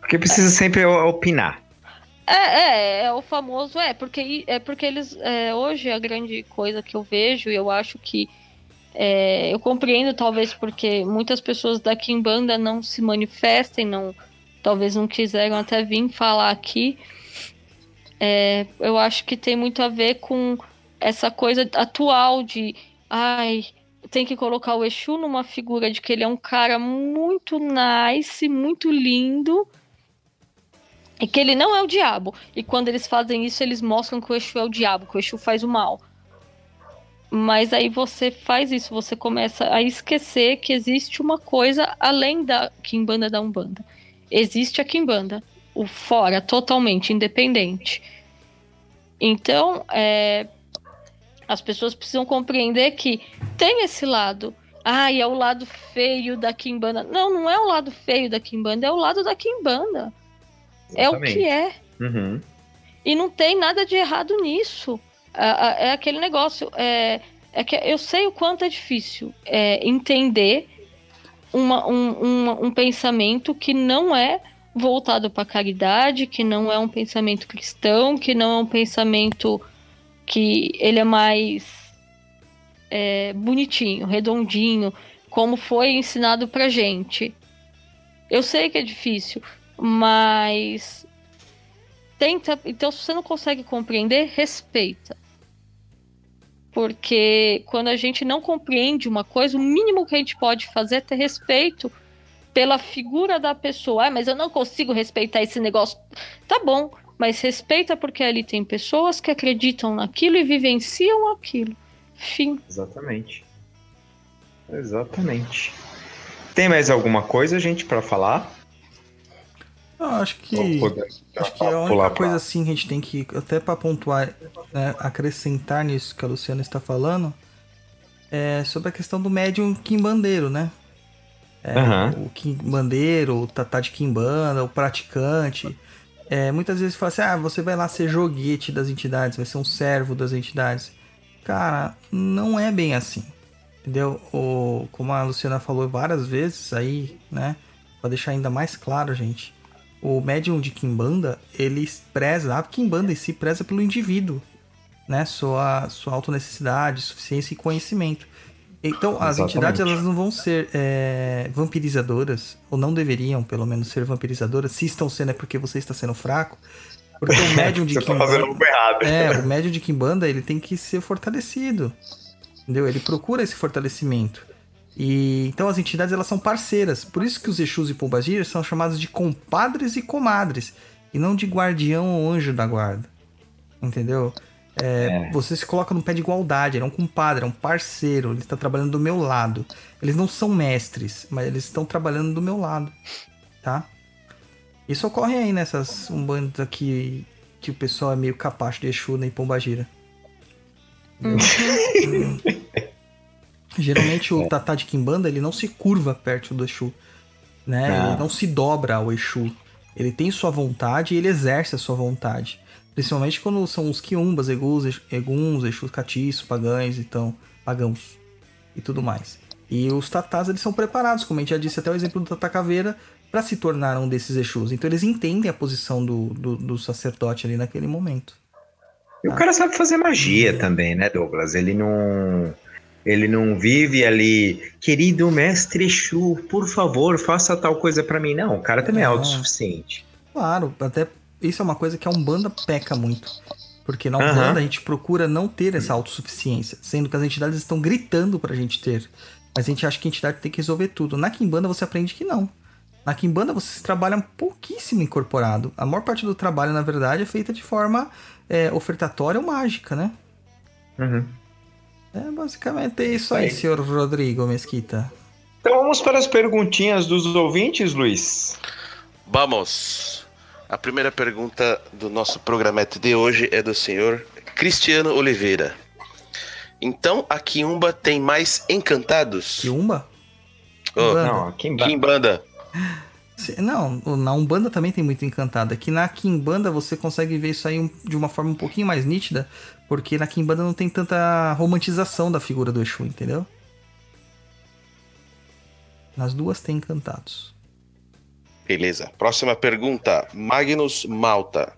Porque precisa é. sempre opinar. É, é, é, o famoso, é, porque, é porque eles. É, hoje a grande coisa que eu vejo, e eu acho que. É, eu compreendo, talvez, porque muitas pessoas da Kimbanda não se manifestem, não, talvez não quiseram até vir falar aqui é, eu acho que tem muito a ver com essa coisa atual de ai, tem que colocar o Exu numa figura de que ele é um cara muito nice, muito lindo. E que ele não é o diabo. E quando eles fazem isso, eles mostram que o Exu é o diabo, que o Exu faz o mal. Mas aí você faz isso, você começa a esquecer que existe uma coisa além da Kimbanda da Umbanda. Existe a Kimbanda o fora, totalmente independente. Então, é, as pessoas precisam compreender que tem esse lado. Ah, é o lado feio da Kimbanda. Não, não é o lado feio da Kimbanda, é o lado da Kimbanda. É o que é. Uhum. E não tem nada de errado nisso. É, é aquele negócio. É, é que eu sei o quanto é difícil é, entender uma, um, uma, um pensamento que não é voltado para caridade, que não é um pensamento cristão, que não é um pensamento que ele é mais é, bonitinho, redondinho, como foi ensinado para gente. Eu sei que é difícil, mas tenta. Então, se você não consegue compreender, respeita. Porque quando a gente não compreende uma coisa, o mínimo que a gente pode fazer é ter respeito pela figura da pessoa. Ah, mas eu não consigo respeitar esse negócio. Tá bom, mas respeita porque ali tem pessoas que acreditam naquilo e vivenciam aquilo. Fim. Exatamente. Exatamente. Tem mais alguma coisa, gente, para falar? Eu acho que acho que a única coisa assim que a gente tem que até para pontuar, né, acrescentar nisso que a Luciana está falando é sobre a questão do médium quimbandeiro, né? É, uhum. O Kimbandeiro, o Tatá de Kimbanda, o praticante. É, muitas vezes fala assim: ah, você vai lá ser joguete das entidades, vai ser um servo das entidades. Cara, não é bem assim. Entendeu? O, como a Luciana falou várias vezes aí, né? Pra deixar ainda mais claro, gente. O médium de Kimbanda, ele preza, a Kimbanda em si preza pelo indivíduo, né? Sua, sua autonecessidade, suficiência e conhecimento. Então, as Exatamente. entidades elas não vão ser é, vampirizadoras, ou não deveriam, pelo menos, ser vampirizadoras. Se estão sendo, é porque você está sendo fraco. Porque o médium de *laughs* Você tá fazendo algo errado. é, o médium de Kimbanda, ele tem que ser fortalecido. Entendeu? Ele procura esse fortalecimento. E então as entidades elas são parceiras. Por isso que os Exus e Pombagiras são chamados de compadres e comadres, e não de guardião ou anjo da guarda. Entendeu? É, Você se coloca no pé de igualdade, ele é um compadre, é um parceiro, ele está trabalhando do meu lado. Eles não são mestres, mas eles estão trabalhando do meu lado, tá? Isso ocorre aí nessas umbandas aqui que o pessoal é meio capacho de Exu nem Pombagira. Hum. *laughs* Geralmente o Tatá de Kimbanda, ele não se curva perto do Exu, né? Ah. Ele não se dobra ao Exu. Ele tem sua vontade e ele exerce a sua vontade. Principalmente quando são os quiumbas, egus, eguns, exus catiço, pagães, então, pagãos e tudo mais. E os tatás, eles são preparados, como a gente já disse até o exemplo do Tata Caveira, para se tornar um desses exus. Então eles entendem a posição do, do, do sacerdote ali naquele momento. E o cara sabe fazer magia também, né, Douglas? Ele não. Ele não vive ali, querido mestre Exu, por favor, faça tal coisa pra mim. Não, o cara também é Não. autossuficiente. Claro, até isso é uma coisa que a Umbanda peca muito. Porque na. Umbanda a gente procura não ter essa autossuficiência, sendo que as entidades estão gritando pra gente ter. Mas a gente acha que a entidade tem que resolver tudo. Na Kimbanda você aprende que não. Na Kimbanda vocês trabalham pouquíssimo incorporado. A maior parte do trabalho, na verdade, é feita de forma é, ofertatória ou mágica, né? Uhum. É basicamente isso aí, Aí. senhor Rodrigo Mesquita. Então vamos para as perguntinhas dos ouvintes, Luiz. Vamos! A primeira pergunta do nosso programete de hoje é do senhor Cristiano Oliveira. Então a Kiumba tem mais encantados? Kiumba? Oh. Não. Se- Não, na Umbanda também tem muito encantado. Aqui na Kimbanda você consegue ver isso aí de uma forma um pouquinho mais nítida, porque na Kimbanda não tem tanta romantização da figura do Exu, entendeu? Nas duas tem encantados. Beleza. Próxima pergunta. Magnus Malta.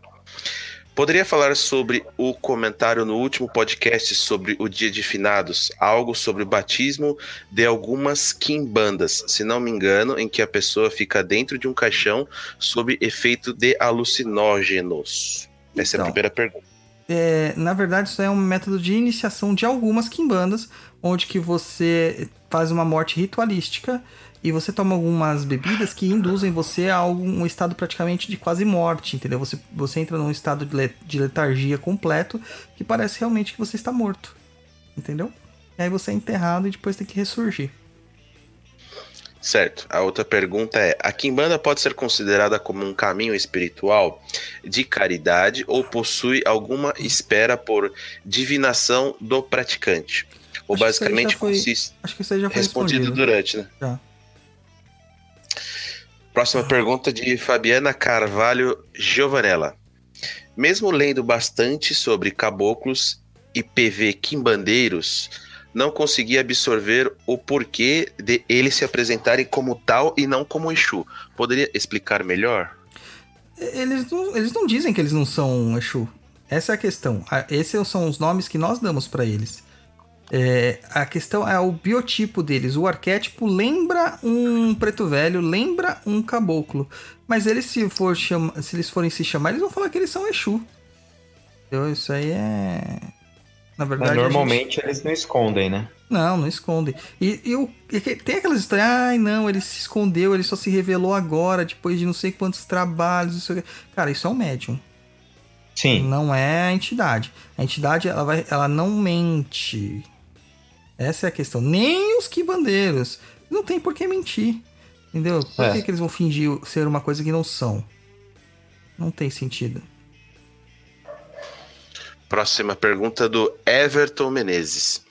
Poderia falar sobre o comentário no último podcast sobre o Dia de Finados, algo sobre o batismo de algumas quimbandas, se não me engano, em que a pessoa fica dentro de um caixão sob efeito de alucinógenos. Essa é a Então. primeira pergunta. É, na verdade, isso é um método de iniciação de algumas quimbandas, onde que você faz uma morte ritualística e você toma algumas bebidas que induzem você a algum estado praticamente de quase morte, entendeu? Você, você entra num estado de, le- de letargia completo que parece realmente que você está morto, entendeu? E aí você é enterrado e depois tem que ressurgir. Certo. A outra pergunta é: a quimbanda pode ser considerada como um caminho espiritual de caridade ou possui alguma espera por divinação do praticante? Ou Acho basicamente foi consiste Acho que isso aí já foi respondido respondido. durante, né? Já. Próxima pergunta de Fabiana Carvalho Giovanella. Mesmo lendo bastante sobre caboclos e PV quimbandeiros, não consegui absorver o porquê de eles se apresentarem como tal e não como Exu. Poderia explicar melhor? Eles não, eles não dizem que eles não são Exu. Essa é a questão. A- Esses são os nomes que nós damos pra eles. É, a questão é o biotipo deles. O arquétipo lembra um preto velho, lembra um caboclo. Mas eles, se, for chama, se eles forem se chamar, eles vão falar que eles são Exu. Entendeu? Isso aí é. Na Mas verdade. gente- normalmente eles não escondem, né? não, não esconde. E, e o- e tem aquelas histórias, ai não, ele se escondeu, ele só se revelou agora, depois de não sei quantos trabalhos, não sei o quê. Cara, isso é um médium, Sim. não é a entidade. A entidade, ela, vai, ela não mente. Essa é a questão. Nem os quibandeiros. Não tem por que mentir. Entendeu? Por É. que, que eles vão fingir ser uma coisa que não são? Não tem sentido. Próxima pergunta do Everton Menezes.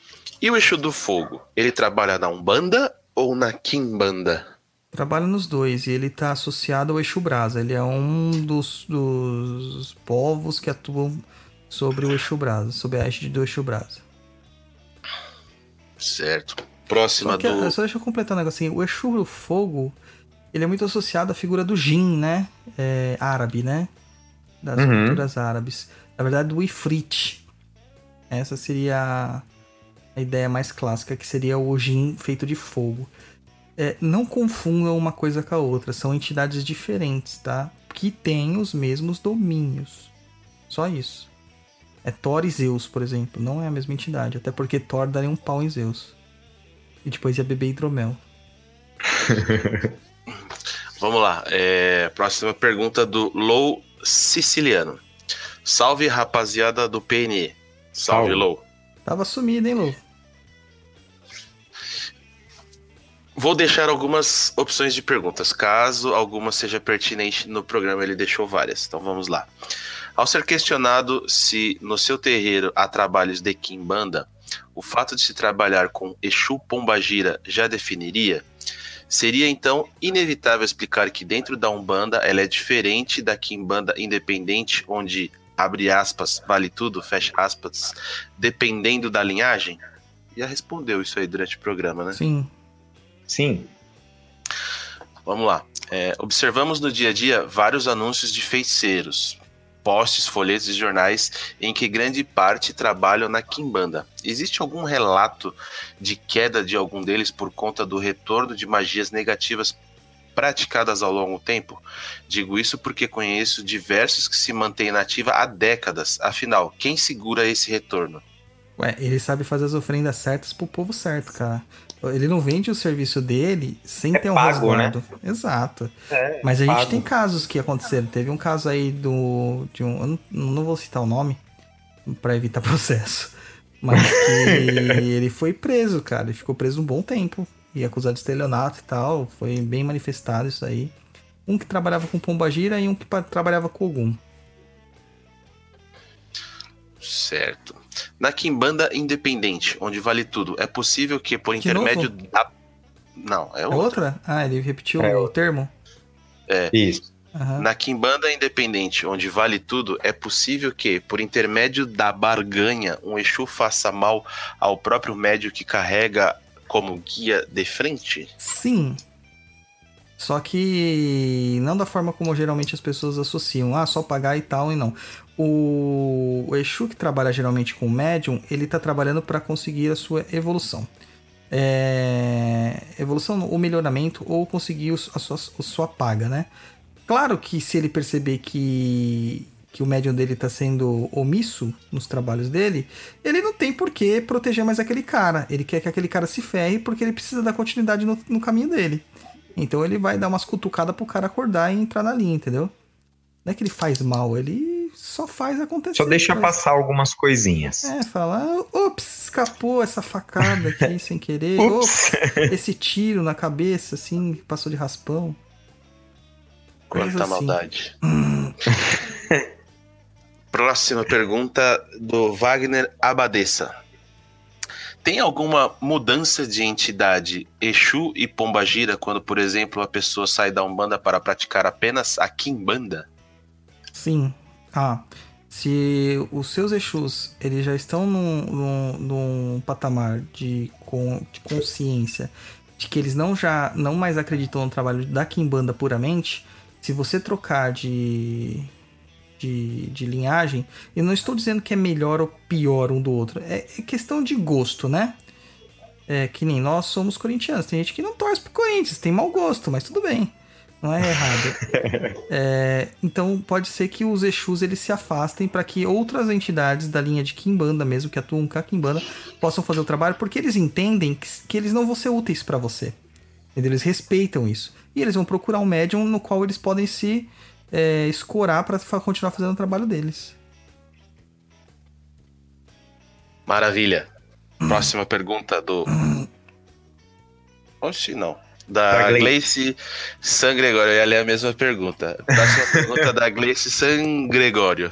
E o Exu do Fogo? Ele trabalha na Umbanda ou na Kimbanda? Trabalha nos dois e ele tá associado ao Exu Brasa. Ele é um dos, dos povos que atuam sobre o Exu Brasa, sob a égide do Exu Brasa. Certo. Próxima Só, que, do. só deixa eu completar um negocinho. O Exu do Fogo, ele é muito associado à figura do jin, né? É, árabe, né? Das Uhum. culturas árabes. Na verdade, do ifrit. Essa seria a- ideia mais clássica, que seria o jin feito de fogo. É, não confundam uma coisa com a outra, são entidades diferentes, tá? Que têm os mesmos domínios. Só isso. É Thor e Zeus, por exemplo. Não é a mesma entidade. Até porque Thor daria um pau em Zeus. E depois ia beber hidromel. *laughs* Vamos lá. é, próxima pergunta do Low Siciliano. Salve, rapaziada do PNE. Salve, Salve. Low. Tava sumido, hein, Lou? Vou deixar algumas opções de perguntas, caso alguma seja pertinente no programa, ele deixou várias. Então vamos lá. Ao ser questionado se no seu terreiro há trabalhos de Kimbanda, o fato de se trabalhar com Exu Pombagira já definiria? Seria então inevitável explicar que dentro da Umbanda ela é diferente da Kimbanda independente, onde, abre aspas, vale tudo, fecha aspas, dependendo da linhagem? Já respondeu isso aí durante o programa, né? Sim. Sim. Vamos lá. É, observamos no dia a dia vários anúncios de feiticeiros, posts, folhetos e jornais em que grande parte trabalham na Kimbanda. Existe algum relato de queda de algum deles por conta do retorno de magias negativas praticadas ao longo do tempo? Digo isso porque conheço diversos que se mantêm na ativa há décadas. Afinal, quem segura esse retorno? Ué, ele sabe fazer as ofrendas certas pro povo certo, cara. Ele não vende o serviço dele sem É ter um pago, né? resguardo. Exato. É, Mas a gente pago. tem casos que aconteceram. Teve um caso aí do. De um, eu não, não vou citar o nome pra evitar *laughs* processo. Mas que *laughs* ele foi preso, cara. Ele ficou preso um bom tempo. E acusado de estelionato e tal. Foi bem manifestado isso aí. Um que trabalhava com Pombagira e um que trabalhava com Ogum. Certo. Na Kimbanda Independente, onde vale tudo, é possível que por De intermédio novo? da. Não, é É outra. outra? Ah, ele repetiu É o termo? Isso. Aham. Na Kimbanda Independente, onde vale tudo, é possível que, por intermédio da barganha, um Exu faça mal ao próprio médio que carrega como guia de frente? Sim. Só que não da forma como geralmente as pessoas associam. Ah, só pagar e tal, e não. O, Exu que trabalha geralmente com médium, ele tá trabalhando para conseguir a sua evolução. É, evolução, o melhoramento ou conseguir a sua, a sua paga, né? Claro que se ele perceber que, que o médium dele tá sendo omisso nos trabalhos dele, ele não tem por que proteger mais aquele cara. Ele quer que aquele cara se ferre porque ele precisa dar continuidade no, no caminho dele. Então ele vai dar umas cutucadas pro cara acordar e entrar na linha, entendeu? Não é que ele faz mal, ele só faz acontecer. Só deixa passar algumas coisinhas. É, fala, ups, escapou essa facada aqui *laughs* sem querer. Ups. Ops, esse tiro na cabeça, assim, passou de raspão. Coisa Quanta assim. maldade. *laughs* Próxima pergunta do Wagner Abadessa. Tem alguma mudança de entidade Exu e Pombagira quando, por exemplo, a pessoa sai da Umbanda para praticar apenas a Kimbanda? Sim. Ah, se os seus Exus eles já estão num, num, num patamar de, con, de consciência de que eles não já não mais acreditam no trabalho da Kimbanda puramente, se você trocar de, de, de linhagem, eu não estou dizendo que é melhor ou pior um do outro, é, é questão de gosto, né? É que nem nós somos corintianos, tem gente que não torce pro Corinthians, tem mau gosto, mas tudo bem. Não é errado. *laughs* É, então pode ser que os Exus eles se afastem para que outras entidades da linha de Kimbanda mesmo, que atuam com a Kimbanda, possam fazer o trabalho, porque eles entendem que, que eles não vão ser úteis para você. Eles respeitam isso. E eles vão procurar um médium no qual eles podem se é, escorar para continuar fazendo o trabalho deles. Maravilha. Próxima pergunta do. *coughs* Oxi, não. Da, Da Gleice. Gleice San Gregório. Eu ia ler a mesma pergunta. Próxima *laughs* pergunta da Gleice San Gregório.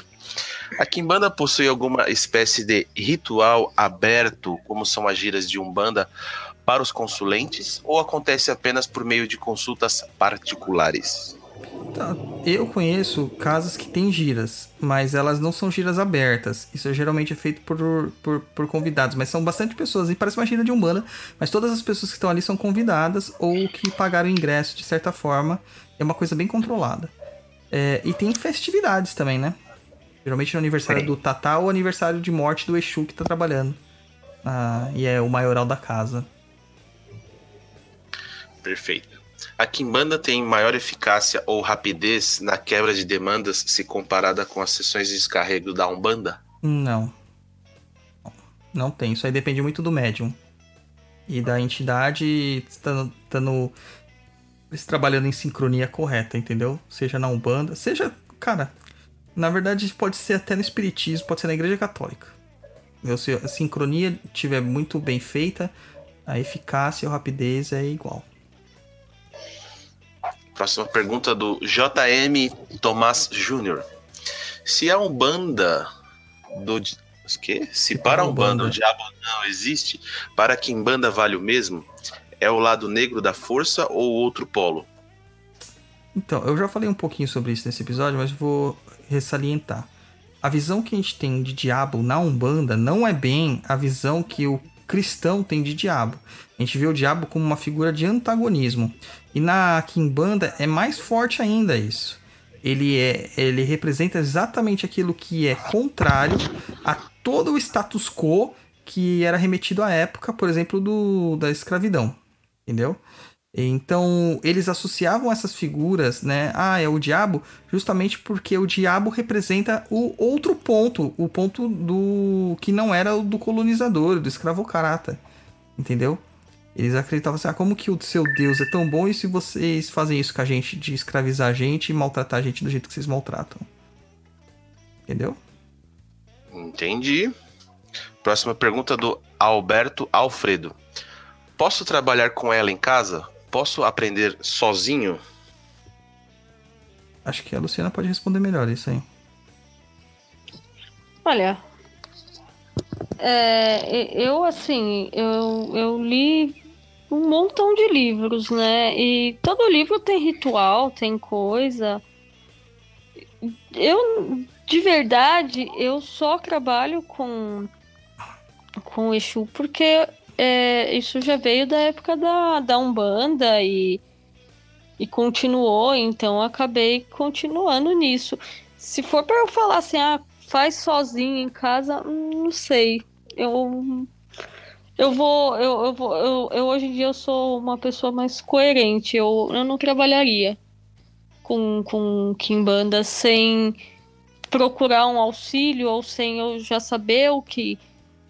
A Kimbanda possui alguma espécie de ritual aberto, como são as giras de Umbanda, para os consulentes? Ou acontece apenas por meio de consultas particulares? Tá, eu conheço casas que têm giras, mas elas não são giras abertas. Isso geralmente é feito por, por, por convidados, mas são bastante pessoas. E parece uma gira de Umbanda, mas todas as pessoas que estão ali são convidadas ou que pagaram ingresso de certa forma. É uma coisa bem controlada. É, e tem festividades também, né? Geralmente no aniversário do Tatá ou aniversário de morte do Exu que tá trabalhando. Ah, e é o maioral da casa. Perfeito. A Kimbanda tem maior eficácia ou rapidez na quebra de demandas se comparada com as sessões de descarrego da Umbanda? Não. Não tem. Isso aí depende muito do médium. E da entidade estando trabalhando em sincronia correta, entendeu? Seja na Umbanda, seja. Cara, na verdade pode ser até no Espiritismo, pode ser na Igreja Católica. Se a sincronia estiver muito bem feita, a eficácia ou rapidez é igual. Próxima pergunta do JM Tomás Júnior. Se a Umbanda do que? Se para Umbanda o diabo não existe, para que Umbanda vale o mesmo, é o lado negro da força ou outro polo? Então, eu já falei um pouquinho sobre isso nesse episódio, mas vou ressalientar. A visão que a gente tem de diabo na Umbanda não é bem a visão que o cristão tem de diabo. A gente vê o diabo como uma figura de antagonismo. E na Kimbanda é mais forte ainda isso. Ele, é, ele representa exatamente aquilo que é contrário a todo o status quo que era remetido à época, por exemplo, do, da escravidão. Entendeu? Então, eles associavam essas figuras, né? Ah, é o diabo, justamente porque o diabo representa o outro ponto, o ponto do que não era o do colonizador, do escravocrata. Entendeu? Eles acreditavam assim, ah, como que o seu Deus é tão bom e se vocês fazem isso com a gente, de escravizar a gente e maltratar a gente do jeito que vocês maltratam? Entendeu? Entendi. Próxima pergunta do Alberto Alfredo. Posso trabalhar com ela em casa? Posso aprender sozinho? Acho que a Luciana pode responder melhor isso aí. Olha, é, eu assim, eu, eu li um montão de livros, né? E todo livro tem ritual, tem coisa. Eu, de verdade, eu só trabalho com com Exu porque é, isso já veio da época da, da Umbanda e, e continuou, então acabei continuando nisso. Se for para eu falar assim, ah, faz sozinho em casa, hum, não sei. Eu eu vou, eu, eu vou, eu, eu, hoje em dia eu sou uma pessoa mais coerente. Eu, eu não trabalharia com, com Kimbanda sem procurar um auxílio ou sem eu já saber o que,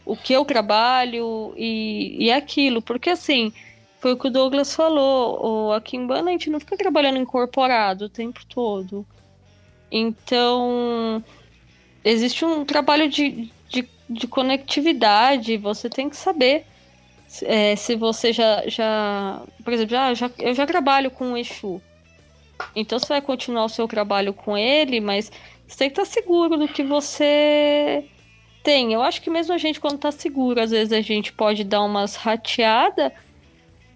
o que eu trabalho e, e é aquilo. Porque assim, foi o que o Douglas falou, o, a Kimbanda a gente não fica trabalhando incorporado o tempo todo. Então, existe um trabalho de, de conectividade, você tem que saber é, se você já, já. Por exemplo, já, já, eu já trabalho com o Exu. Então você vai continuar o seu trabalho com ele, mas você tem que estar seguro do que você tem. Eu acho que mesmo a gente, quando está seguro, às vezes a gente pode dar umas rateadas.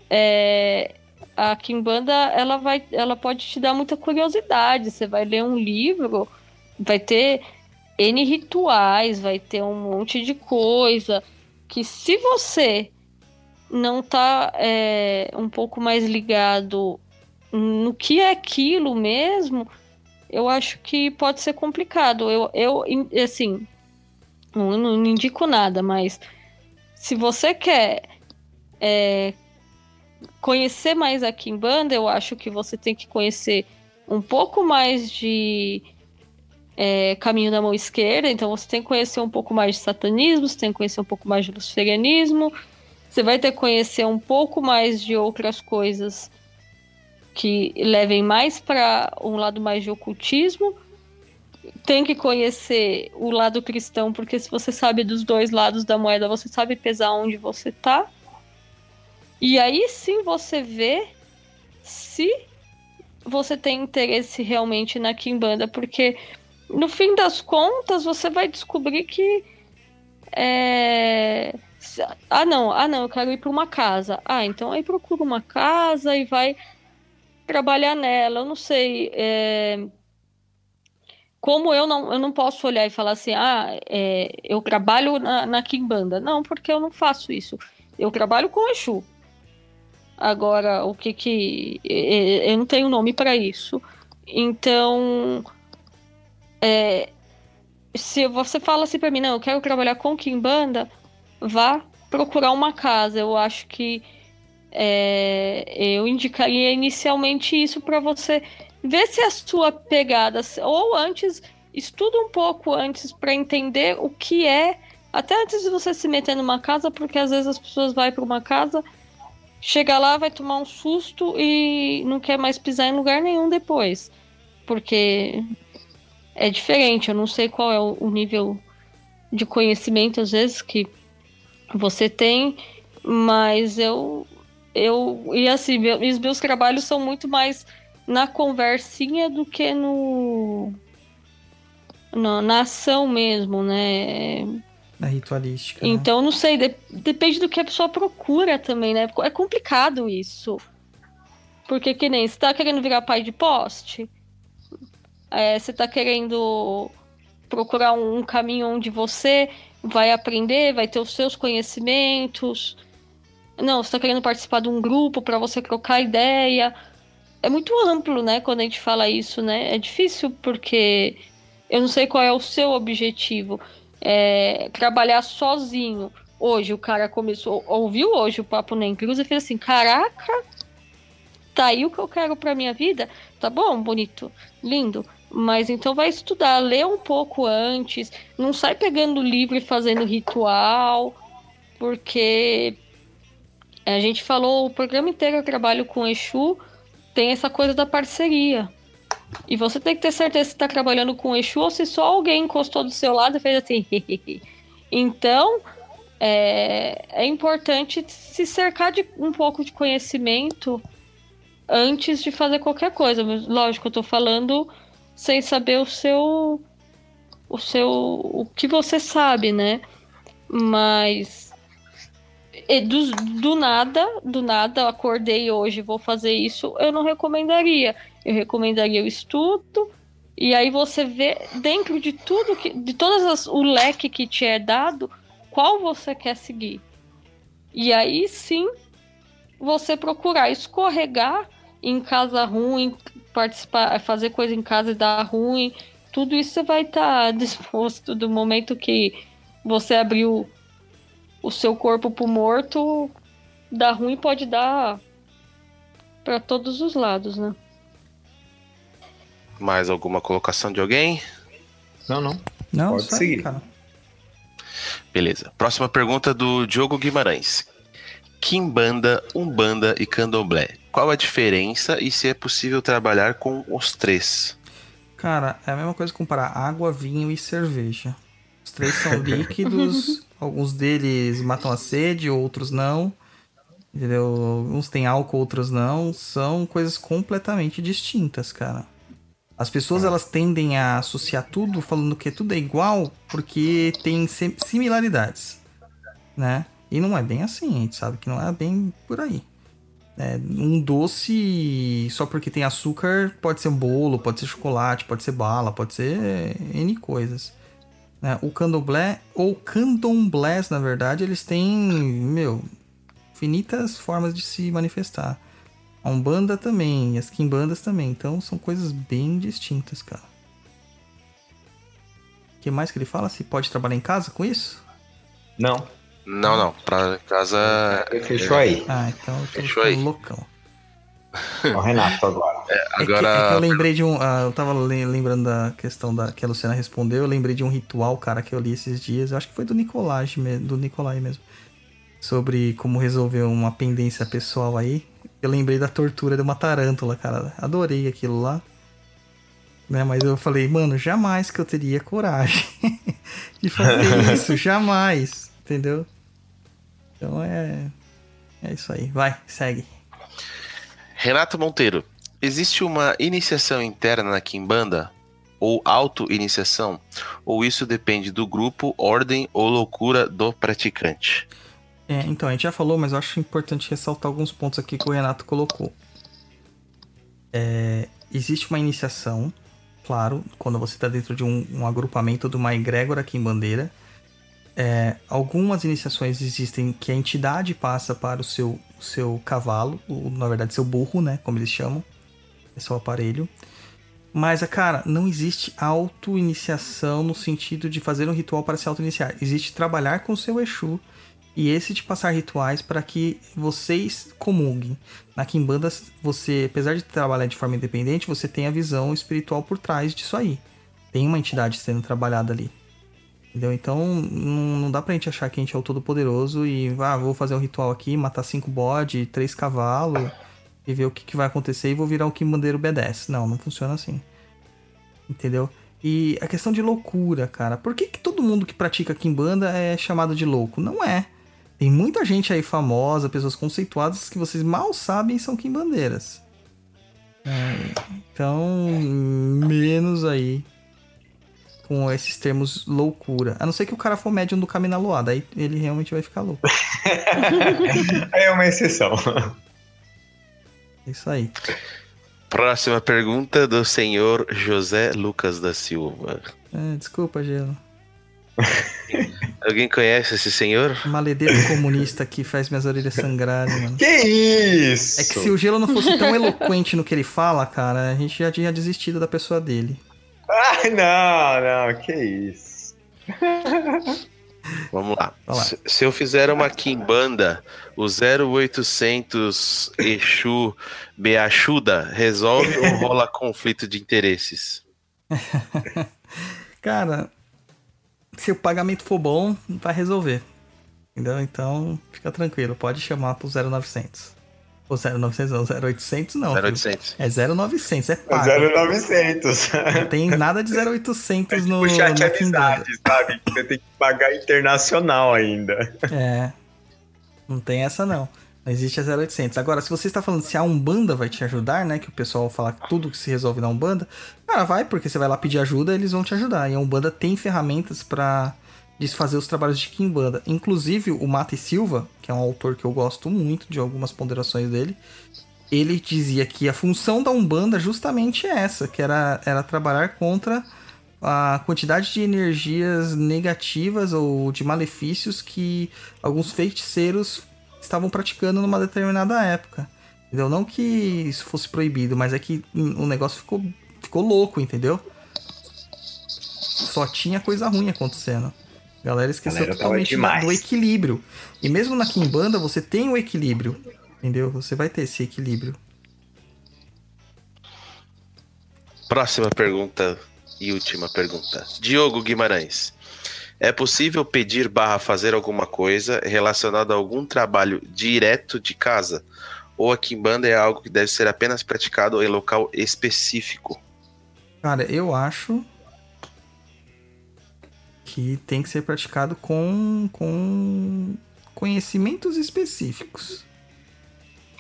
É, a Kimbanda, ela vai, ela pode te dar muita curiosidade. Você vai ler um livro, vai ter N rituais, vai ter um monte de coisa que se você não tá é, um pouco mais ligado no que é aquilo mesmo, eu acho que pode ser complicado. Eu, eu assim, não, não indico nada, mas se você quer é, conhecer mais a Kimbanda, eu acho que você tem que conhecer um pouco mais de é, caminho da mão esquerda, então você tem que conhecer um pouco mais de satanismo, você tem que conhecer um pouco mais de luciferianismo, você vai ter que conhecer um pouco mais de outras coisas que levem mais para um lado mais de ocultismo. Tem que conhecer o lado cristão, porque se você sabe dos dois lados da moeda, você sabe pesar onde você tá. E aí sim você vê se você tem interesse realmente na Kimbanda, porque no fim das contas, você vai descobrir que. É... Ah, não, ah, não, eu quero ir para uma casa. Ah, então aí procura uma casa e vai. trabalhar nela. Eu não sei. É... Como eu não, eu não posso olhar e falar assim, ah, é, eu trabalho na, na Kimbanda. Não, porque eu não faço isso. Eu trabalho com Exu. Agora, o que que. Eu não tenho nome para isso. Então. É, se você fala assim para mim, não, eu quero trabalhar com Kimbanda, vá procurar uma casa. Eu acho que é, eu indicaria inicialmente isso para você ver se a sua pegada, ou antes, estuda um pouco antes para entender o que é, até antes de você se meter numa casa, porque às vezes as pessoas vão para uma casa chega lá, vai tomar um susto e não quer mais pisar em lugar nenhum depois. Porque é diferente, eu não sei qual é o nível de conhecimento, às vezes, que você tem, mas eu. eu e assim, meu, os meus trabalhos são muito mais na conversinha do que no. na, na ação mesmo, né? Na ritualística. Né? Então, não sei, de, depende do que a pessoa procura também, né? É complicado isso. Porque que nem, você tá querendo virar pai de poste? É, você tá querendo procurar um, um caminho onde você vai aprender, vai ter os seus conhecimentos. Não, você tá querendo participar de um grupo para você trocar ideia. É muito amplo, né, quando a gente fala isso, né? É difícil porque eu não sei qual é o seu objetivo é, trabalhar sozinho. Hoje o cara começou, ouviu hoje o Papo Nem Cruz e fez assim: caraca, tá aí o que eu quero pra minha vida? Tá bom, bonito, lindo. Mas então vai estudar, lê um pouco antes, não sai pegando livro e fazendo ritual, porque a gente falou o programa inteiro eu trabalho com Exu, tem essa coisa da parceria. E você tem que ter certeza se está trabalhando com Exu ou se só alguém encostou do seu lado e fez assim. então, é, é importante se cercar de um pouco de conhecimento antes de fazer qualquer coisa. Lógico, eu estou falando sem saber o seu. O seu. O que você sabe, né? Mas. Do, do nada, do nada, acordei hoje, vou fazer isso, eu não recomendaria eu recomendaria o estudo. E aí você vê dentro de tudo que, de todas as, o leque que te é dado, qual você quer seguir. E aí sim você procurar escorregar em casa ruim, participar, fazer coisa em casa e dar ruim, tudo isso você vai estar tá *laughs* disposto do momento que você abriu o seu corpo pro morto, dar ruim pode dar para todos os lados, né? Mais alguma colocação de alguém? Não, não. Não, pode seguir. Cara. Beleza. Próxima pergunta do Diogo Guimarães. Kimbanda, Umbanda e Candomblé. Qual a diferença e se é possível trabalhar com os três? Cara, é a mesma coisa comparar água, vinho e cerveja. Os três são *laughs* líquidos, alguns deles matam a sede, outros não. Entendeu? Uns têm álcool, outros não. São coisas completamente distintas, cara. As pessoas elas tendem a associar tudo falando que tudo é igual porque tem similaridades, né? E não é bem assim, a gente sabe que não é bem por aí. É, um doce só porque tem açúcar pode ser bolo, pode ser chocolate, pode ser bala, pode ser N coisas. Né? O candomblé, ou candomblés, na verdade, eles têm, meu, infinitas formas de se manifestar. A Umbanda também, as Kimbandas também. Então são coisas bem distintas, cara. O que mais que ele fala? Se pode trabalhar em casa com isso? Não. Não, não. Pra casa. Fechou aí. Ah, então eu tô Fechou aí. loucão. o Renato agora. É, agora... É que, é que eu lembrei de um. Uh, eu tava lembrando da questão da, que a Luciana respondeu. Eu lembrei de um ritual, cara, que eu li esses dias. Eu acho que foi do Nicolai, do Nicolai mesmo. Sobre como resolver uma pendência pessoal aí. Eu lembrei da tortura de uma tarântula, cara. Adorei aquilo lá. Né? Mas eu falei, mano, jamais que eu teria coragem *laughs* de fazer *laughs* isso. jamais. Entendeu? Então é. É isso aí. Vai, segue. Renato Monteiro. Existe uma iniciação interna na Kimbanda? Ou auto-iniciação? Ou isso depende do grupo, ordem ou loucura do praticante? É, então, a gente já falou, mas eu acho importante ressaltar alguns pontos aqui que o Renato colocou. É, existe uma iniciação, claro, quando você está dentro de um, um, agrupamento de uma egrégora aqui em bandeira. É, algumas iniciações existem que a entidade passa para o seu, seu cavalo, ou, na verdade seu burro, né, como eles chamam, é seu aparelho. Mas, cara, não existe auto-iniciação no sentido de fazer um ritual para se auto-iniciar. Existe trabalhar com o seu Exu e esse de passar rituais para que vocês comunguem. Na Kimbanda, você, apesar de trabalhar de forma independente, você tem a visão espiritual por trás disso aí. Tem uma entidade sendo trabalhada ali. Entendeu? Então, não, dá pra gente achar que a gente é o todo-poderoso e, ah, vou fazer um ritual aqui, matar cinco bodes, três cavalos e ver o que, que vai acontecer e vou virar o Kimbandeiro B10. Não, não funciona assim. Entendeu? E a questão de loucura, cara. Por que, que todo mundo que pratica Kimbanda é chamado de louco? Não é. Tem muita gente aí famosa, pessoas conceituadas que vocês mal sabem são quimbandeiras. É, então, menos aí com esses termos loucura. A não ser que o cara for médium do caminho na luada, aí ele realmente vai ficar louco. aí *laughs* é uma exceção. Isso aí. Próxima pergunta do senhor José Lucas da Silva. É, desculpa, Gelo. *laughs* Alguém conhece esse senhor? Maledeto comunista que faz minhas orelhas sangrarem, mano. Que isso? É que se o Gelo não fosse tão eloquente no que ele fala, cara, a gente já tinha desistido da pessoa dele. Ai, não, não, que isso. *laughs* Vamos lá. lá. Se, se, eu fizer uma Kimbanda, o 0800 Exu Beachuda resolve ou rola conflito de interesses? *laughs* Cara, se o pagamento for bom, vai resolver. Entendeu? Então, fica tranquilo, pode chamar pro 0900. Ou 0900 não, 0800 não. 0800. É 0900, é pago. É 0900. Não tem nada de 0800 é no. O chat de amizade, sabe? Você tem que pagar internacional ainda. É. Não tem essa não. Não existe a 0800. Agora, se você está falando se a Umbanda vai te ajudar, né? Que o pessoal fala que tudo que se resolve na Umbanda. Cara, vai, porque você vai lá pedir ajuda, eles vão te ajudar. E a Umbanda tem ferramentas para desfazer os trabalhos de Kimbanda. Inclusive, o Mate Silva, que é um autor que eu gosto muito de algumas ponderações dele, ele dizia que a função da Umbanda justamente é essa, que era, era trabalhar contra a quantidade de energias negativas ou de malefícios que alguns feiticeiros estavam praticando numa determinada época. Entendeu? Não que isso fosse proibido, mas é que o negócio ficou, ficou louco, entendeu? Só tinha coisa ruim acontecendo. A galera esqueceu galera totalmente do equilíbrio. E mesmo na Kimbanda você tem o equilíbrio. Entendeu? Você vai ter esse equilíbrio. Próxima pergunta e última pergunta. Diogo Guimarães. É possível pedir barra fazer alguma coisa relacionada a algum trabalho direto de casa? Ou a Kimbanda é algo que deve ser apenas praticado em local específico? Cara, eu acho que tem que ser praticado com, com conhecimentos específicos.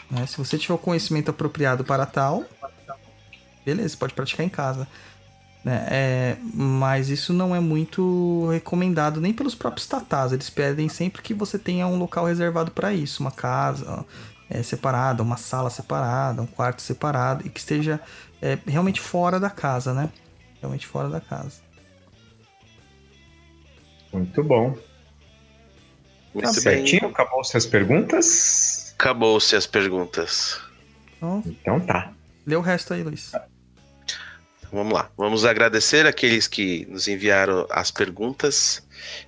Né? Se você tiver o conhecimento apropriado para tal, beleza, pode praticar em casa. Né? É, mas isso não é muito recomendado nem pelos próprios tatás. Eles pedem sempre que você tenha um local reservado para isso, uma casa é, separada, uma sala separada, um quarto separado e que esteja é, realmente fora da casa, né? Realmente fora da casa. Muito bom. Muito tá certinho? Acabou-se as perguntas? Acabou-se as perguntas. Então, então tá. Lê o resto aí, Luiz. Vamos lá. Vamos agradecer aqueles que nos enviaram as perguntas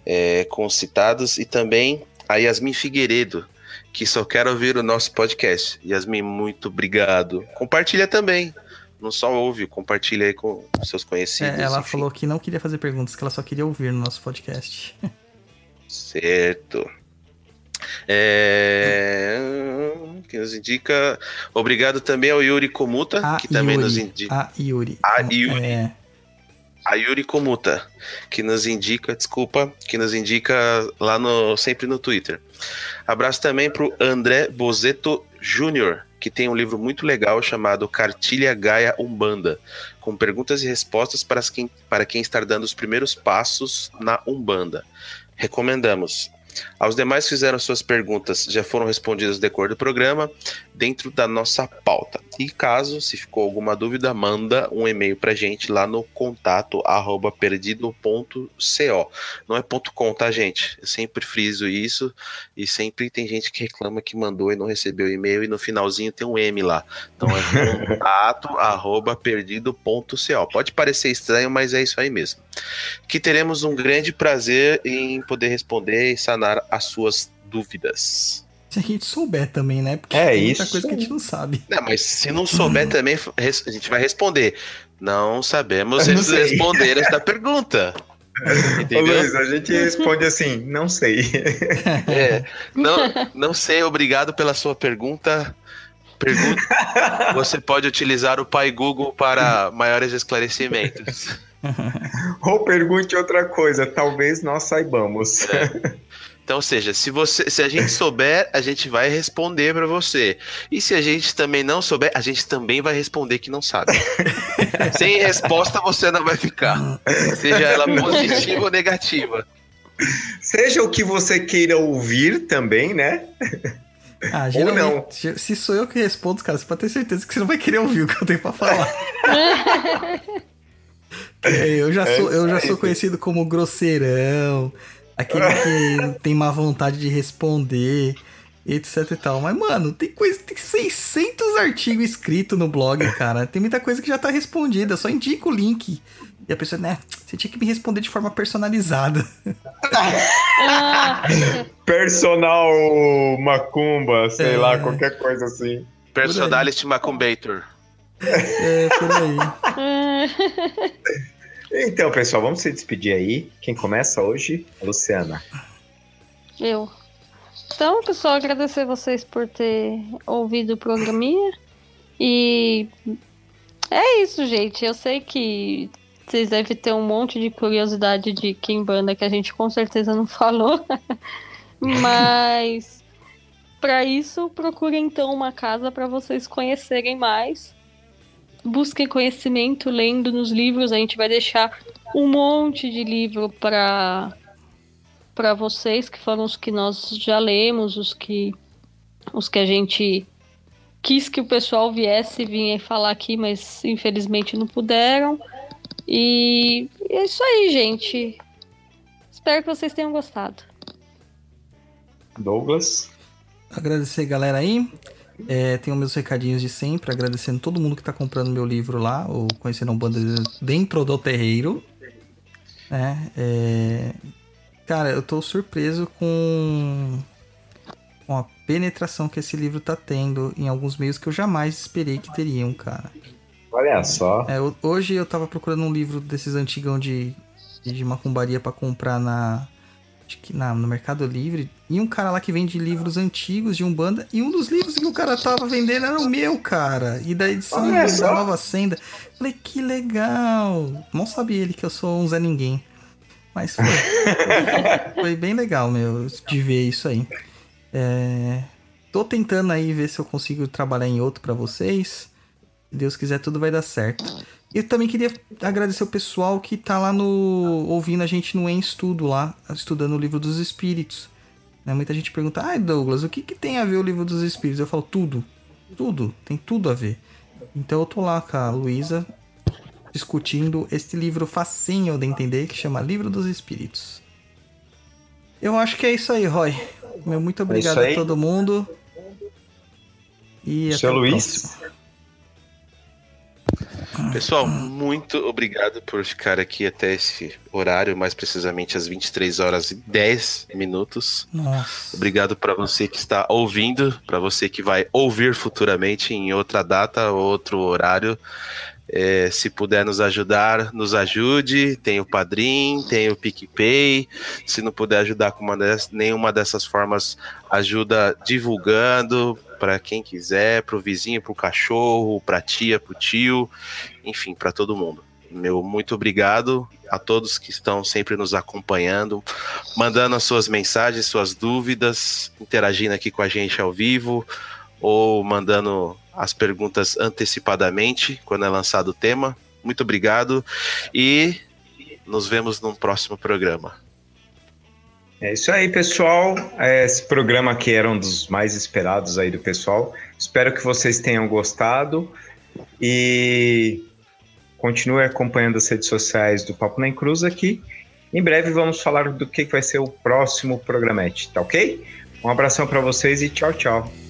é, com os citados e também a Yasmin Figueiredo, que só quer ouvir o nosso podcast. Yasmin, muito obrigado. Compartilha também. Não só ouve, compartilha aí com seus conhecidos. É, ela enfim. falou que não queria fazer perguntas, que ela só queria ouvir no nosso podcast. certo. É... Que nos indica. Obrigado também ao Yuri Komuta, a que também Yuri. nos indica. A Yuri. A Yuri. É. A Yuri Komuta, que nos indica, desculpa, que nos indica lá no sempre no Twitter. Abraço também pro André Bozeto Júnior, que tem um livro muito legal chamado Cartilha Gaia Umbanda, com perguntas e respostas para quem, para quem está dando os primeiros passos na Umbanda. Recomendamos. Aos demais que fizeram suas perguntas já foram respondidas decor do programa. Dentro da nossa pauta. E caso se ficou alguma dúvida, manda um e-mail pra gente lá no contato arroba perdido.co. Não é ponto .com, tá, gente? Eu sempre friso isso e sempre tem gente que reclama que mandou e não recebeu e-mail e no finalzinho tem um M lá. Então é contato *laughs* arroba perdido.co. Pode parecer estranho, mas é isso aí mesmo. Que teremos um grande prazer em poder responder e sanar as suas dúvidas. Se a gente souber também, né? Porque É tem muita isso. coisa que a gente não sabe. Não, mas se não souber *laughs* também, a gente vai responder. Não sabemos não responder esta pergunta. *laughs* Entendeu? Luiz, a gente responde assim, não sei. *laughs* É, não, não sei, obrigado pela sua pergunta. Pergunta. Você pode utilizar o Pai Google para maiores esclarecimentos. Ou pergunte outra coisa, talvez nós saibamos. Então, ou seja, se você, se a gente souber, a gente vai responder para você. E se a gente também não souber, a gente também vai responder que não sabe. *laughs* Sem resposta você não vai ficar. Seja ela positiva ou negativa. Seja o que você queira ouvir também, né? Ah, geralmente, se sou eu que respondo, cara, você pode ter certeza que você não vai querer ouvir o que eu tenho pra falar. *laughs* É, eu já É sou, eu isso já sou conhecido como grosseirão, aquele que tem má vontade de responder, etc e tal. Mas, mano, tem coisa, tem 600 artigos escritos no blog, cara. Tem muita coisa que já tá respondida, eu só indico o link. E a pessoa, né, você tinha que me responder de forma personalizada. *laughs* Personal macumba, sei É. lá, qualquer coisa assim. Personality Macumbator. É, por aí. *laughs* Então, pessoal, vamos se despedir aí. Quem começa hoje? A Luciana. eu. Então, pessoal, agradecer vocês por ter ouvido o programinha. E é isso, gente. Eu sei que vocês devem ter um monte de curiosidade de Kimbanda que a gente com certeza não *laughs* falou. Mas para isso, procurem então uma casa para vocês conhecerem mais. Busquem conhecimento lendo nos livros. A gente vai deixar um monte de livro para para vocês, que foram os que nós já lemos, os que os que a gente quis que o pessoal viesse vinha falar aqui, mas infelizmente não puderam. E é isso aí, gente. Espero que vocês tenham gostado. Douglas. Agradecer, galera aí. É, tenho meus recadinhos de sempre, agradecendo todo mundo que tá comprando meu livro lá, o Conhecendo a Banda dentro do terreiro. né? É, cara, eu tô surpreso com, com a penetração que esse livro tá tendo em alguns meios que eu jamais esperei que teriam, cara. Olha só. É, ho- hoje eu tava procurando um livro desses antigão de, de macumbaria pra comprar na, que na, no Mercado Livre. E um cara lá que vende livros antigos de Umbanda. E um dos livros que o cara tava vendendo era o meu, cara. E da edição Olha da só. Nova Senda. Falei, que legal. Não sabia ele que eu sou um Zé Ninguém. Mas foi. *laughs* foi bem legal, meu, de ver isso aí. É, tô tentando aí ver se eu consigo trabalhar em outro pra vocês. Se Deus quiser, tudo vai dar certo. E eu também queria agradecer o pessoal que tá lá no. ouvindo a gente no Em Estudo lá, estudando o livro dos espíritos. Né, Muita gente pergunta, ai Douglas, o que, que tem a ver o livro dos espíritos? Eu falo, tudo. Tudo, tem tudo a ver. Então eu tô lá com a Luísa discutindo este livro facinho de entender que chama Livro dos Espíritos. Eu acho que é isso aí, Roy. Meu muito obrigado É isso aí. a todo mundo. E até Seu o Luiz. próximo. Pessoal, muito obrigado por ficar aqui até esse horário, mais precisamente às 23 horas e 10 minutos. Nossa. Obrigado para você que está ouvindo, para você que vai ouvir futuramente em outra data, outro horário. É, se puder nos ajudar, nos ajude. Tem o Padrim, tem o PicPay. Se não puder ajudar com uma dessas- nenhuma dessas formas, ajuda divulgando para quem quiser, para o vizinho, para o cachorro, para a tia, para o tio, enfim, para todo mundo. Meu muito obrigado a todos que estão sempre nos acompanhando, mandando as suas mensagens, suas dúvidas, interagindo aqui com a gente ao vivo ou mandando as perguntas antecipadamente quando é lançado o tema. Muito obrigado e nos vemos num próximo programa. É isso aí, pessoal. É, esse programa aqui era um dos mais esperados aí do pessoal. Espero que vocês tenham gostado e continue acompanhando as redes sociais do Papo na Cruz aqui. Em breve vamos falar do que vai ser o próximo programete, tá ok? Um abração para vocês e tchau, tchau.